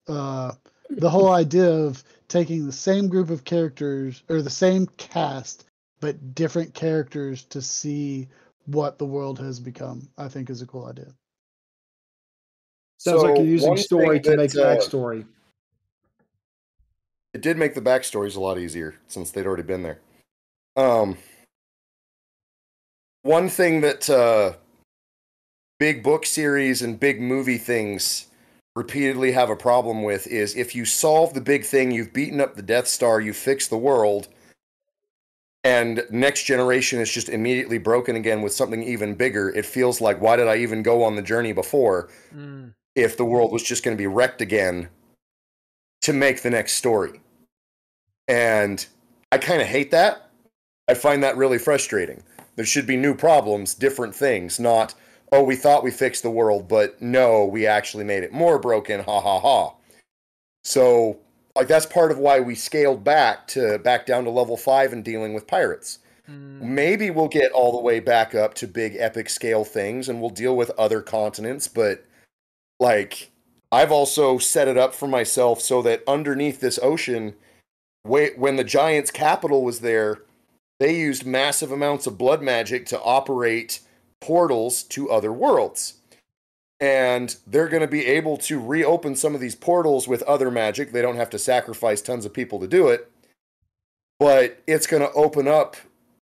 [SPEAKER 4] Uh, the whole idea of taking the same group of characters or the same cast but different characters to see what the world has become, I think is a cool idea.
[SPEAKER 3] Sounds like you're using story to make
[SPEAKER 1] uh,
[SPEAKER 3] backstory.
[SPEAKER 1] It did make the backstories a lot easier since they'd already been there. Um, one thing that uh, big book series and big movie things repeatedly have a problem with is if you solve the big thing, you've beaten up the Death Star, you fix the world, and next generation is just immediately broken again with something even bigger. It feels like why did I even go on the journey before?
[SPEAKER 2] Mm,
[SPEAKER 1] if the world was just going to be wrecked again to make the next story. And I kind of hate that. I find that really frustrating. There should be new problems, different things, not, oh, we thought we fixed the world, but no, we actually made it more broken. Ha ha ha. So, like, that's part of why we scaled back to back down to level five and dealing with pirates.
[SPEAKER 2] mm,
[SPEAKER 1] Maybe we'll get all the way back up to big epic scale things and we'll deal with other continents, but like I've also set it up for myself so that underneath this ocean, when the giant's capital was there, they used massive amounts of blood magic to operate portals to other worlds. And they're going to be able to reopen some of these portals with other magic. They don't have to sacrifice tons of people to do it. But it's going to open up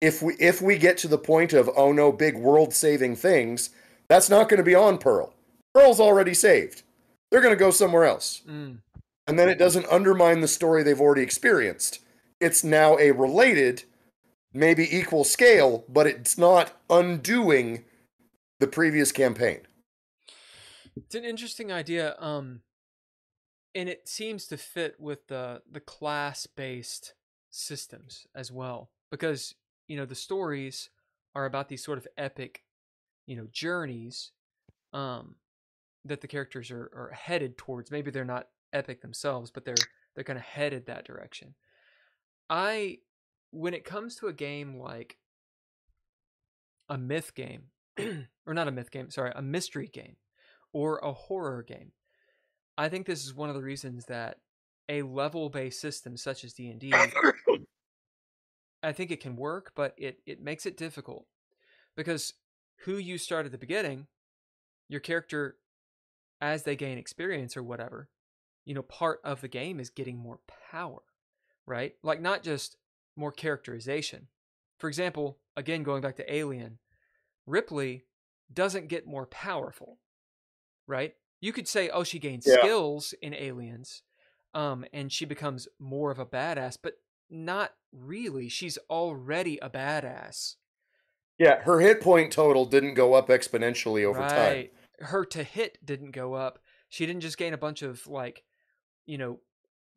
[SPEAKER 1] if we if we get to the point of oh no big world saving things, that's not going to be on Pearl. Pearl's already saved. They're going to go somewhere else.
[SPEAKER 2] mm.
[SPEAKER 1] And then it doesn't undermine the story they've already experienced. It's now a related, maybe equal scale, but it's not undoing the previous campaign.
[SPEAKER 2] It's an interesting idea. Um, and it seems to fit with the the class based systems as well, because you know the stories are about these sort of epic, you know, journeys, um, that the characters are are headed towards. Maybe they're not epic themselves, but they're they're kind of headed that direction. I, when it comes to a game like a myth game, or not a myth game, sorry, a mystery game or a horror game. I think this is one of the reasons that a level-based system such as D&D I think it can work, but it it makes it difficult because who you start at the beginning, your character as they gain experience or whatever, you know, part of the game is getting more power, right? Like not just more characterization. For example, again going back to Alien, Ripley doesn't get more powerful, right? You could say, oh, she gains
[SPEAKER 1] Yeah.
[SPEAKER 2] skills in Aliens, um, and she becomes more of a badass, but not really. She's already a badass.
[SPEAKER 1] Yeah, her hit point total didn't go up exponentially over time.
[SPEAKER 2] Her to hit didn't go up. She didn't just gain a bunch of like, you know,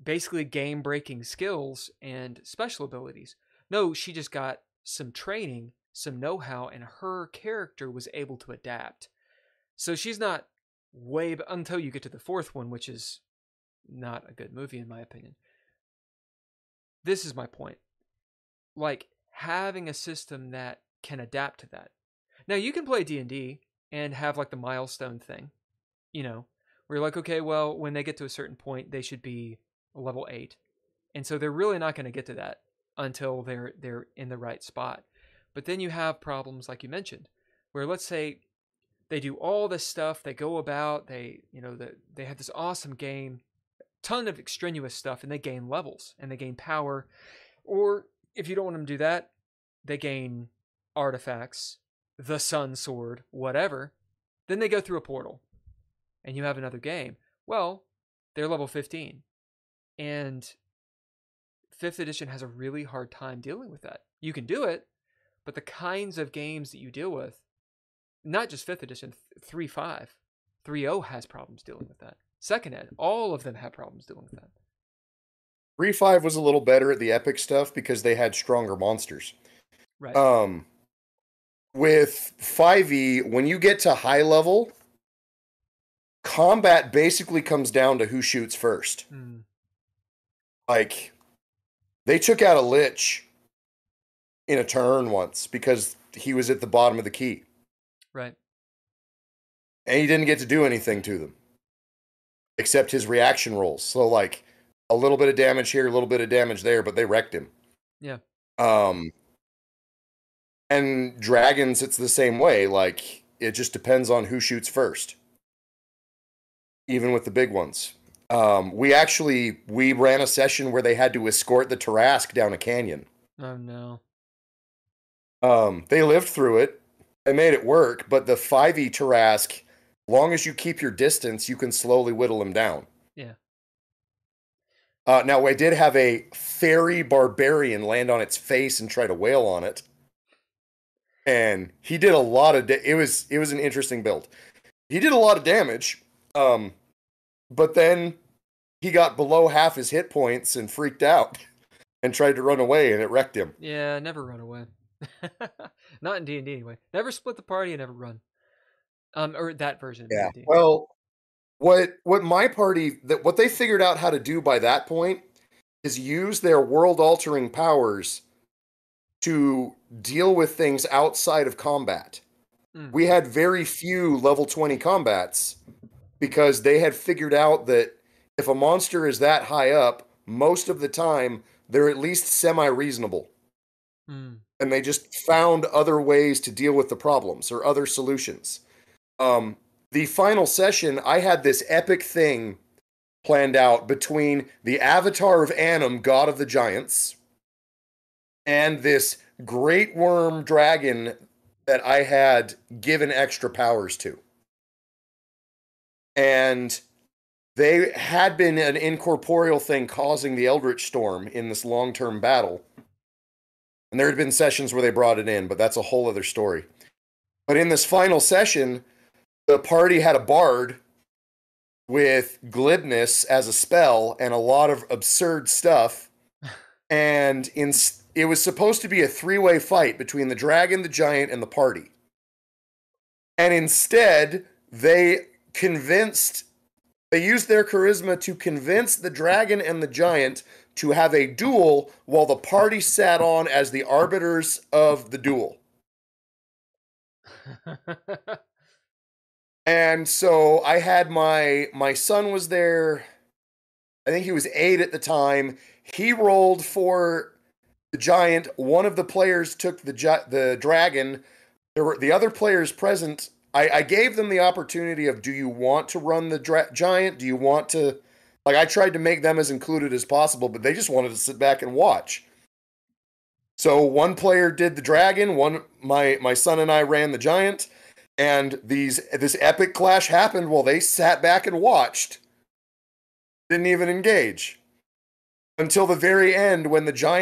[SPEAKER 2] basically game breaking skills and special abilities. No, she just got some training, some know how, and her character was able to adapt. So she's not way b- until you get to the fourth one, which is not a good movie in my opinion. This is my point. Like having a system that can adapt to that. Now you can play D&D and have like the milestone thing, you know, where you're like, okay, well, when they get to a certain point, they should be level eight, and so they're really not going to get to that until they're they're in the right spot. But then you have problems like you mentioned, where let's say they do all this stuff, they go about, they you know the, they have this awesome game, ton of extraneous stuff, and they gain levels and they gain power, or if you don't want them to do that, they gain artifacts, the sun sword, whatever. Then they go through a portal, and you have another game. Well, they're level fifteen, and fifth edition has a really hard time dealing with that. You can do it, but the kinds of games that you deal with, not just fifth edition, three five, three O has problems dealing with that. Second ed, all of them have problems dealing with that.
[SPEAKER 1] Three five was a little better at the epic stuff because they had stronger monsters.
[SPEAKER 2] Right.
[SPEAKER 1] Um, with 5e, when you get to high level, combat basically comes down to who shoots first.
[SPEAKER 2] Hmm.
[SPEAKER 1] Like, they took out a lich in a turn once because he was at the bottom of the key
[SPEAKER 2] Right.
[SPEAKER 1] and he didn't get to do anything to them except his reaction rolls. So, like, a little bit of damage here, a little bit of damage there, but they wrecked him.
[SPEAKER 2] Yeah.
[SPEAKER 1] Um, and dragons, it's the same way. Like, it just depends on who shoots first. Even with the big ones. Um, we actually we ran a session where they had to escort the Tarrasque down a canyon.
[SPEAKER 2] Oh no.
[SPEAKER 1] Um, they lived through it. They made it work, but the 5e Tarrasque, long as you keep your distance, you can slowly whittle them down.
[SPEAKER 2] Yeah.
[SPEAKER 1] Uh, now, I did have a fairy barbarian land on its face and try to wail on it, and he did a lot of. Da- it was it was an interesting build. He did a lot of damage, um, but then he got below half his hit points and freaked out and tried to run away, and it wrecked him.
[SPEAKER 2] Yeah, never run away. Not in D and D anyway. Never split the party and never run. Um, or that version.
[SPEAKER 1] Yeah.
[SPEAKER 2] D&D.
[SPEAKER 1] Well, what what my party that what they figured out how to do by that point is use their world altering powers to deal with things outside of combat.
[SPEAKER 2] Mm.
[SPEAKER 1] We had very few level 20 combats because they had figured out that if a monster is that high up, most of the time they're at least semi reasonable
[SPEAKER 2] Mm.
[SPEAKER 1] and they just found other ways to deal with the problems or other solutions. Um, the final session, I had this epic thing planned out between the avatar of Annam, god of the giants, and this great worm dragon that I had given extra powers to. And they had been an incorporeal thing causing the Eldritch Storm in this long term battle. And there had been sessions where they brought it in, but that's a whole other story. But in this final session, the party had a bard with glibness as a spell and a lot of absurd stuff. And in, it was supposed to be a three way fight between the dragon, the giant, and the party. And instead, they convinced, they used their charisma to convince the dragon and the giant to have a duel while the party sat on as the arbiters of the duel. And so I had my my son was there. I think he was 8 at the time. He rolled for the giant. One of the players took the gi- the dragon. There were the other players present. I, I gave them the opportunity of do you want to run the dra- giant? Do you want to like I tried to make them as included as possible, but they just wanted to sit back and watch. So one player did the dragon, one my my son and I ran the giant, and these this epic clash happened while they sat back and watched. Didn't even engage. Until the very end when the giant